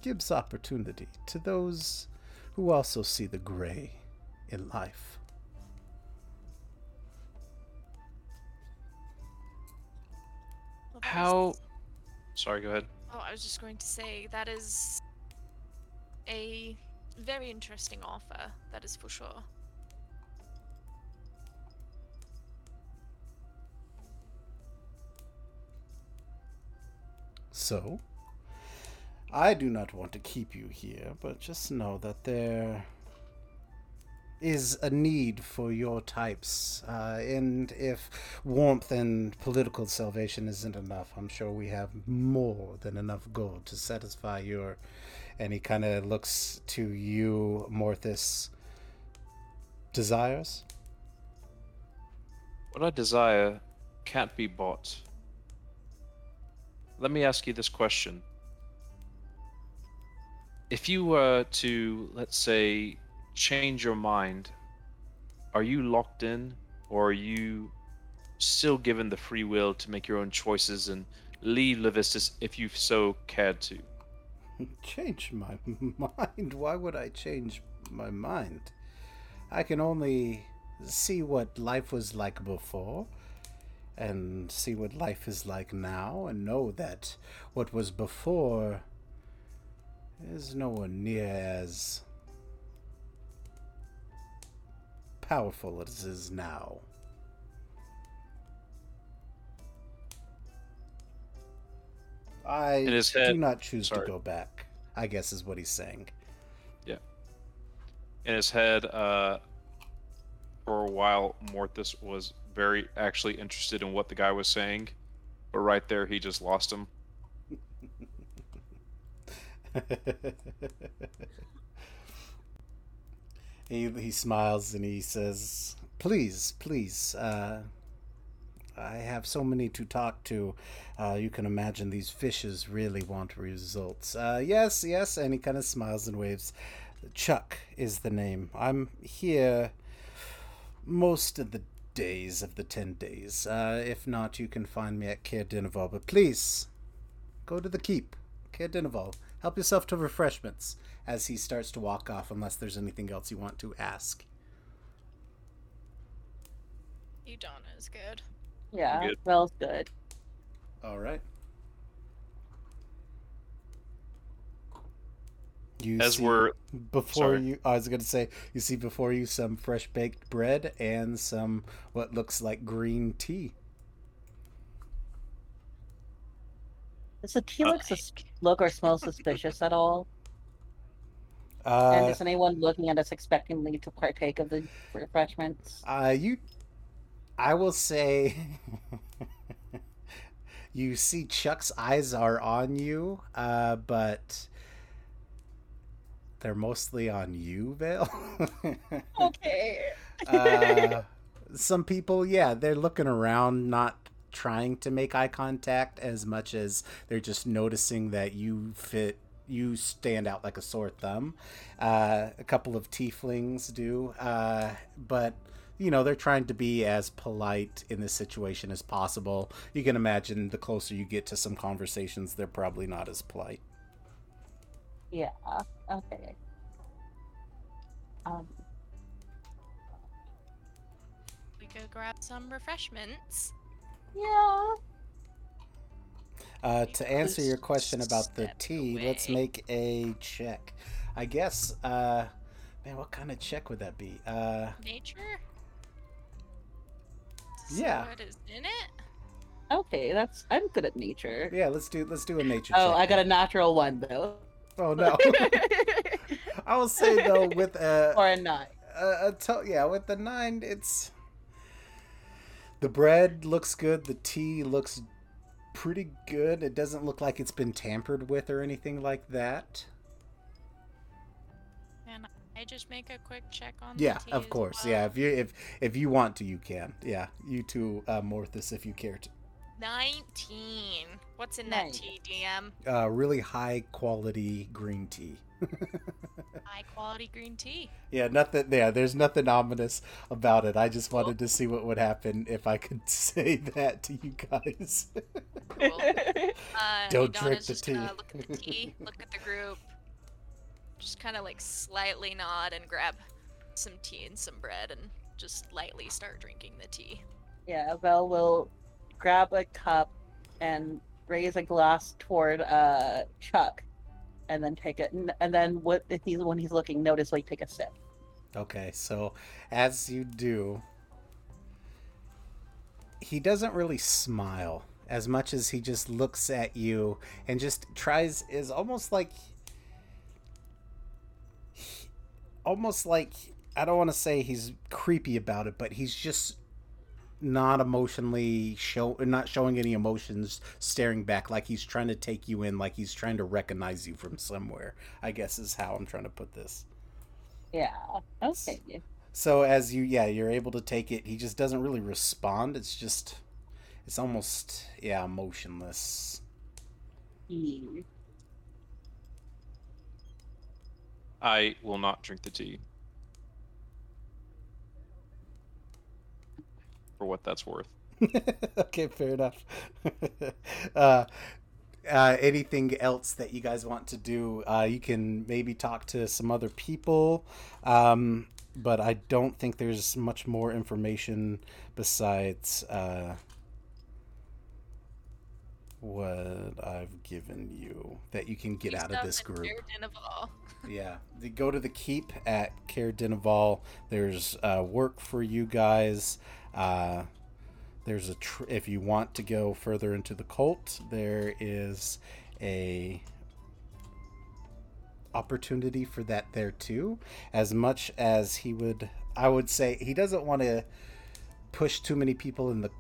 gives opportunity to those who also see the gray in life. How? Sorry, go ahead. Oh, I was just going to say that is a very interesting offer. That is for sure. So, I do not want to keep you here, but just know that there is a need for your types. Uh, and if warmth and political salvation isn't enough, I'm sure we have more than enough gold to satisfy your. And he kind of looks to you, Morthus. Desires? What I desire can't be bought. Let me ask you this question. If you were to, let's say, change your mind, are you locked in or are you still given the free will to make your own choices and leave Levistus if you so cared to? Change my mind? Why would I change my mind? I can only see what life was like before, and see what life is like now and know that what was before is nowhere near as powerful as it is now. I In his do not choose to go back, I guess is what he's saying. Yeah. In his head, uh, for a while, Morthus was very actually interested in what the guy was saying, but right there, he just lost him. he, he smiles and he says, Please, please, uh, I have so many to talk to. Uh, you can imagine these fishes really want results. Uh, yes, yes, and he kind of smiles and waves. Chuck is the name. I'm here most of the days of the ten days. Uh, if not, you can find me at Caer Dineval. But please, go to the keep. Caer Dineval. Help yourself to refreshments as he starts to walk off, unless there's anything else you want to ask. Idana is good. Yeah, Good. Vell's good. All right. You As see- we're before sorry. you, I was going to say, you see before you some fresh baked bread and some what looks like green tea. Does the tea look, uh, sus- look or smell suspicious at all? And Uh, is anyone looking at us expectantly to partake of the refreshments? uh, you, I will say, you see Chuck's eyes are on you, uh, but they're mostly on you, Vale. Okay. uh, some people, yeah, they're looking around, not trying to make eye contact as much as they're just noticing that you fit. You stand out like a sore thumb. Uh, a couple of tieflings do, uh, but you know they're trying to be as polite in this situation as possible. You can imagine the closer you get to some conversations, they're probably not as polite. Yeah. Okay. Um. We go grab some refreshments. Yeah. Uh, to answer your question about the Step tea, let's make a check. I guess, uh, man, what kind of check would that be? Uh, Nature? To Yeah. What is in it? Okay, that's I'm good at nature. yeah, let's do let's do a nature Oh, check. I got a natural one though. Oh no, I will say though with a, or a nine. a, a to- yeah with the nine, it's the bread looks good. The tea looks pretty good. It doesn't look like it's been tampered with or anything like that. Can I just make a quick check on Yeah, tea of as course. well? Yeah, if you if if you want to, you can. Yeah, you too, uh, Morthus, if you care to. 19. What's in Nice. that tea, DM? Uh, really high quality green tea. High quality green tea. yeah, nothing. Yeah, there's nothing ominous about it. I just wanted to see what would happen if I could say that to you guys. Cool. Uh, Don't drink the just tea. Look at the tea, look at the group, just kind of like slightly nod and grab some tea and some bread and just lightly start drinking the tea. yeah, Vell will grab a cup and raise a glass toward uh Chuck, and then take it. And, and then what if he's when he's looking, notice like take a sip. Okay, so as you do, he doesn't really smile as much as he just looks at you and just tries is almost like almost like I don't want to say he's creepy about it, but he's just not emotionally show not showing any emotions staring back like he's trying to take you in like he's trying to recognize you from somewhere i guess is how i'm trying to put this Yeah. Okay. so as you, yeah, you're able to take it. He just doesn't really respond. It's just, it's almost, yeah, motionless. Hmm. I will not drink the tea. For what that's worth. okay, fair enough. uh, uh, anything else that you guys want to do? Uh, you can maybe talk to some other people, um, but I don't think there's much more information besides uh, what I've given you that you can get He's out of this group. Yeah, the, go to the keep at Caer Dineval. There's uh, work for you guys. Uh, there's a tr- if you want to go further into the cult, there is a opportunity for that there too. As much as he would, I would say he doesn't want to push too many people in the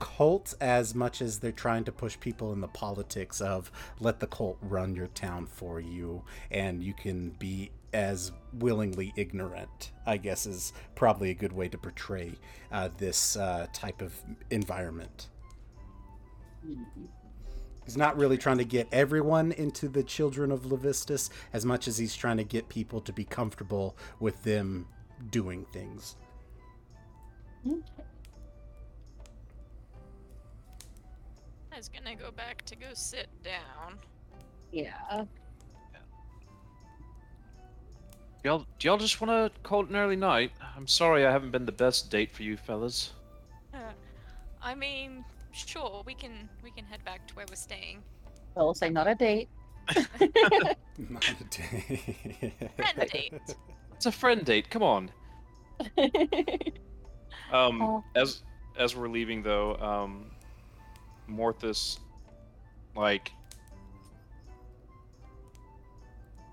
cult as much as they're trying to push people in the politics of let the cult run your town for you and you can be as willingly ignorant i guess is probably a good way to portray uh, this uh, type of environment he's not really trying to get everyone into the children of levistus as much as he's trying to get people to be comfortable with them doing things I was gonna go back to go sit down. Yeah. Y'all, do y'all just want to call it an early night? I'm sorry I haven't been the best date for you fellas. Uh, I mean, sure, we can we can head back to where we're staying. We'll say not a date. not a day Friend date. It's a friend date. Come on. Um, Oh. as as we're leaving though, um, Morthus, like,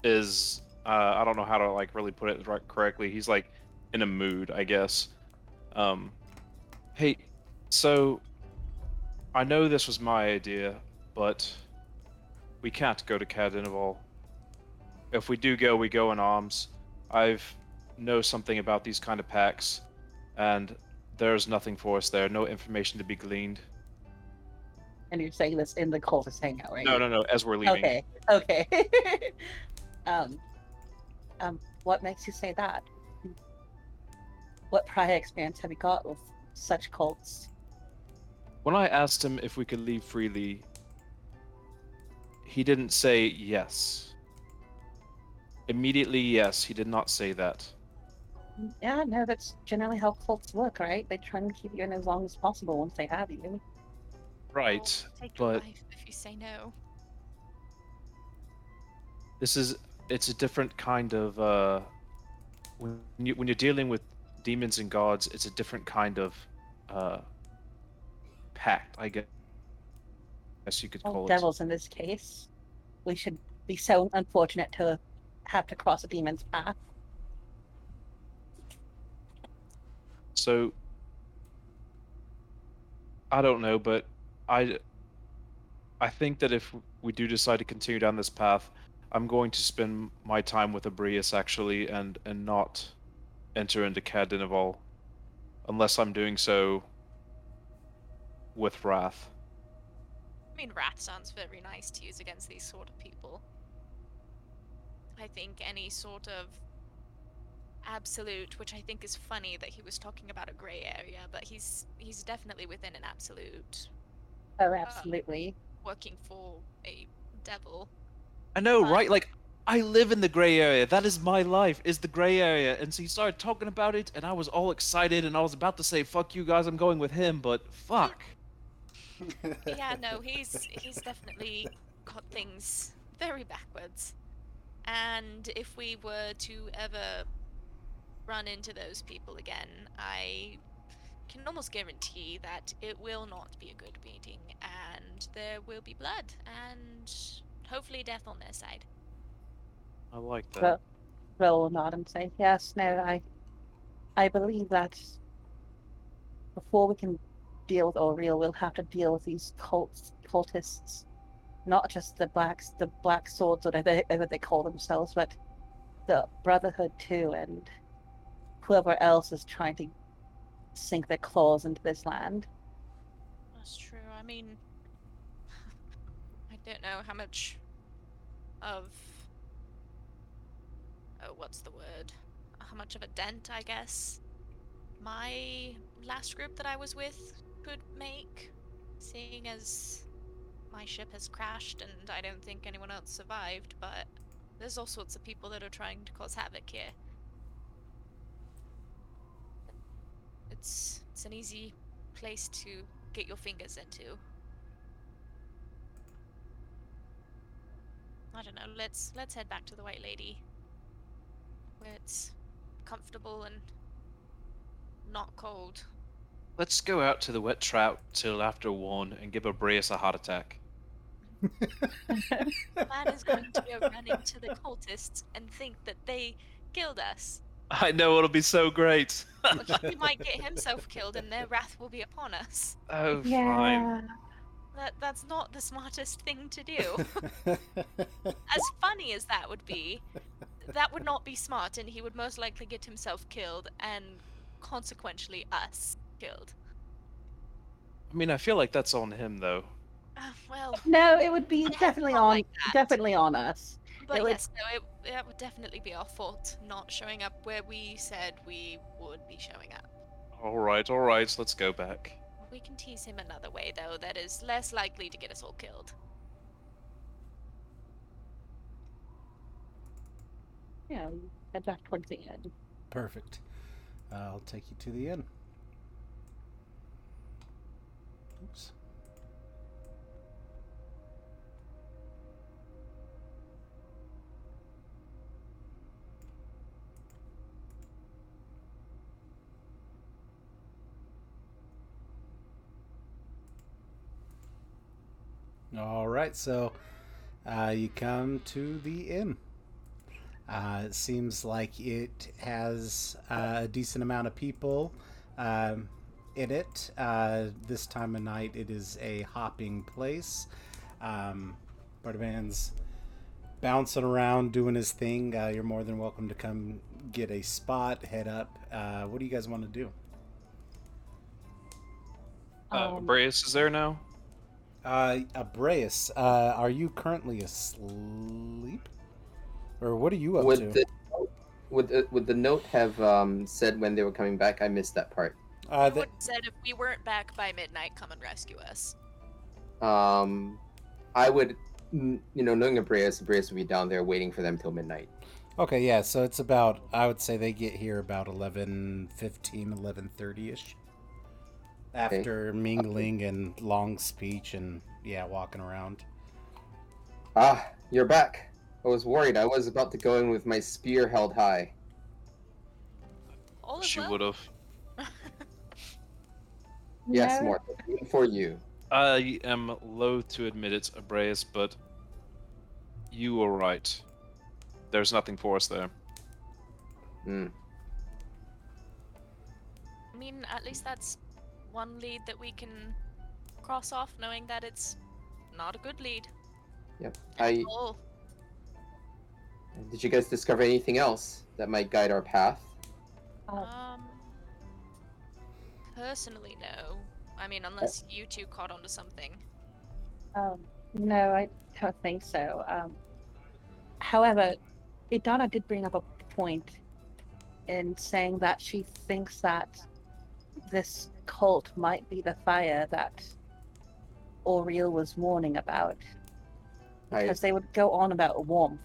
is uh, I don't know how to like really put it right correctly. He's like in a mood, I guess. Um, hey, so I know this was my idea, but we can't go to Caer Dineval. If we do go, we go in arms. I've know something about these kind of packs, and there's nothing for us there. No information to be gleaned. and you're saying this in the cultist hangout, right? No, no, no. As we're leaving, Okay. Okay. um, um, what makes you say that? What prior experience have you got with such cults? when I asked him if we could leave freely, he didn't say yes. Immediately, yes. He did not say that. Yeah, no, that's generally how cults work, right? They try and keep you in as long as possible once they have you. Right. I'll take your life if you say no. This is it's a different kind of uh when you when you're dealing with demons and gods, it's a different kind of uh pact, I guess. Guess you could call it. devils in this case. We should be so unfortunate to have to cross a demon's path. So I don't know, but I I think that if we do decide to continue down this path, I'm going to spend my time with Abraeus actually and and not enter into Caer Dineval unless I'm doing so with Wrath. I mean, Wrath sounds very nice to use against these sort of people. I think any sort of absolute, which I think is funny that he was talking about a grey area, but he's he's definitely within an absolute, Oh, um, absolutely. working for a devil. I know, Fine. right? Like I live in the gray area. That is my life. Is the gray area. And so he started talking about it and I was all excited and I was about to say fuck you guys, I'm going with him, but fuck. yeah, no, he's he's definitely got things very backwards. And if we were to ever run into those people again, I can almost guarantee that it will not be a good meeting and there will be blood and hopefully death on their side. I like that. Well, Will will nod and say, "Yes, no, I, I believe that before we can deal with Auril, we'll have to deal with these cults, cultists, not just the blacks, the black swords, or whatever, whatever they call themselves, but the Brotherhood too, and whoever else is trying to sink their claws into this land. That's true. I mean, I don't know how much of. Oh, what's the word? How much of a dent, I guess, my last group that I was with could make, seeing as my ship has crashed and I don't think anyone else survived, but there's all sorts of people that are trying to cause havoc here. It's it's an easy place to get your fingers into. I don't know. Let's let's head back to the White Lady, where it's comfortable and not cold. Let's go out to the wet trout till after one and give Abraeus a heart attack. Man is going to go running to the cultists and think that they killed us. I know it'll be so great. But he might get himself killed, and their wrath will be upon us. oh, fine. Yeah. That that's not the smartest thing to do. as funny as that would be, that would not be smart, and he would most likely get himself killed, and consequently us killed. I mean, I feel like that's on him though. Uh, well, No, it would be definitely on like definitely on us. but would- yes, no, it, that would definitely be our fault not showing up where we said we would be showing up. All right, all right. Let's go back. We can tease him another way, though, that is less likely to get us all killed. Yeah, head back towards the end. Perfect. I'll take you to the inn. All right, so uh, you come to the inn. Uh, it seems like it has uh, a decent amount of people um, in it. Uh, this time of night, it is a hopping place. Um, Bartman's bouncing around doing his thing. Uh, you're more than welcome to come get a spot, head up. Uh, what do you guys want to do? Uh, Um, Abraeus is there now. Uh, Abraeus, uh, are you currently asleep? Or what are you up Would to? the would the, would the note have um, said when they were coming back? I missed that part. uh, It the, would said if we weren't back by midnight, come and rescue us. Um, I would, you know, knowing Abraeus, Abraeus would be down there waiting for them till midnight. Okay, yeah, so it's about I would say they get here about 11 15 11 30ish. After mingling and long speech and yeah, walking around. Ah, you're back. I was worried. I was about to go in with my spear held high. All She well. would have. Yes, no, more for you. I am loath to admit it, Abraeus, but you were right. There's nothing for us there. Hmm. I mean, at least that's one lead that we can cross off, knowing that it's not a good lead. Yep. I Oh, did you guys discover anything else that might guide our path? uh, um, personally, no. I mean, unless you two caught onto something. um, no, I don't think so. Um, however, Idana did bring up a point in saying that she thinks that this cult might be the fire that Auril was warning about. I Because they would go on about warmth.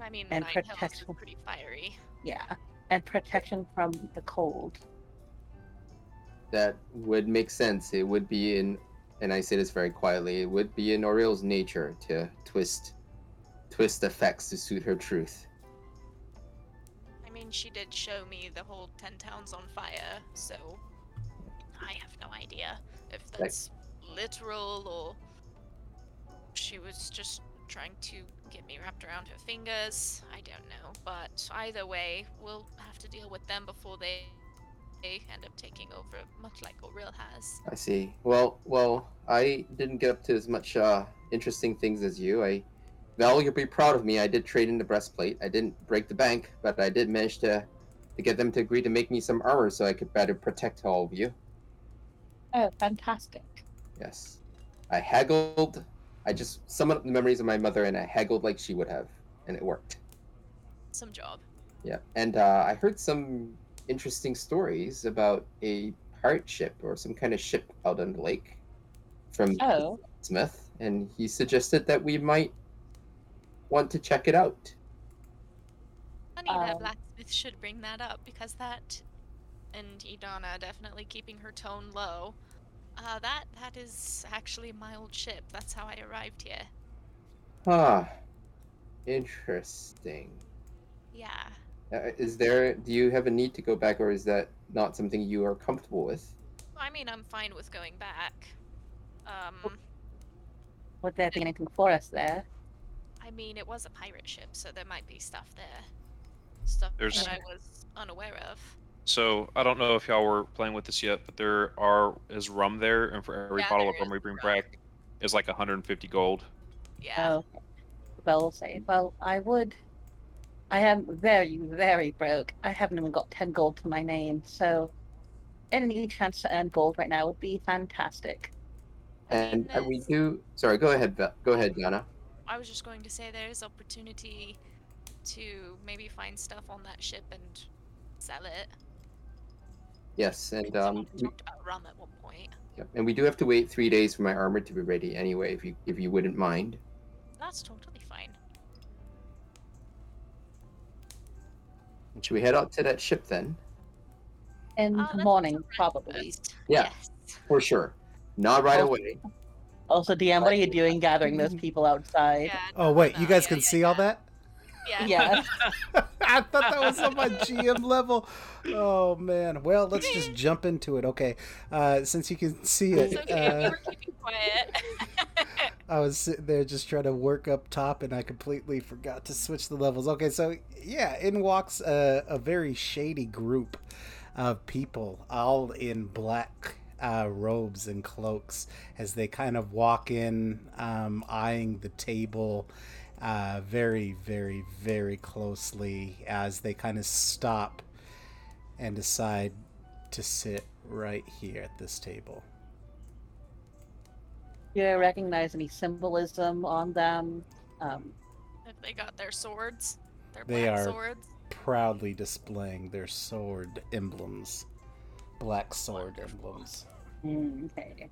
I mean, And Night Hills is protection. pretty fiery. Yeah. And protection from the cold. that would make sense. It would be in, and I say this very quietly, it would be in Auril's nature to twist, twist effects to suit her truth. Mean, she did show me the whole 10 towns on fire, so I have no idea if that's literal or she was just trying to get me wrapped around her fingers. I don't know. But either way, we'll have to deal with them before they, they end up taking over, much like Auril has. I see. Well, well, I didn't get up to as much uh, interesting things as you. I, Val, you'll be proud of me. I did trade in the breastplate. I didn't break the bank, but I did manage to, to get them to agree to make me some armor so I could better protect all of you. Oh, fantastic. Yes, I haggled. I just summoned up the memories of my mother, and I haggled like she would have, and it worked. Some job. Yeah, and uh, I heard some interesting stories about a pirate ship or some kind of ship out on the lake from Oh. Smith, and he suggested that we might want to check it out. Funny that Um, Blacksmith should bring that up because that, and Idana definitely keeping her tone low, Uh, that that is actually my old ship. That's how I arrived here. Ah, interesting. Yeah. Uh, is there? Do you have a need to go back, or is that not something you are comfortable with? I mean, I'm fine with going back. Um, Would there be anything for us there? I mean, it was a pirate ship, so there might be stuff there. Stuff There's- that I was unaware of. So I don't know if y'all were playing with this yet, but there are is rum there, and for every Yeah, bottle of there rum is we bring rum. back is like 150 gold. Yeah. Oh, well, we'll say. Well, I would. I am very, very broke. I haven't even got 10 gold to my name, so any chance to earn gold right now would be fantastic. And uh, we do. Sorry, go ahead. Ve- Go ahead, Diana. I was just going to say there's opportunity to maybe find stuff on that ship and sell it. Yes, and um, we, talked about rum at one point. yep, and we do have to wait three days for my armor to be ready anyway. If you if you wouldn't mind. That's totally fine. Should we head out to that ship then? In Uh, the let's morning, probably. breakfast. Yeah. Yes. For sure. Not right Oh. away. Also, DM, what are you doing gathering those people outside? Yeah, Oh wait, you guys yeah, can yeah, see all that? Yeah. Yeah. I thought that was on my GM level. Oh man. Well, let's just jump into it. Okay. Uh, since you can see It's it, okay. we uh, were keeping quiet. I was sitting there just trying to work up top, and I completely forgot to switch the levels. Okay, so yeah, in walks a, a very shady group of people, all in black uh, robes and cloaks, as they kind of walk in, um, eyeing the table uh, very, very, very closely as they kind of stop and decide to sit right here at this table. Do you recognize any symbolism on them? Um, Have they got their swords? Their They black are- swords? proudly displaying their sword emblems, black sword Wonderful. emblems. hmm, okay.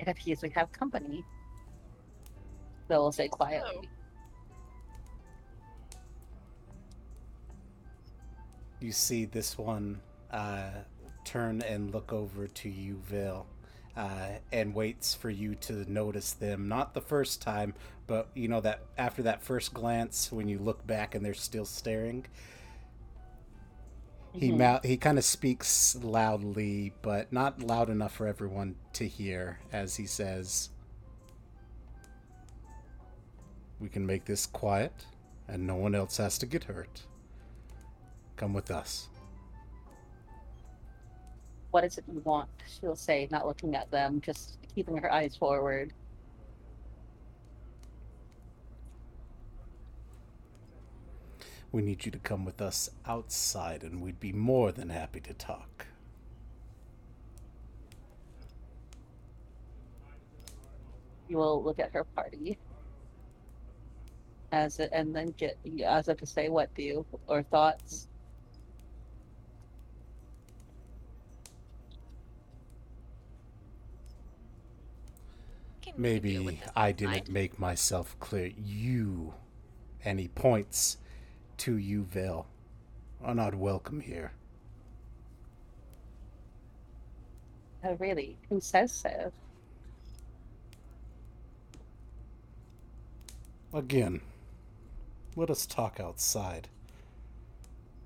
It appears we have company. So we'll say quietly. You see this one uh, turn and look over to you, Vil, uh, and waits for you to notice them. Not the first time, but you know that after that first glance, when you look back and they're still staring. He Mhm. mou- he kind of speaks loudly, but not loud enough for everyone to hear, as he says, "We can make this quiet, and no one else has to get hurt. Come with us." What is it you want? She'll say, not looking at them, just keeping her eyes forward. We need you to come with us outside, and we'd be more than happy to talk. You will look at her party. As it, and then get as if to say, "What do you or thoughts?" Can we deal Maybe I didn't make myself clear. You, and he points to you, Vale, are not welcome here. Oh, really? Who says so? Again, let us talk outside.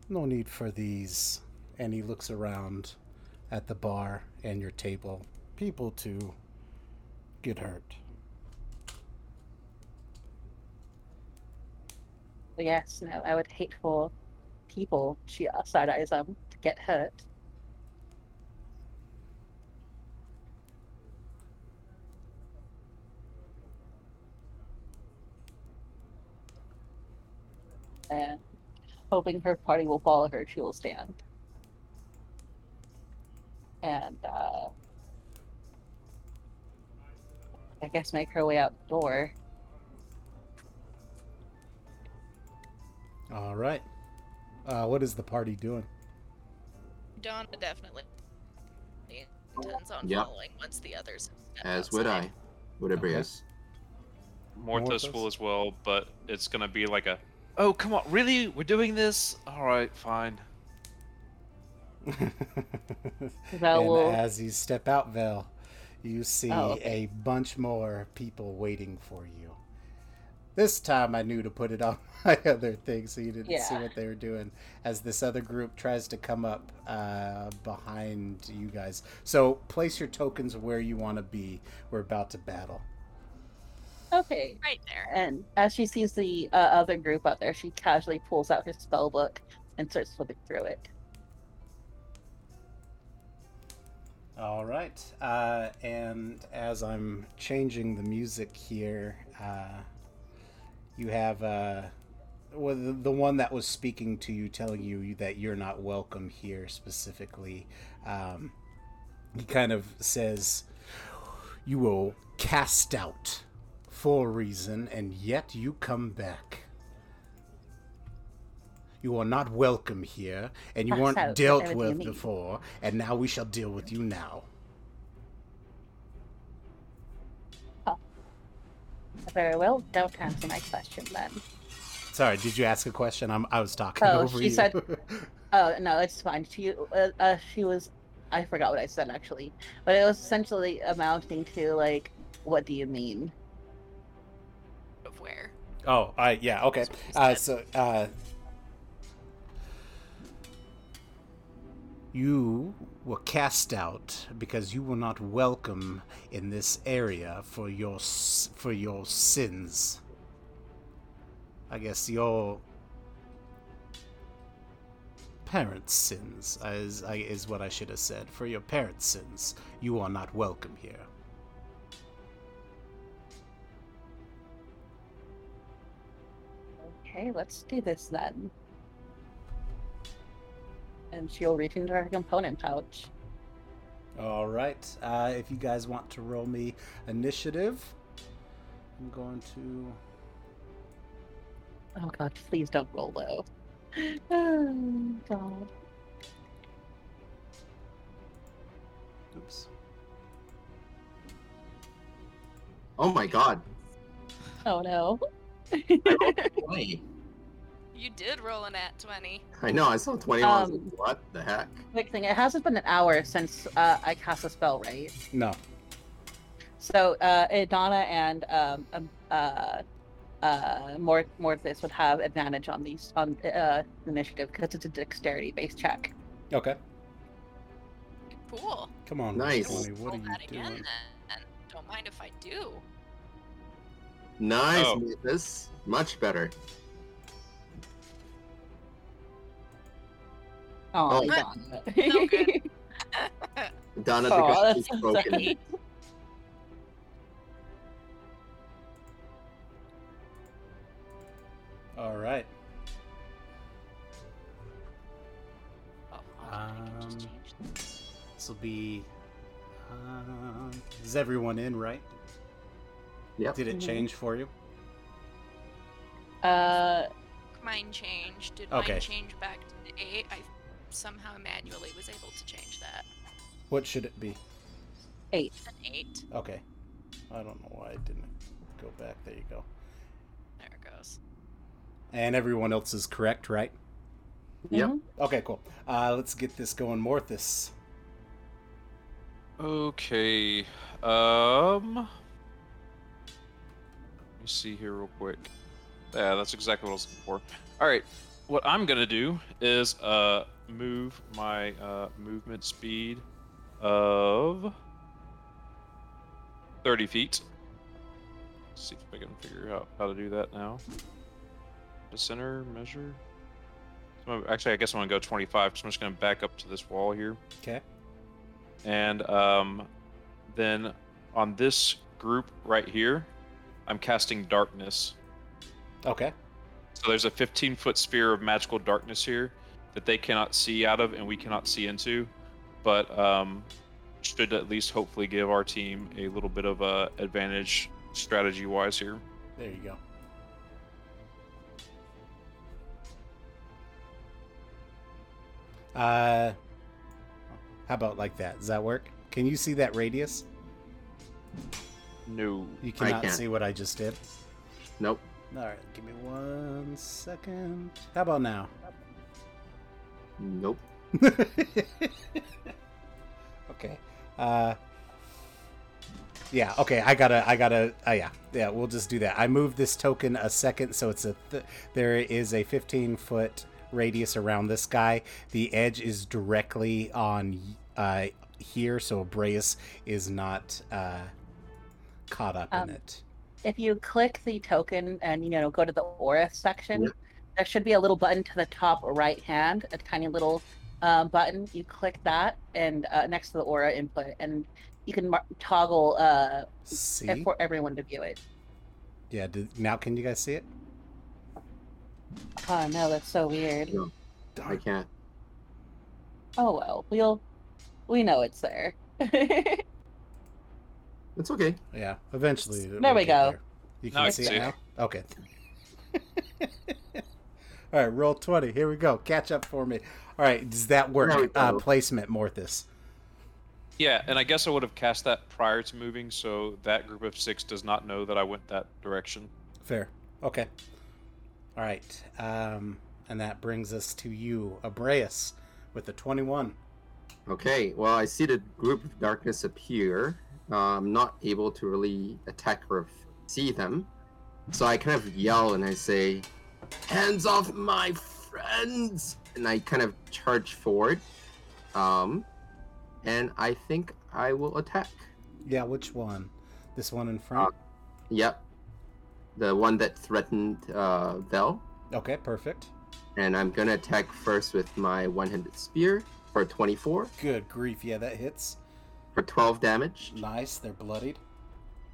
No need for these. And he looks around at the bar and your table. People to get hurt. Yes, no, I would hate for people, she side eyes to get hurt. And hoping her party will follow her, she will stand. And uh, I guess make her way out the door. All right. Uh, what is the party doing? Donna definitely intends on Yep. following once the others have stepped As would. I. Whatever Okay. Abraeus. Morthus Morthus? will as well, but it's gonna be like a, oh come on, really? We're doing this? All right, fine. Vell and will. as you step out, Vell, you see Oh, okay. a bunch more people waiting for you. This time I knew to put it on my other thing so you didn't see what they were doing as this other group tries to come up uh, behind you guys. So place your tokens where you want to be. We're about to battle. Okay. Right there. And as she sees the uh, other group out there, she casually pulls out her spell book and starts flipping through it. All right. Uh, and as I'm changing the music here, uh, you have uh, well, the, the one that was speaking to you, telling you that you're not welcome here specifically. Um, he kind of says, You will cast out for a reason, and yet you come back. You are not welcome here, and you weren't dealt with before, and now we shall deal with you now. Very well. Don't answer my question then. Sorry, did you ask a question? I'm, I was talking Oh, over she you. said- Oh no, it's fine. She uh, uh, she was. I forgot what I said actually, but it was essentially amounting to like, what do you mean? Of where? oh, I yeah, okay. That's what he Uh, so, you were cast out because you were not welcome in this area for your for your sins. I guess your parents' sins is is what I should have said. For your parents' sins, you are not welcome here. Okay, let's do this then. And she'll reach into her component pouch. All right. Uh, if you guys want to roll me initiative, I'm going to. Oh god, please don't roll low. Oh god. Oops. Oh my god. Oh no. You did roll an at 20. I know, I saw 21. Um, like, what the heck? Quick thing, it hasn't been an hour since uh, I cast a spell, right? No. So uh, Idana and um, um, uh, uh, Mort Mortis would have advantage on these on uh, initiative because it's a dexterity-based check. Okay. Cool. Come on, Nice. Tony. What roll are you that again doing? Don't mind if I do. Nice, Oh. this Much better. Oh, Oh. Idana. Okay. Donna, Aw, because that's she's so broken. sweet. All right. Oh, I can just Um, change This will be. Um, is everyone in, right? Yep. Did it Mhm. change for you? Uh, Mine changed. Did Okay. mine change back to the 8? I somehow manually was able to change that. What should it be? eight. An 8. Okay. I don't know why I didn't go back. There you go. There it goes. And everyone else is correct, right? Yep. Mhm. Okay, cool. Uh, let's get this going. Morthus. Okay. Um. Let me see here real quick. Yeah, that's exactly what I was looking for. All right. What I'm gonna do is uh move my uh movement speed of 30 feet. Let's see if I can figure out how to do that now. The center measure. So Actually, I guess I'm gonna go 25. because I'm just gonna back up to this wall here. Okay. And um, then on this group right here, I'm casting darkness. Okay. So there's a 15 foot sphere of magical darkness here that they cannot see out of and we cannot see into, but um, should at least hopefully give our team a little bit of a advantage strategy wise here. There you go. Uh, how about like that? Does that work? Can you see that radius? No. You I cannot can't. see what I just did. Nope. All right, give me one second. How about now? Nope. okay. Uh yeah, okay, I gotta, I gotta, uh, yeah, yeah, we'll just do that. I moved this token a second, so it's a, th- there is a 15 foot radius around this guy. The edge is directly on uh, here, so Abraeus is not uh, caught up Um, in it. If you click the token and you know go to the aura section, Yeah. There should be a little button to the top right hand, a tiny little um, button. You click that, and uh, next to the aura input, and you can mar- toggle uh, See? for everyone to view it. Yeah, did, now can you guys see it? Oh no, that's so weird. No. I can't. Oh well, we'll we know it's there. It's okay. Yeah, eventually. it There will we go. there. You can I see it now? Okay. All right, roll 20. Here we go. Catch up for me. All right, does that work? Uh, go. placement, Morthus. Yeah, and I guess I would have cast that prior to moving, so that group of six does not know that I went that direction. Fair. Okay. All right. Um, and that brings us to you, Abraeus, with the 21. Okay, well, I see the group of darkness appear. Uh, I'm not able to really attack or see them. So I kind of yell and I say, Hands off my friends! And I kind of charge forward. Um, and I think I will attack. Yeah, which one? This one in front? Yep. The one that threatened uh, Vell. okay, perfect. And I'm gonna attack first with my one handed spear for 24 Good grief. Yeah, that hits. for 12 damage. Nice. They're bloodied.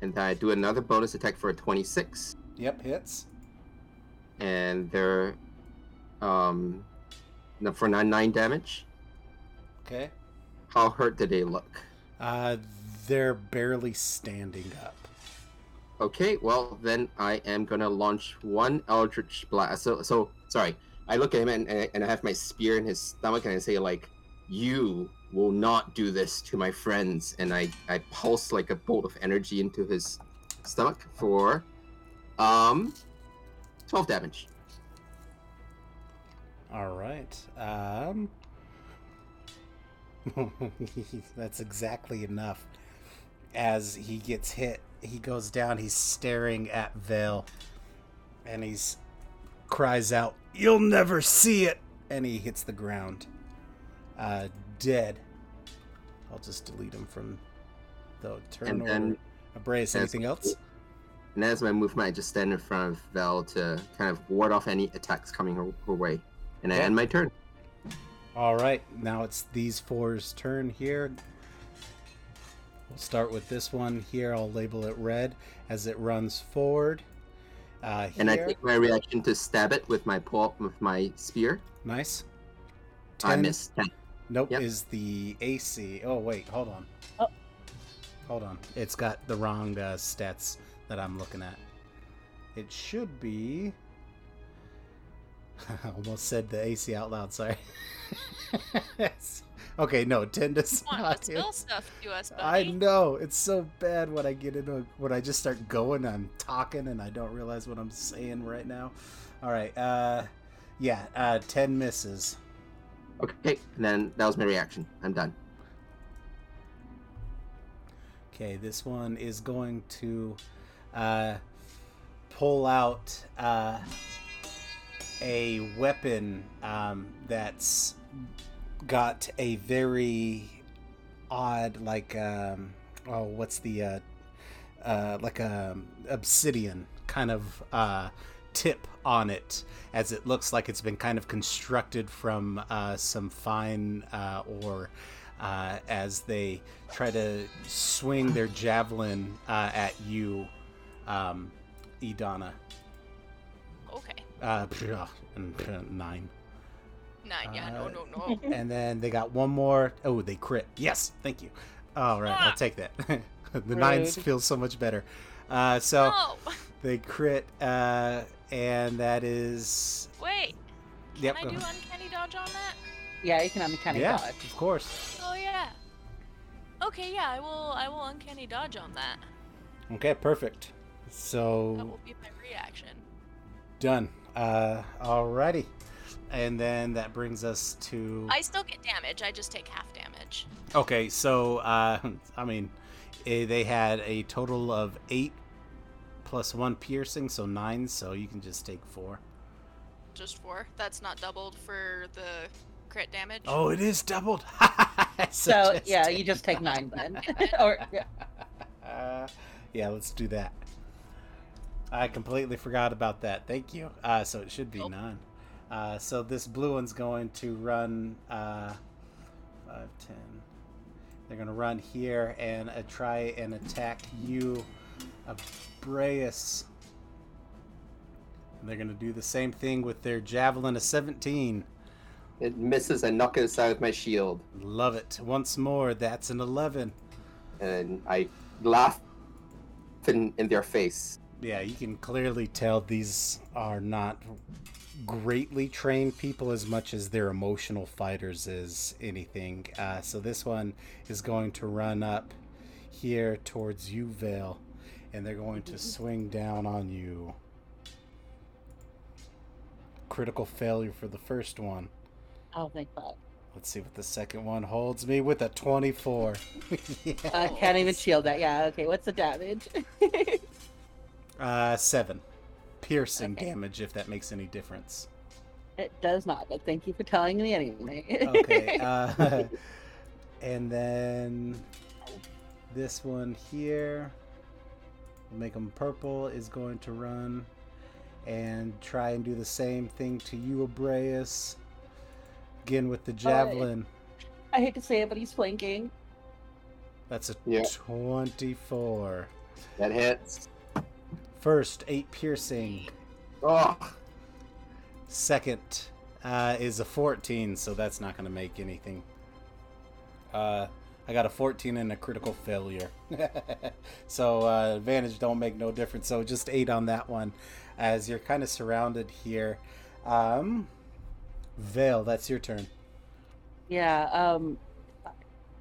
And then I do another bonus attack for a 26. Yep, hits. And they're um for nine nine damage. Okay. How hurt did they look? Uh, they're barely standing up. Okay, well then I am gonna launch one Eldritch Blast. So so sorry. I look at him and, and I have my spear in his stomach and I say like, "You will not do this to my friends." And I I pulse like a bolt of energy into his stomach for um twelve damage. All right. Um, that's exactly enough. As he gets hit, he goes down. He's staring at Vale, and he's cries out, "You'll never see it!" And he hits the ground, uh, dead. I'll just delete him from the turn And order. then as- anything else? And as my movement, I just stand in front of Vell to kind of ward off any attacks coming her, her way. And I Okay. end my turn. All right, now it's these four's turn here. We'll start with this one here. I'll label it red as it runs forward. Uh, here, And I take my reaction to stab it with my paw with my spear. nice. I 10. miss ten. Nope, Yep. is the AC. Oh wait, hold on. Oh. Hold on. It's got the wrong uh, stats that I'm looking at. It should be. I almost said the AC out loud. Sorry. okay, no, ten does Come not let's spill stuff to us, buddy. I know it's so bad when I get into when I just start going. I'm talking and I don't realize what I'm saying right now. All right, uh, yeah, uh, ten misses. Okay, and then that was my reaction. I'm done. Okay, this one is going to uh, pull out uh, a weapon um, that's got a very odd, like, um, oh, what's the, uh, uh, like a obsidian kind of uh, tip on it, as it looks like it's been kind of constructed from uh, some fine uh, ore uh, as they try to swing their javelin uh, at you, um, Idana. Okay. Uh, nine. Nine. Yeah. No. Uh, No. No. And then they got one more. Oh, they crit. Yes, thank you. All right, I'll Ah. take that. the nines Rude. feel so much better. Uh, so no. they crit, uh, and that is. Wait. Can Yep, I go do ahead. uncanny dodge on that? Yeah, you can uncanny dodge. yeah, dodge. of course. Oh yeah. Okay. Yeah. I will. I will uncanny dodge on that. Okay, perfect. So that will be my reaction. done. Uh, alrighty. and then that brings us to. I still get damage. I just take half damage. Okay, so uh, I mean, eh, they had a total of eight plus one piercing, so nine. So you can just take four. Just four. That's not doubled for the crit damage. Oh, it is doubled. So yeah, you just take nine then. or yeah. Uh, yeah, let's do that. I completely forgot about that. Thank you. Uh, so it should be Nope. none. Uh, so this blue one's going to run uh, 5, 10. They're going to run here and uh, try and attack you, Abraeus. And they're going to do the same thing with their javelin of 17. It misses and knock it aside with my shield. Love it. Once more, that's an 11. And I laugh in, in their face. Yeah, you can clearly tell these are not greatly trained people as much as they're emotional fighters as anything. Uh, so this one is going to run up here towards you, Vale, and they're going to swing down on you. Critical failure for the first one. Oh, thank God. Let's see what the second one holds me with a 24. yeah. I can't even shield that. Yeah. Okay. What's the damage? Uh, seven. Piercing Okay. damage, if that makes any difference. it does not, but thank you for telling me anyway. okay. Uh, and then this one here, we'll make them purple, is going to run and try and do the same thing to you, Abraeus. Again with the javelin. I hate to say it, but he's flanking. That's a Yeah. 24. That hits. First, 8 piercing. Oh, Second uh, is a 14, so that's not going to make anything. Uh, I got a 14 and a critical failure. so uh, advantage don't make no difference. So just 8 on that one as you're kind of surrounded here. Um, Vell, that's your turn. Yeah. Um,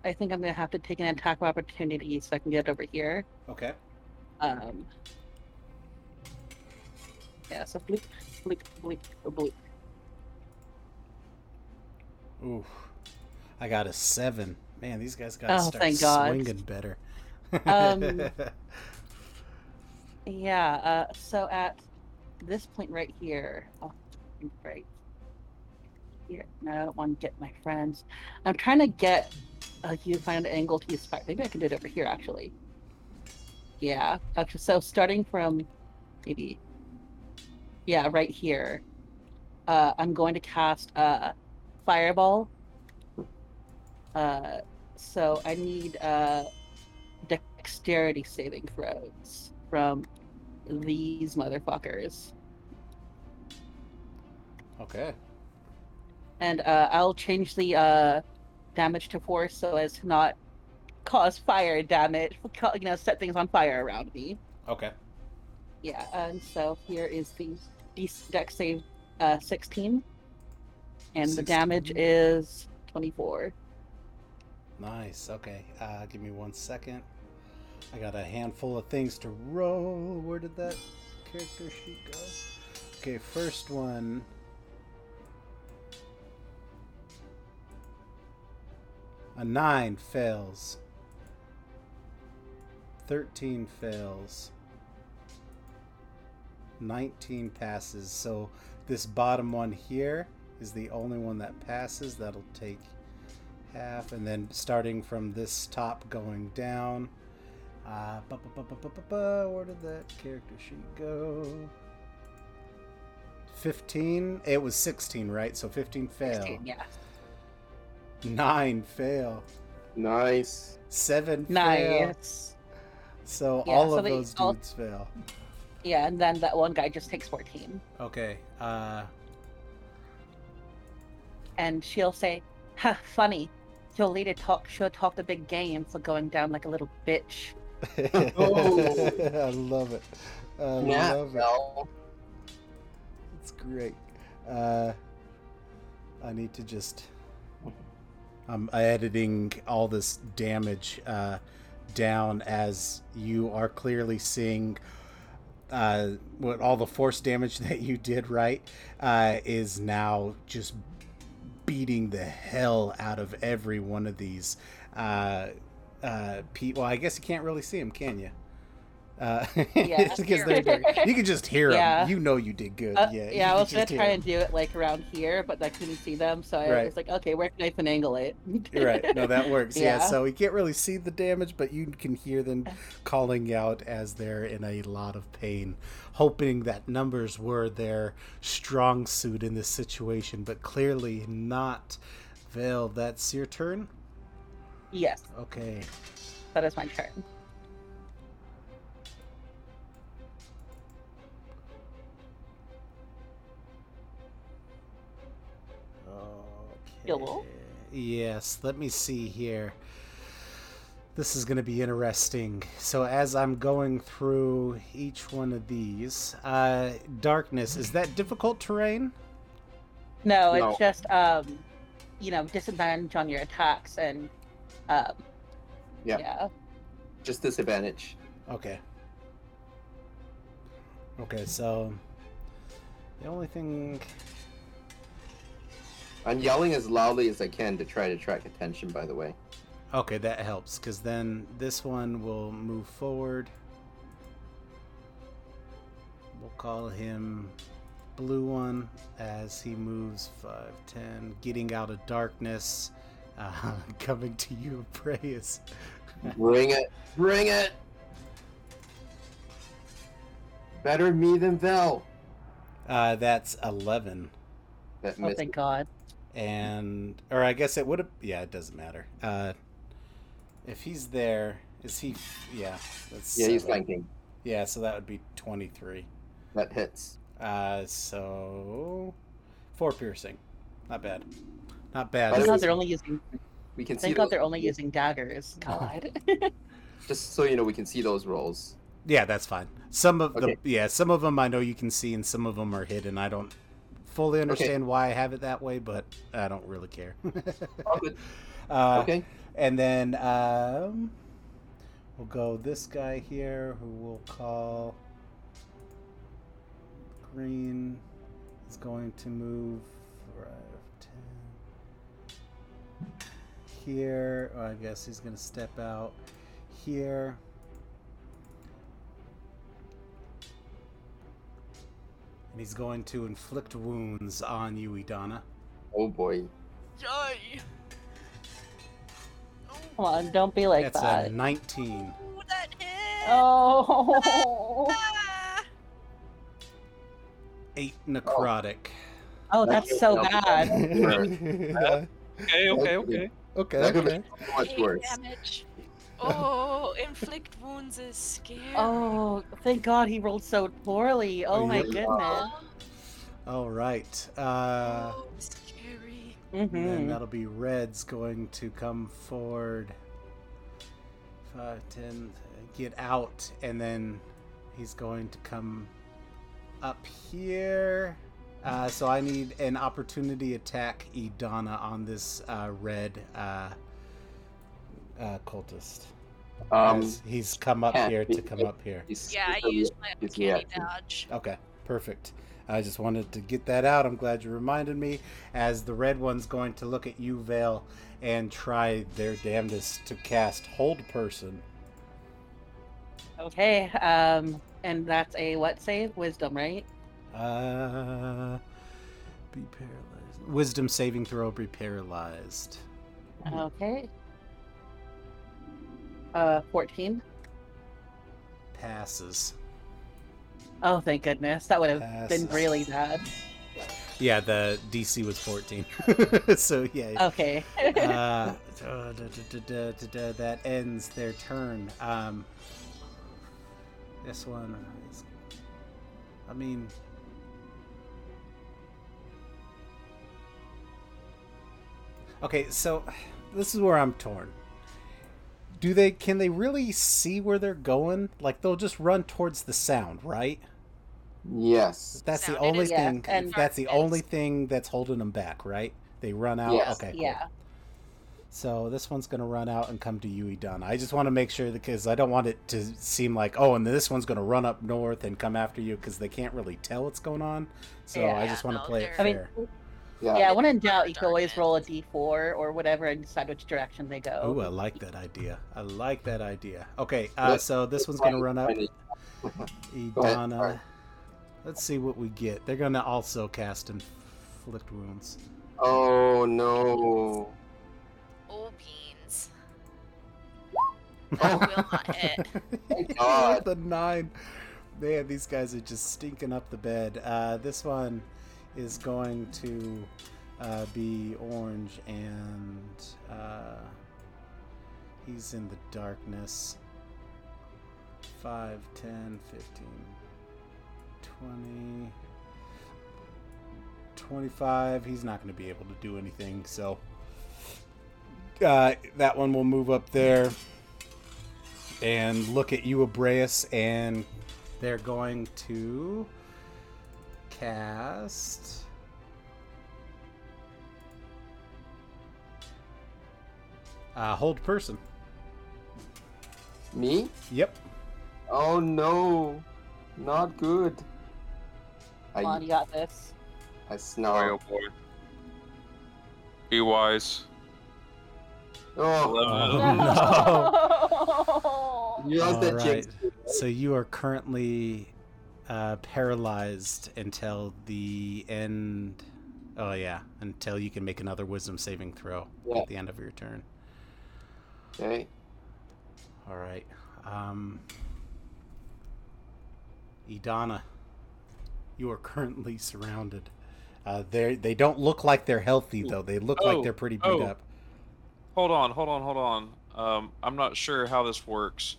I think I'm gonna have to take an attack of opportunity so I can get over here. Okay. Um. Yeah. So bleep, bleep, bleep, bleep. Ooh. I got a 7. Man, these guys got to Oh, start thank God. swinging better. Um, Yeah. Uh. So at this point right here, oh, right here. No, I don't want to get my friends. I'm trying to get uh, you find an angle to use fire. Maybe I can do it over here actually. Yeah. Okay. So starting from maybe. Yeah, right here. Uh, I'm going to cast uh, fireball. Uh, so I need uh, dexterity saving throws from these motherfuckers. okay. And uh, I'll change the uh, damage to force so as to not cause fire damage, you know, set things on fire around me. Okay. Yeah, and so here is the D- dex save uh, 16. And the damage is 24. Nice. Okay. Uh, give me one second. I got a handful of things to roll. Where did that character sheet go? Okay, first one. A nine fails. Thirteen fails. Nineteen passes. So this bottom one here is the only one that passes. That'll take half, and then starting from this top going down. Uh, ba, ba, ba, where did that character sheet go? 15? It was 16, right? So 15 fail. 16, yeah. 9 fail. nice. 7 fail. Nice. So Yeah, all so of they those all- dudes fail. Yeah, and then that one guy just takes 14. Okay. Uh, And she'll say, ha, funny. Your leader talk sure talked a big game for going down like a little bitch. Oh. I love it. I Yeah, love it. well, It's great. Uh, I need to just. I'm editing all this damage uh, down as you are clearly seeing uh, what all the force damage that you did right uh, is now just beating the hell out of every one of these. Uh, uh, Pete, well, I guess you can't really see them, can you? Uh, Yeah. you can just hear Yeah. them. You know you did good. Uh, yeah, yeah, I was gonna try and do it like around here, but I couldn't see them, so I Right. was like, okay, where can I finagle it? right no that works yeah. Yeah. so you can't really see the damage but you can hear them calling out as they're in a lot of pain hoping that numbers were their strong suit in this situation but clearly not Vell, that's your turn yes, okay that is my turn. Hello? Yes, let me see here. This is going to be interesting. So, as I'm going through each one of these, uh, darkness, is that difficult terrain? No, No. it's just um, you know, disadvantage on your attacks and um, Yeah. yeah. Just disadvantage. Okay. Okay, so the only thing. I'm yelling as loudly as I can to try to attract attention. By the way. Okay, that helps because then this one will move forward. We'll call him Blue One as he moves 5, 10, getting out of darkness, uh, coming to you, Praise. Bring it. Bring it. Better me than Vell. Uh, that's 11. That Oh, thank God. And, or I guess it would have, yeah, it doesn't matter. Uh, if he's there, is he, yeah, that's yeah, he's seven. flanking. Yeah, so that would be 23. That hits. Uh, so four piercing, not bad, not bad. Thank God they're only using. We can see. Thank God those- they're only using daggers. God. Just so you know, we can see those rolls. Yeah, that's fine. Some of Okay. the yeah, some of them I know you can see, and some of them are hidden. I don't fully understand why I have it that way, but I don't really care. Uh, okay. And then um, we'll go this guy here, who we'll call green. Is going to move five, ten. Here, oh, I guess he's going to step out here. And he's going to inflict wounds on you, Idana. Oh boy. Yay! Come on, don't be like That's that. That's a 19. Ooh, that hit! Oh. Eight oh. necrotic. Oh, that's so bad. okay, Okay, okay, okay. okay. Okay. much worse. damage. Oh, inflict wounds is scary. Oh, thank God he rolled so poorly. Oh my yeah. goodness. Oh, All right. Uh, oh, scary. and then hmm that'll be Red's going to come forward. Five, ten, get out, and then he's going to come up here. Uh, so I need an opportunity attack Idana on this uh, red uh, cultist. Um, As he's come up here to come up here. Yeah, I he's- used my uncanny dodge. Okay, perfect. I just wanted to get that out. I'm glad you reminded me. As the red one's going to look at you, Vell, and try their damnedest to cast Hold Person. Okay, um, and that's a what save? Wisdom, right? Uh, be paralyzed. Wisdom saving throw. Be paralyzed. Okay. Uh, 14. Passes. Oh, thank goodness. That would have been really bad. Yeah, the DC was 14. so yeah. Okay. uh, da- da- da- that ends their turn. Um, this one is. I mean. Okay, so this is where I'm torn. Do they can they really see where they're going? Like they'll just run towards the sound, right? Yes. That's the Sound, it only is thing. Yeah, and- that's the darkness. only thing that's holding them back, right? They run out. Yes. Okay. cool. yeah. So this one's gonna run out and come to you, Idana. I just want to make sure because I don't want it to seem like oh, and this one's gonna run up north and come after you because they can't really tell what's going on. So I just want to no, play it I fair. mean, Yeah. yeah, when in for doubt, you can always roll a darkness. d4 or whatever and decide which direction they go. Ooh, I like that idea. I like that idea. Okay, uh, so this one's gonna run up. Idana. Go ahead, sorry. Let's see what we get. They're gonna also cast inflict wounds. Oh no. Oh, beans. Oh. Will not hit. Thank God. the nine. Man, these guys are just stinking up the bed. Uh, this one is going to uh, be orange, and uh, he's in the darkness. 5, 10, 15, 20, 25. He's not going to be able to do anything, so uh, that one will move up there and look at you, Abraeus, and they're going to cast. Uh, hold person. Me? Yep. Oh no. Not good. Come on, I you got this. I Boy, snarl. oh boy. Be wise. Oh, Oh, no. you lost that All jinx. So you are currently uh, paralyzed until the end. Oh yeah, until you can make another Wisdom saving throw Yeah. at the end of your turn. Okay. All right. Um, Idana, you are currently surrounded. Uh, they they don't look like they're healthy though. They look like Oh, they're pretty beat oh. up. Hold on, hold on, hold on. Um, I'm not sure how this works,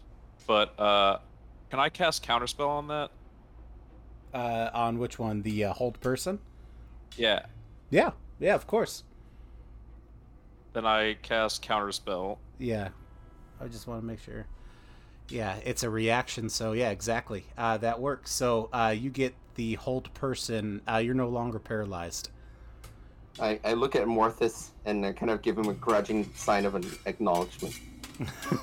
but uh, can I cast counterspell on that? Uh, on which one? The uh, hold person? Yeah. Yeah, yeah, of course. Then I cast counterspell. Yeah, I just want to make sure. Yeah, it's a reaction, so yeah, exactly. Uh, that works. So uh, you get the hold person. Uh, you're no longer paralyzed. I, I look at Morthus and I kind of give him a grudging sign of an acknowledgement.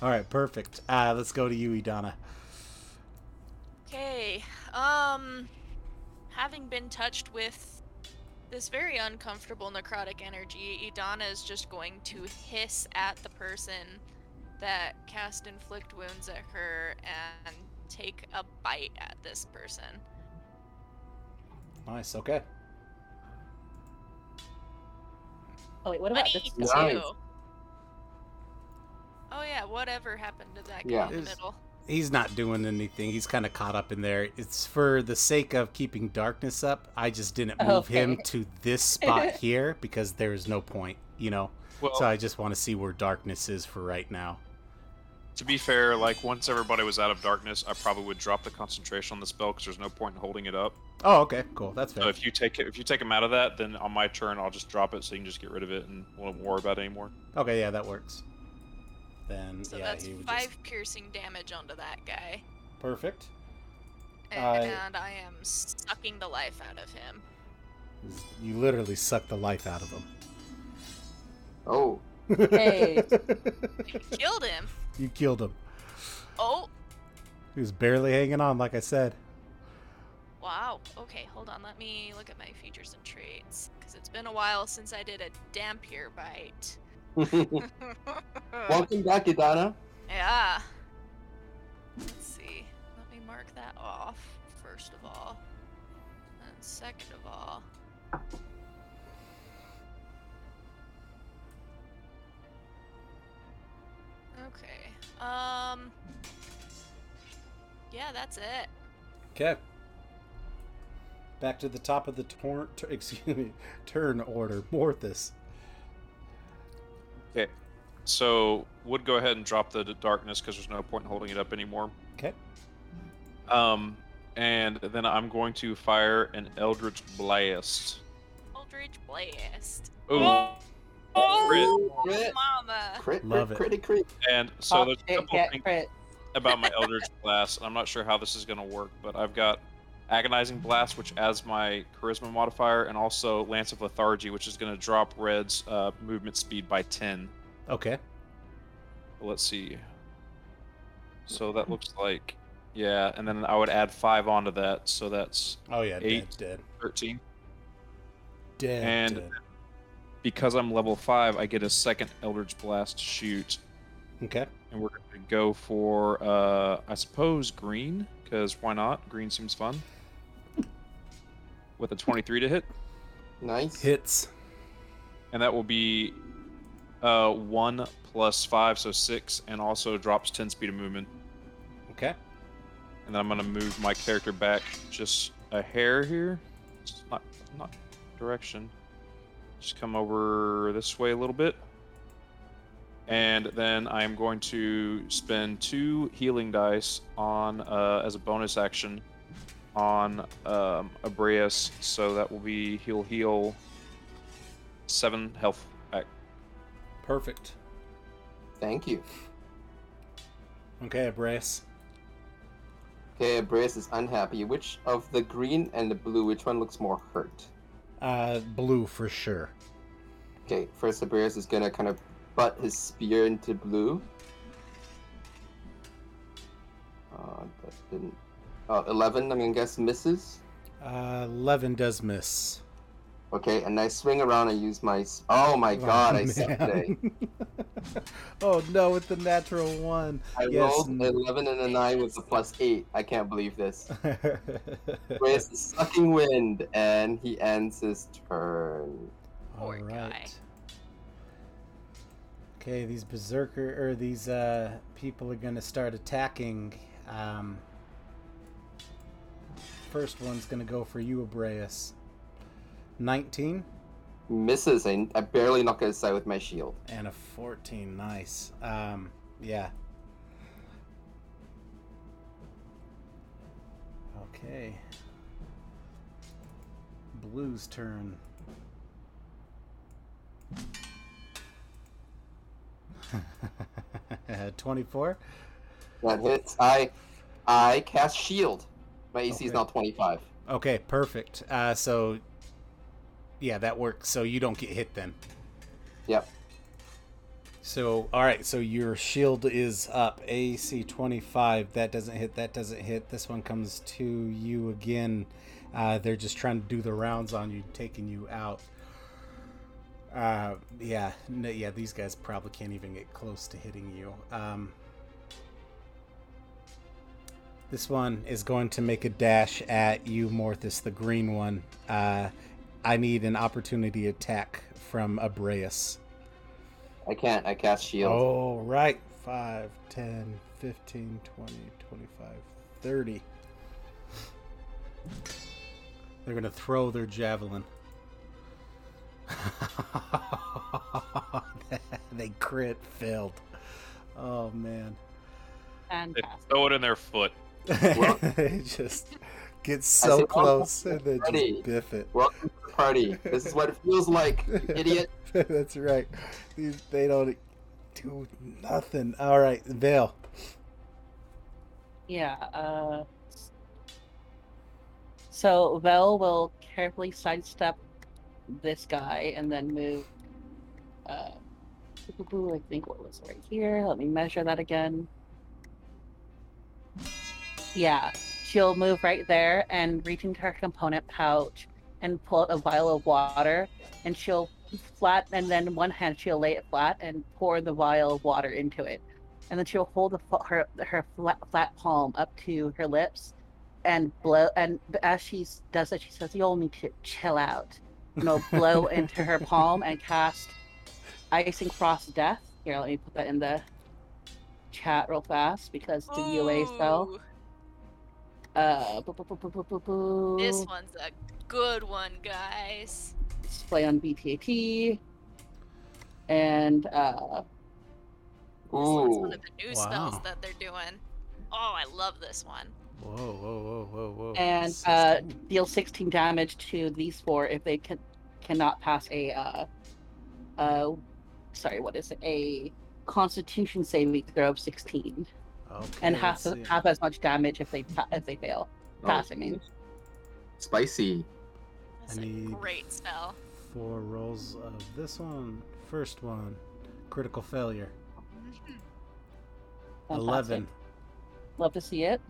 All right, perfect. Uh, let's go to you, Idana. Okay. Um, having been touched with this very uncomfortable necrotic energy, Idana is just going to hiss at the person that cast inflict wounds at her and take a bite at this person. Nice. Okay. Oh wait, what about this? Twenty-two. Nice. Oh yeah, whatever happened to that guy Yeah. in the Is- middle? He's not doing anything. He's kind of caught up in there. It's for the sake of keeping darkness up. I just didn't move him to this spot here because there's no point, you know. Well, So I just want to see where darkness is for right now. to be fair, like once everybody was out of darkness, I probably would drop the concentration on the spell because there's no point in holding it up. Oh, okay, cool. That's So fair. if you take it, if you take him out of that, then on my turn I'll just drop it so you can just get rid of it and won't worry about it anymore. Okay, yeah, that works. Then So yeah, that's he would five just piercing damage onto that guy. perfect. Uh, And I am sucking the life out of him. You literally suck the life out of him. Oh, Hey. You killed him. you killed him. Oh, He was barely hanging on, like I said. wow. Okay, hold on. Let me look at my features and traits. Because it's been a while since I did a Dhampir bite. Welcome back, Idana. yeah. Let's see. Let me mark that off, first of all. And second of all. Okay. Um. Yeah, that's it. Okay. Back to the top of the torn, t- excuse me, turn order. Morthus. Okay. So would go ahead and drop the d- darkness because there's no point in holding it up anymore. Okay. Um, and then I'm going to fire an Eldritch Blast. Eldritch Blast. Ooh. Oh, Crit. mama. Crit, Love crit, it. crit, crit. crit. And so Pop there's a shit, couple get things crit. about my Eldritch Blast. and I'm not sure how this is going to work, but I've got Agonizing Blast, which adds my Charisma modifier, and also Lance of Lethargy, which is going to drop Red's uh, movement speed by 10. Okay. Let's see. So that looks like, yeah, and then I would add 5 onto that, so that's Oh yeah, Eight. dead, 13. dead, dead. And- dead. Because I'm level 5, I get a second Eldritch Blast shoot, Okay. and we're going to go for, uh, I suppose, green, because why not? Green seems fun. With a 23 to hit. Nice. Hits. and that will be uh, one plus five, so six, and also drops ten speed of movement. Okay. And then I'm gonna move my character back just a hair here. It's not not direction. Just come over this way a little bit. And then I'm going to spend two healing dice on uh, as a bonus action on um, Abraeus, so that will be he'll heal seven health back. Perfect. Thank you. Okay, Brace. Okay, Brace is unhappy. Which of the green and the blue, which one looks more hurt? Uh, blue for sure. Okay, first Abraeus is gonna kind of butt his spear into blue. Uh, that didn't. Uh, 11, I'm gonna guess misses. Uh, Eleven does miss. Okay, and I swing around and use my. Oh my god, I suck today. oh no, with the natural one. I Yes. rolled an 11 and a 9 with a plus 8. I can't believe this. Brace is sucking wind, and he ends his turn. All Poor guy. Okay, these berserker or these uh, people are gonna start attacking. Um, first one's gonna go for you, Abraeus. Nineteen Misses, I, I barely knock it aside with my shield. and a fourteen. Nice. Um, yeah. Okay. Blue's turn. Twenty-four. That hits. I I cast shield. My AC is Okay. now 25. Okay, perfect. Uh, so, yeah, that works. So you don't get hit then. Yep. So, all right. So your shield is up. AC 25. That doesn't hit. That doesn't hit. This one comes to you again. Uh, they're just trying to do the rounds on you, taking you out. Uh, yeah, no, yeah. These guys probably can't even get close to hitting you. Um, this one is going to make a dash at you, Morthus, the green one. Uh, I need an opportunity attack from Abraeus. I can't. I cast shield. Oh, right. 5, 10, 15, 20, 25, 30. They're going to throw their javelin. they crit failed. Oh, man. They Fantastic. throw it in their foot. They just get so said, close and then Freddy." just biff it. Welcome to the party. This is what it feels like, idiot. That's right. These they don't do nothing. All right, Vell. Yeah. Uh, so Vell will carefully sidestep this guy and then move. Uh, I think what was right here. Let me measure that again. Yeah, she'll move right there and reach into her component pouch and pull out a vial of water, and she'll flat and then one hand she'll lay it flat and pour the vial of water into it. And then she'll hold the, her her flat, flat palm up to her lips and blow and as she does that she says you'll need to chill out. You know blow into her palm and cast icing frost death. Here let me put that in the chat real fast because it's a UA spell Ooh, uh. This one's a good one, guys. display on VTT and uh This one's one of the new spells that they're doing. Oh, I love this one. Whoa, whoa, whoa, whoa, whoa. and uh, 16. deal 16 damage to these four if they can cannot pass a uh, uh sorry what is it a constitution saving throw of 16 Okay, and half let's half as much damage if they pa- if they fail Oh, pass I mean Spicy. That's I a need- great spell. Four rolls of this one. First one, critical failure. Fantastic. 11. Love to see it.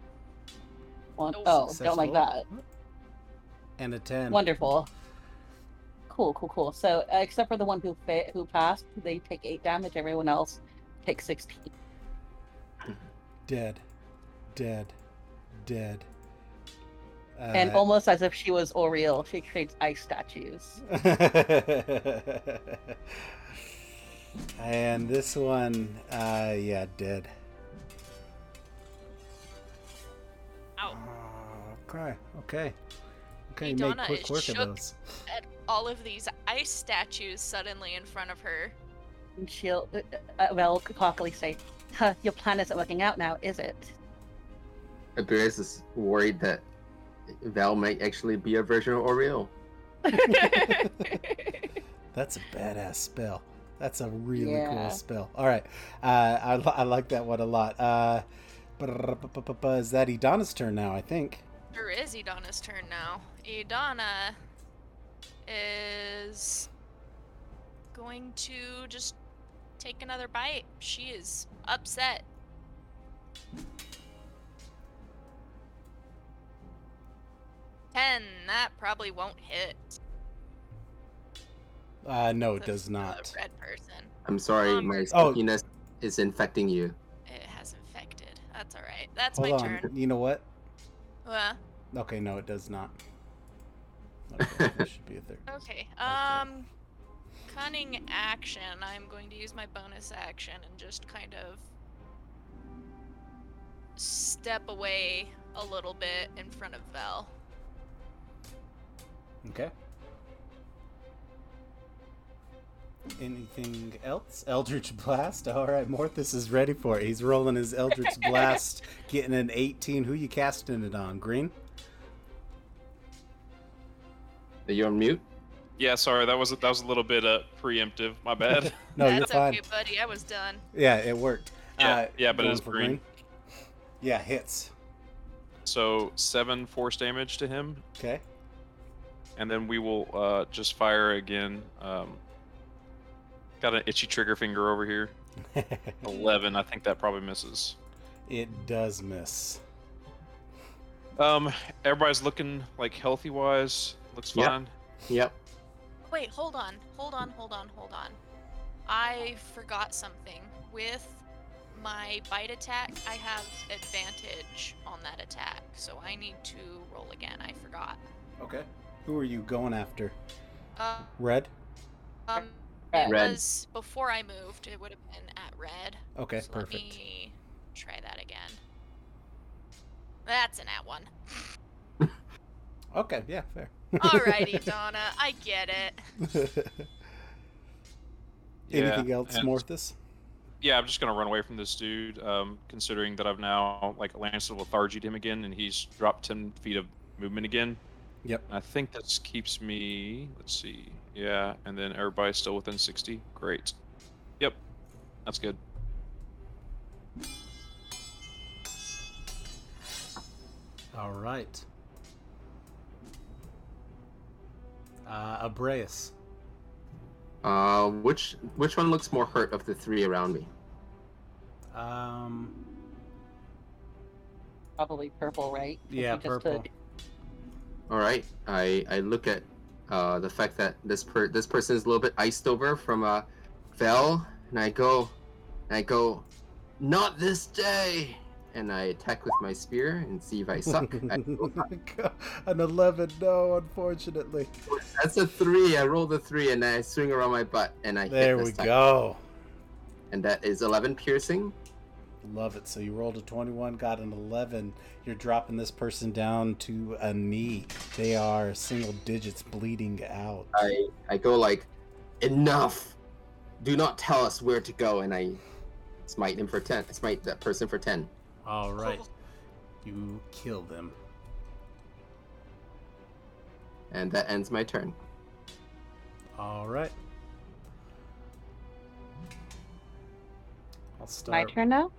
One, Oh, oh, Successful. don't like that. And a 10. Wonderful. Cool, cool, cool. So, uh, except for the one who fa- who passed, they take eight damage. Everyone else takes sixteen. Dead. Dead. Dead. Uh, and almost as if she was Auril, she creates ice statues. and this one, uh, yeah, dead. Ow. Uh, okay, okay. Okay, Hey, make Donna quick work of shook. those. At all of these ice statues suddenly in front of her. And she'll, uh, uh, well, cockily say, huh, "Your plan isn't working out now, is it?" Abraeus is worried that Vell might actually be a version of Auril. That's a badass spell. That's a really Yeah. cool spell. All right, uh, I, I like that one a lot. Uh, is that Idana's turn now? I think. Sure is Idana's turn now. Idana is going to just take another bite. She is upset. Ten. That probably won't hit. Uh, no, it does not. red person. I'm sorry, Um, my Oh. stickiness is infecting you. It has infected. That's all right. That's Hold my on. turn. You know what? Uh, Okay, no, it does not. Okay, that should be a third. okay. Um, cunning action. I'm going to use my bonus action and just kind of step away a little bit in front of Vell. Okay. Anything else? Eldritch Blast. All right, Morthus is ready for it. He's rolling his Eldritch Blast, getting an 18. Who you casting it on? Green? Are you on mute? Yeah, sorry, that was that was a little bit uh, preemptive. My bad. No, you're That's fine. okay, buddy. I was done. Yeah, it worked. Yeah, Uh, yeah, but it going is green. Yeah, hits. so seven force damage to him, Okay. and then we will uh, just fire again. Um, got an itchy trigger finger over here. Eleven. I think that probably misses. it does miss. Um, everybody's looking like healthy wise. Looks Yep. fine. Yep. Wait, hold on. Hold on, hold on, hold on. I forgot something. With my bite attack, I have advantage on that attack, so I need to roll again. I forgot. Okay. Who are you going after? Uh, Red? um, it Red. was before I moved. It would have been at red. Okay, so let perfect. me try that again. That's an at one. Okay, yeah, fair. Alrighty, Donna, I get it. Anything Yeah, else, and- Morthus? Yeah, I'm just gonna run away from this dude. Um, considering that I've now like Lancet lethargied him again, and he's dropped ten feet of movement again. Yep. I think this keeps me. Let's see. Yeah, and then everybody's still within 60. Great. Yep, that's good. All right. Uh, Abraeus. Uh, which which one looks more hurt of the three around me? Um, Probably purple, right? yeah, purple. took- All right. I I look at uh the fact that this per this person is a little bit iced over from uh fell, and I go, and I go, not this day, and I attack with my spear and see if I suck. I An 11, no, unfortunately. That's a three. I roll the three, and I swing around my butt, and I There hit we time. go. And that is eleven piercing. Love it. So you rolled a 21, got an 11. You're dropping this person down to a knee. They are single digits bleeding out. I I go like, enough. Do not tell us where to go, and I smite him for ten. Smite that person for ten. All right. You kill them. And that ends my turn. All right. I'll start. My turn now.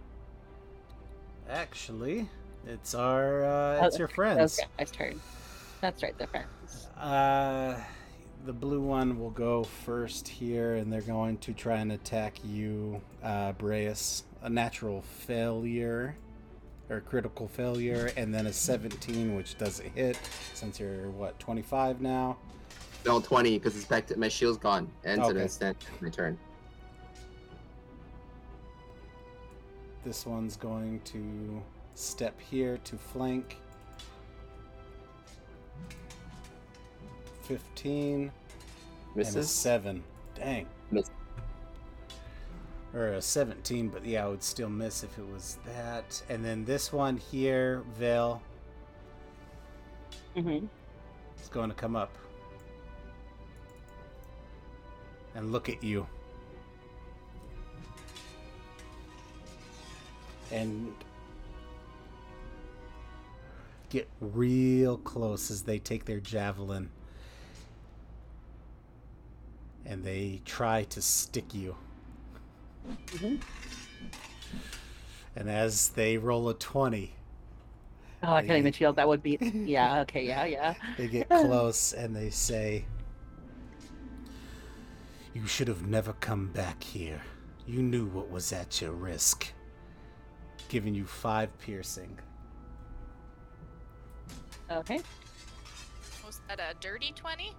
Actually, it's our uh, Oh, it's your friends. Okay, my turn. That's right, they're friends. Uh, the blue one will go first here, and they're going to try and attack you, uh, Breus. A natural failure, or critical failure, and then a 17, which doesn't hit, since you're, what, 25 now? No, 20, because it's back to my shield's gone. Ends an Okay. instant. My turn. This one's going to step here to flank. 15 and a Misses. 7. Dang. Miss. Or a 17, but yeah, I would still miss if it was that. And then this one here, Vell, Mm-hmm. is going to come up and look at you. And get real close as they take their javelin and they try to stick you. Mhm. And as they roll a 20, Oh, I can't even shield. That would be. Yeah. Okay. Yeah. Yeah. They get close and they say, You should have never come back here. You knew what was at your risk. Giving you five piercing. Okay. Was that a dirty 20?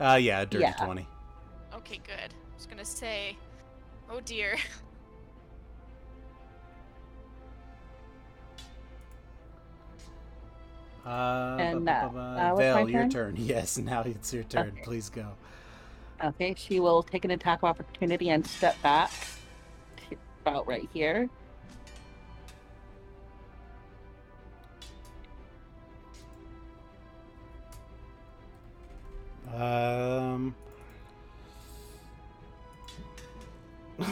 Ah, yeah, a dirty Yeah. 20. Okay, good. I was gonna say, oh dear. Uh, And, ba- uh, ba- ba- uh, what's my Vell, your turn? turn. Yes, now it's your turn. Okay. Please go. Okay. She will take an attack of opportunity and step back to about right here. Um.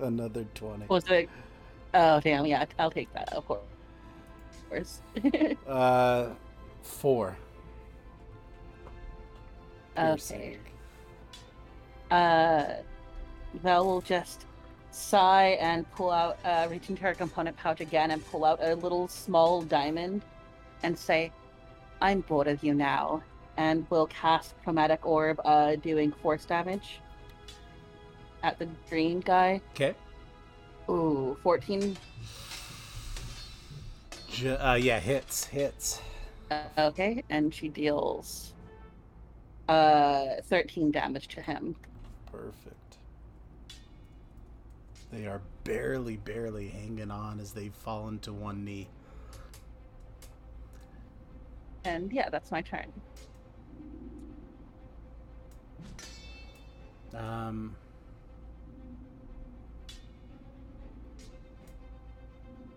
Another 20. Was it? Oh damn! Yeah, I'll take that. Of course. Of course. Uh, four. okay. Uh, Vell will just sigh and pull out, uh, reach into her component pouch again and pull out a little small diamond and say, I'm bored of you now. And will cast Chromatic Orb, uh, doing force damage at the green guy. Okay. Ooh, 14. Ju- uh, yeah, hits, hits. Uh, okay, and she deals uh 13 damage to him. Perfect. They are barely, barely hanging on as they've fallen to one knee. And yeah, that's my turn. Um.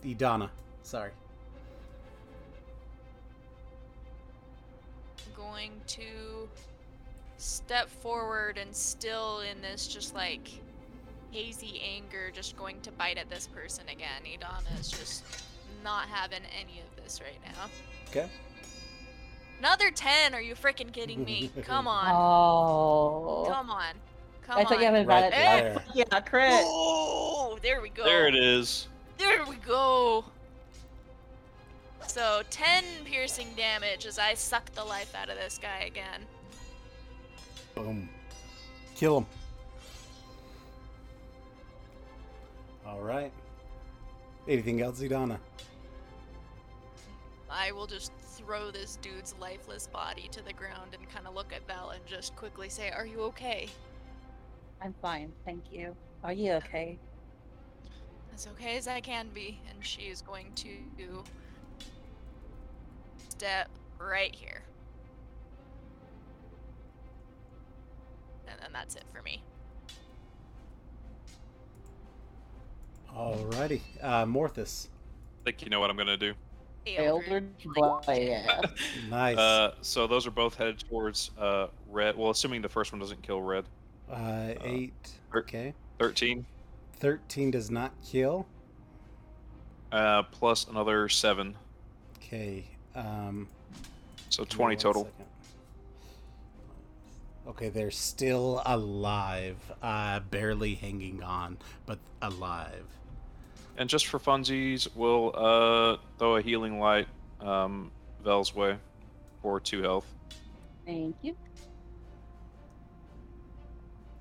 Idana, sorry. going to step forward and still in this just like hazy anger, just going to bite at this person again. Idana is just not having any of this right now. Okay. Another 10, are you freaking kidding me? Come on. Oh. Come on. Come I on. thought you had Right advantage. there. Yeah, crit. Oh, there we go. There it is. There we go. So 10 piercing damage as I suck the life out of this guy again. Boom. Kill him. All right. Anything else, Idana? I will just throw this dude's lifeless body to the ground and kind of look at Vell and just quickly say, Are you okay? I'm fine, thank you. Are you okay? As okay as I can be. And she is going to step right here. And then that's it for me. Alrighty. Uh, Morthus. I think you know what I'm gonna do. Eldritch Blast. Nice. Uh, so those are both headed towards uh, red. Well, assuming the first one doesn't kill red. Uh, eight. er- Okay. Thirteen. 13 does not kill. Uh, plus another seven. Okay. Um, So give me twenty one total. second. Okay, they're still alive. Uh, barely hanging on, but alive. And just for funsies, we'll uh, throw a healing light um, Vell's way for two health. Thank you.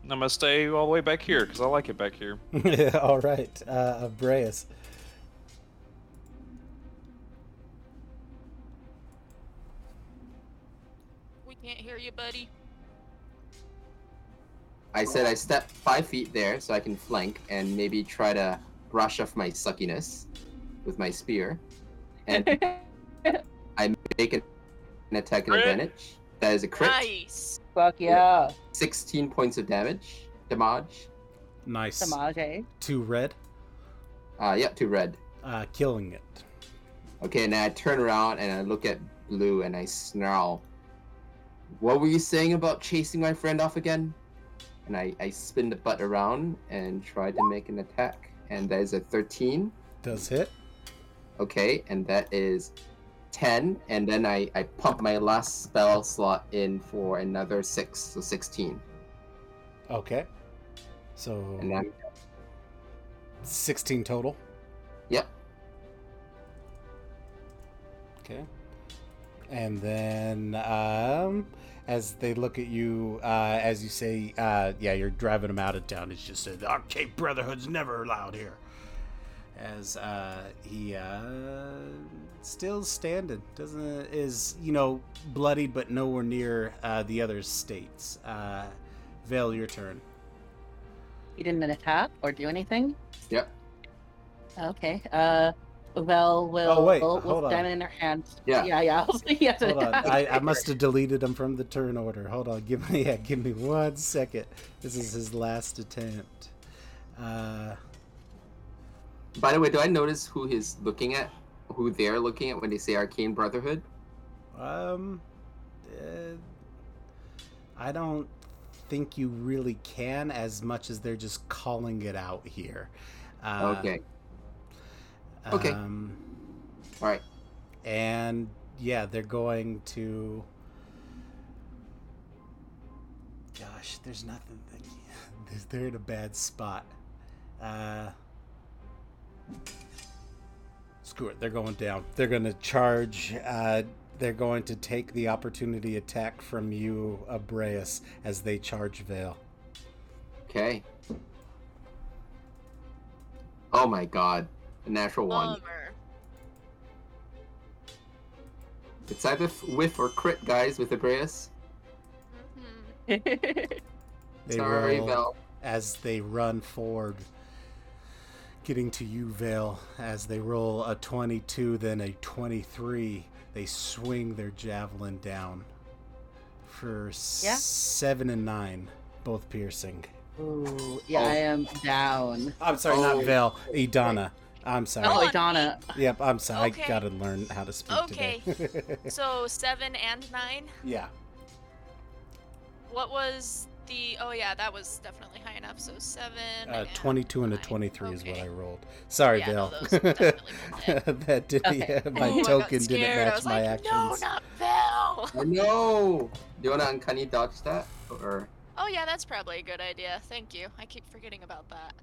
And I'm gonna stay all the way back here because I like it back here. All right, uh, Abraeus. We can't hear you, buddy. I said I step five feet there so I can flank and maybe try to brush off my suckiness with my spear. And I make an, an attack an Crit. advantage. That is a crit. Nice. Fuck yeah. 16 points of damage. Damage. Nice. Damage, eh? Two red, Uh, yep, to red. uh, killing it. Okay, and I turn around and I look at blue and I snarl. What were you saying about chasing my friend off again? And I, I spin the butt around and try to make an attack. And that is a 13. Does hit. Okay, and that is 10. And then I, I pump my last spell slot in for another 6, so 16. Okay. So And then, 16 total. yep. Okay. And then, um, as they look at you, uh, as you say, uh, yeah, you're driving them out of town. It's just the Arcane Brotherhood's never allowed here. As uh, he uh, still standing, doesn't is you know bloody, but nowhere near uh, the other states. Uh, Vale, your turn. He didn't attack or do anything? Yep. Okay. Uh, Vell will, Oh, wait, with hold on. diamond in her hands. Yeah. Yeah, yeah. I yes, Hold on. I, I must have deleted him from the turn order. Hold on, give me yeah, give me one second. This is his last attempt. Uh, By the way, do I notice who he's looking at? Who they're looking at when they say Arcane Brotherhood? um, uh, I don't think you really can as much as they're just calling it out here. Uh, Okay. Okay. Um, All right. and yeah, they're going to. Gosh, there's nothing. That... They're in a bad spot. Uh, screw it. They're going down. They're going to charge. Uh, they're going to take the opportunity attack from you, Abraeus, as they charge Vale. Okay. Oh my god. A natural one. Bummer. It's either f- whiff or crit, guys, with Abraeus. Mhm. Sorry, roll- Vell. as they run forward, getting to you, Vale. As they roll a 22, then a 23, they swing their javelin down for Yeah. seven and nine, both piercing. Ooh, yeah, Oh. I am down. I'm sorry, Oh. not Vale, Idana. I'm sorry. Oh, Idana. Yep, I'm sorry. Okay. I gotta learn how to speak Okay. today. So seven and nine. yeah. What was the? Oh yeah, that was definitely high enough. So seven. Uh, and 22 and a nine. 23 is what I rolled. Sorry, Yeah, no, Vale. those are definitely both that didn't. Okay. Yeah, my Ooh, token didn't scared. I match was my like, actions. No, not Val. Oh no! Do you want to uncanny dodge that? Or Oh yeah, that's probably a good idea. Thank you. I keep forgetting about that.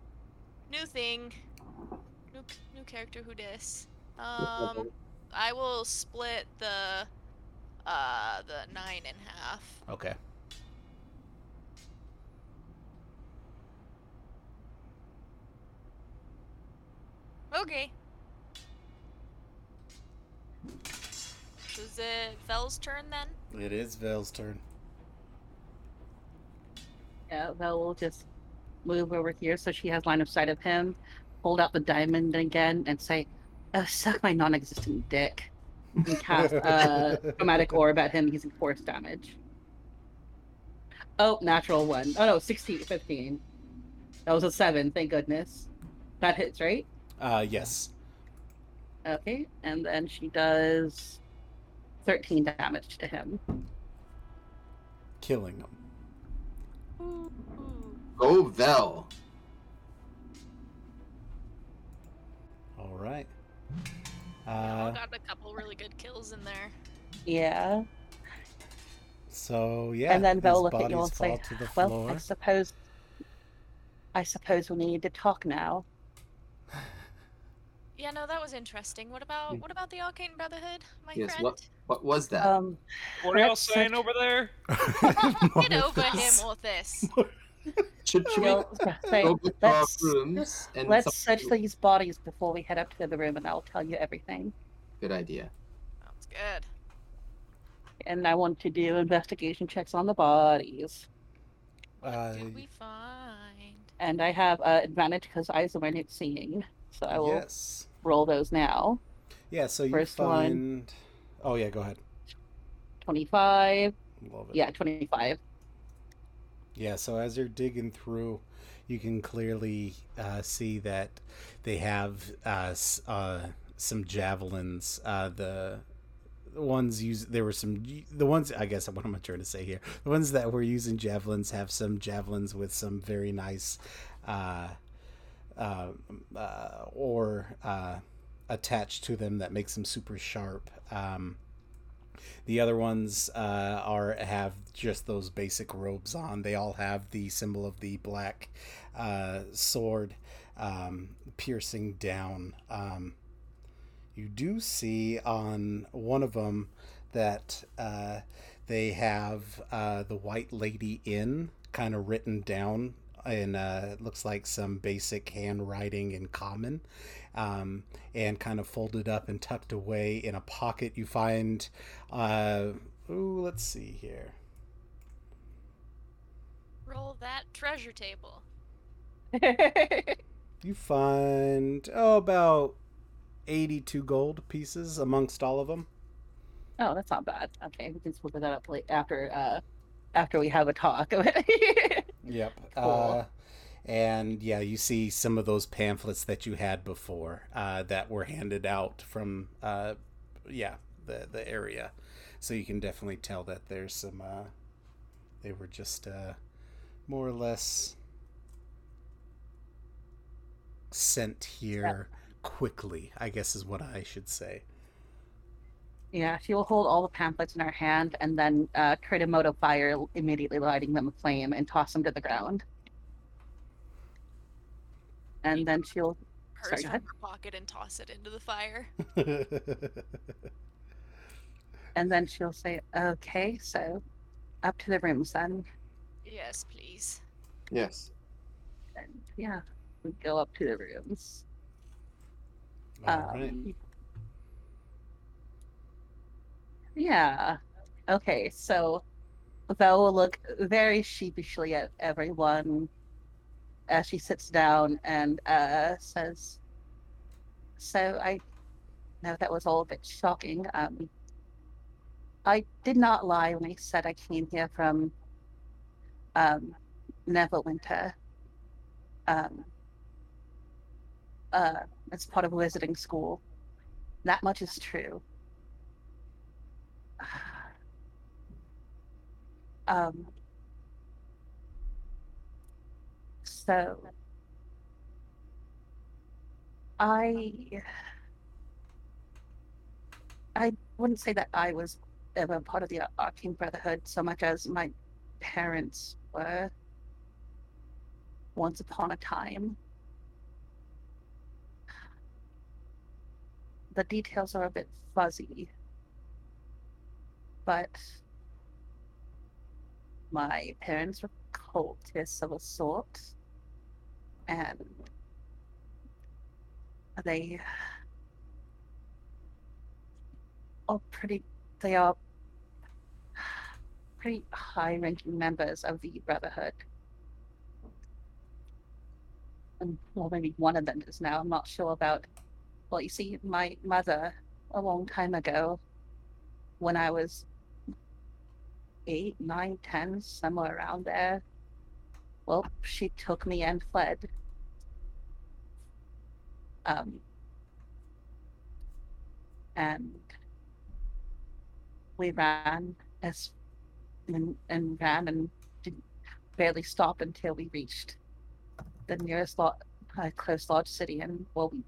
New thing. New new character who dis. Um I will split the uh the nine in half. Okay. Okay. Is it Vell's turn then? It is Vale's turn. Yeah, Vell will just move over here so she has line of sight of him, hold out the diamond again, and say, oh, "Suck my non-existent dick." And cast uh, chromatic orb at him using force damage. Oh, natural one. Oh no, 16, 15. That was a seven. Thank goodness. That hits, right? Uh, yes. Okay, and then she does 13 damage to him. Killing him. Ooh. go Vell. All right. Yeah, Uh, got a couple really good kills in there. Yeah. so yeah. and then these Vell look at you and say, to the Well, floor. I suppose I suppose we need to talk now. Yeah, no, that was interesting. What about what about the Arcane Brotherhood, my Yes, friend? what what was that? Um, What are y'all Let's saying search- over there? Get over him, Orthis. should should we we'll say, go back to our let's, rooms and let's some- search these bodies before we head up to the room, and I'll tell you everything. Good idea. Sounds good. And I want to do investigation checks on the bodies. Uh, Did we find? And I have uh, advantage because eyes are it seeing. So I will yes. Roll those now. Yeah. So you First one. find. Oh yeah. Go ahead. 25. Love it. Yeah, 25. Yeah, so as you're digging through, you can clearly uh, see that they have uh, uh, some javelins. Uh, the the ones use there were some the ones I guess what am I trying to say here? The ones that were using javelins have some javelins with some very nice uh, uh, or uh, attached to them that makes them super sharp. Um, the other ones uh, are have just those basic robes on. They all have the symbol of the black uh, sword um, piercing down. Um, you do see on one of them that uh, they have the White Lady in kind of written down in uh, it looks like some basic handwriting in common um, and kind of folded up and tucked away in a pocket. You find, uh, ooh, let's see here. Roll that treasure table. You find oh about eighty-two gold pieces amongst all of them. oh, that's not bad. Okay, we can split that up late after uh after we have a talk. Yep. Cool. Uh, and yeah, you see some of those pamphlets that you had before uh, that were handed out from, uh, yeah, the the area. So you can definitely tell that there's some. Uh, they were just uh, more or less sent here quickly. I guess is what I should say. Yeah, she will hold all the pamphlets in her hand and then uh create a mode of fire, immediately lighting them aflame and toss them to the ground. And then she'll Purse Sorry, go from ahead. her pocket and toss it into the fire. and then she'll say, "Okay, so up to the rooms then." Yes, please. Yes. And yeah, we go up to the rooms. All right. Yeah. Okay, so Vel will look very sheepishly at everyone as she sits down and uh, says, So I know that was all a bit shocking. Um, I did not lie when I said I came here from um, Neverwinter. Um, uh, as part of a visiting school. That much is true. Um, so I I wouldn't say that I was ever part of the Arcane Brotherhood so much as my parents were once upon a time. The details are a bit fuzzy, but my parents were cultists of a sort, and they are pretty. They are pretty high-ranking members of the Brotherhood. And well, maybe one of them is now. I'm not sure about. Well, you see, my mother, a long time ago, when I was eight, nine, ten, somewhere around there. Well, she took me and fled. Um, and we ran as and, and ran and didn't barely stop until we reached the nearest lo- uh, close lodge city. And well, we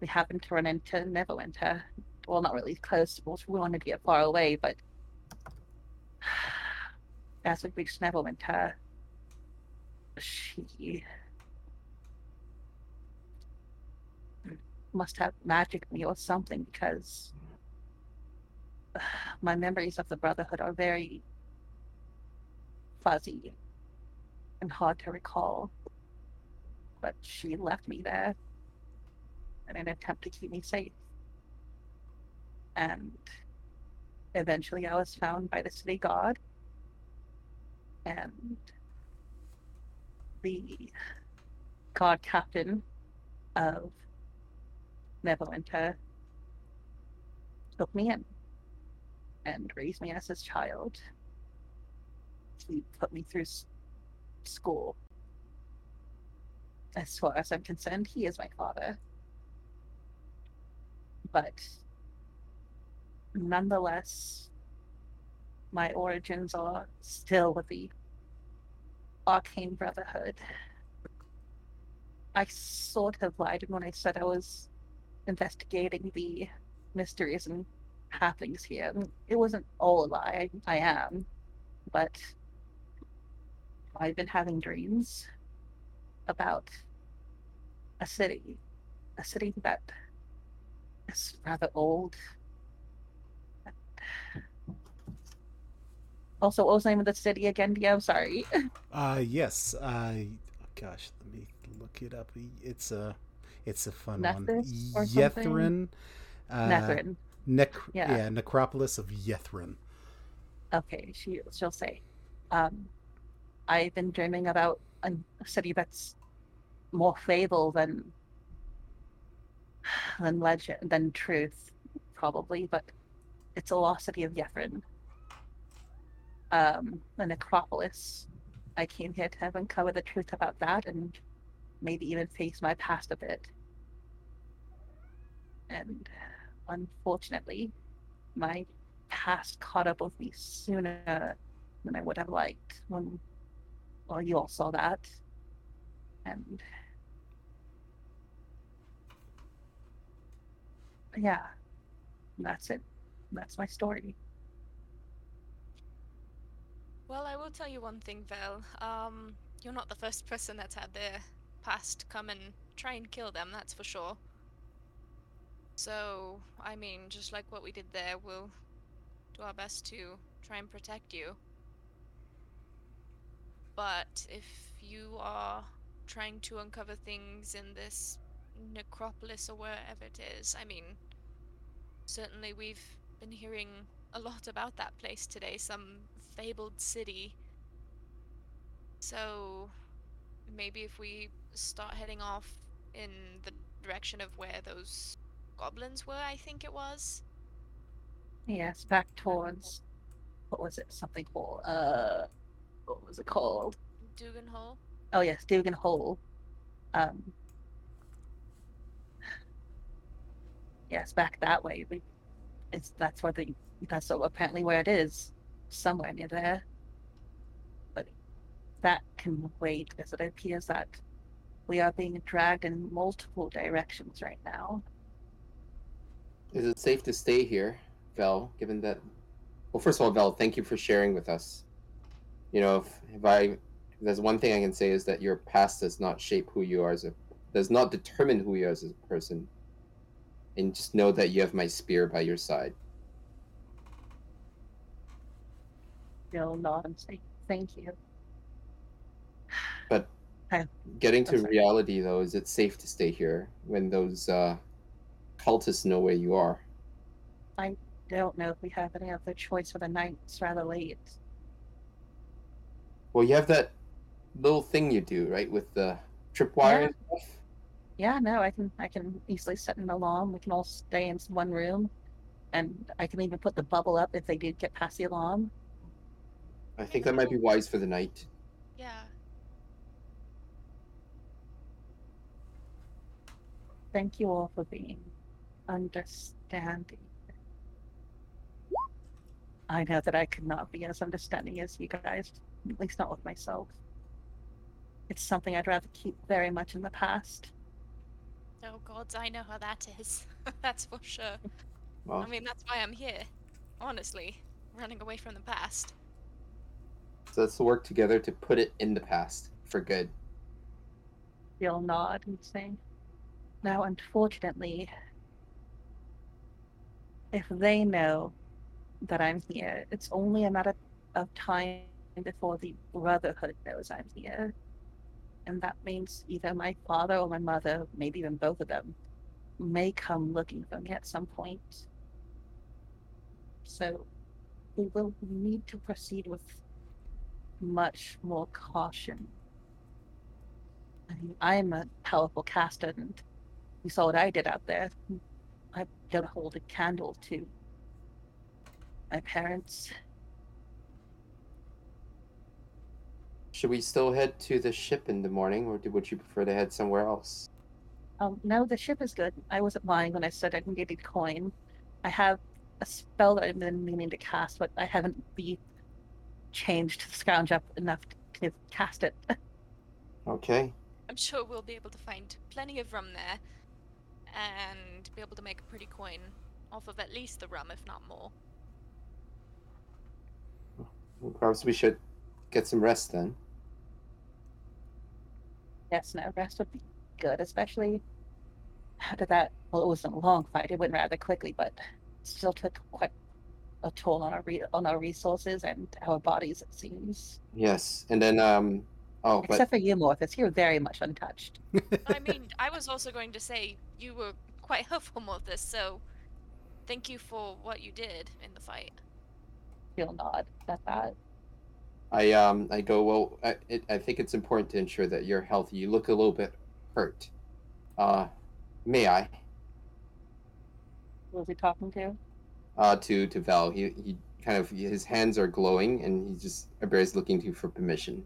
we happened to run into Neverwinter. Well, not really close. We wanted to get far away, but as we reached Neverwinter, she must have magic me or something because my memories of the Brotherhood are very fuzzy and hard to recall. But she left me there in an attempt to keep me safe. And eventually I was found by the city guard. And the guard captain of Neverwinter took me in and raised me as his child. He put me through school. As far as I'm concerned, he is my father. But nonetheless, my origins are still with the Arcane Brotherhood. I sort of lied when I said I was investigating the mysteries and happenings here. It wasn't all a lie. I, am, but I've been having dreams about a city, a city that is rather old. Also, what was the name of the city again, Dio? I'm sorry. Uh, yes. Uh, gosh, let me look it up. It's a, it's a fun Netherese one. or? Ythryn. Uh. Nec- Yeah. yeah. Necropolis of Ythryn. Okay, she she'll say. Um, I've been dreaming about a city that's more fable than than legend than truth, probably, but it's a lost city of Ythryn. Um, the necropolis. I came here to uncover the truth about that and maybe even face my past a bit. And unfortunately, my past caught up with me sooner than I would have liked when well you all saw that. And yeah. That's it. That's my story. Well, I will tell you one thing, Vell. Um, you're not the first person that's had their past come and try and kill them, that's for sure. So, I mean, just like what we did there, we'll do our best to try and protect you. But if you are trying to uncover things in this necropolis or wherever it is, I mean, certainly we've been hearing a lot about that place today, some fabled city. So maybe if we start heading off in the direction of where those goblins were, I think it was. Yes, back towards what was it? Something called uh what was it called? Dougan Hole. Oh yes, Dougan Hole. Um Yes, back that way. We it's that's where the that's apparently where it is. Somewhere near there. But that can wait as it appears that we are being dragged in multiple directions right now. Is it safe to stay here, Vell? Given that, well, first of all, Vell, thank you for sharing with us. You know, if, if I, if there's one thing I can say is that your past does not shape who you are as a, does not determine who you are as a person. And just know that you have my spear by your side. Still say thank you. But getting to reality, though, is it safe to stay here when those uh, cultists know where you are? I don't know if we have any other choice for the night. It's rather late. Well, you have that little thing you do, right, with the tripwire Yeah. and stuff. Yeah, no, I can I can easily set an alarm. We can all stay in one room, and I can even put the bubble up if they did get past the alarm. I think that might be wise for the night. Yeah. Thank you all for being understanding. I know that I could not be as understanding as you guys, at least not with myself. It's something I'd rather keep very much in the past. Oh gods, I know how that is. that's for sure. Well, I mean, that's why I'm here. Honestly, running away from the past. so let's work together to put it in the past for good. They'll nod and say, Now, unfortunately, if they know that I'm here, it's only a matter of time before the Brotherhood knows I'm here. And that means either my father or my mother, maybe even both of them, may come looking for me at some point. So we will need to proceed with much more caution. I mean, I'm a powerful caster, and you saw what I did out there. I don't hold a candle to my parents. Should we still head to the ship in the morning, or would you prefer to head somewhere else? Um, no, the ship is good. I wasn't lying when I said I needed coin. I have a spell that I've been meaning to cast, but I haven't be changed to scrounge up enough to cast it. Okay. I'm sure we'll be able to find plenty of rum there and be able to make a pretty coin off of at least the rum, if not more. Well, perhaps we should get some rest then. Yes, no, rest would be good, especially after that. Well, it wasn't a long fight; it went rather quickly, but still took quite a toll on our re- on our resources and our bodies. It seems, Yes, and then um. Oh, but except for you, Morthus, you're very much untouched. I mean, I was also going to say you were quite helpful with this, so thank you for what you did in the fight. He'll nod at that. I um I go well. I it, I think it's important to ensure that you're healthy. You look a little bit hurt. Uh, may I? Who was he talking to? Uh, to to Val. He he kind of his hands are glowing, and he's just Abra's looking to you for permission.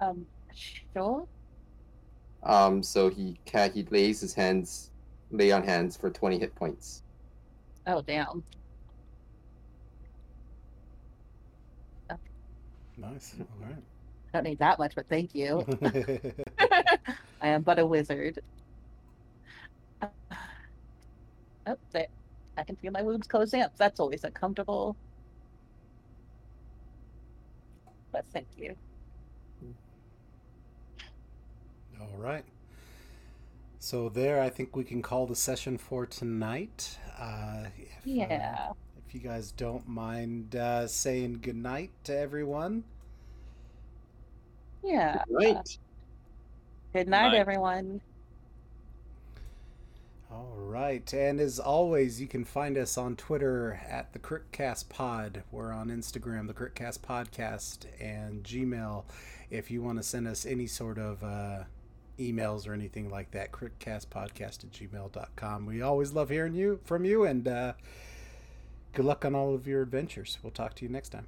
Um, sure. Um, so he ca he lays his hands, lay on hands for twenty hit points. Oh, damn. Nice. All I don't need that much, but thank you. I am but a wizard. Uh, oh, there. I can feel my wounds closing up. That's always uncomfortable. But thank you. All right. So there, I think we can call the session for tonight. Uh, if, uh, Yeah. If you guys don't mind uh, saying goodnight to everyone. Yeah. Right. Good night, Night. everyone. All right, and as always, you can find us on Twitter at the Critcast Pod. We're on Instagram, the Critcast Podcast, and Gmail. If you want to send us any sort of uh, emails or anything like that, critcastpodcast at gmail.com. We always love hearing you from you, and uh, good luck on all of your adventures. We'll talk to you next time.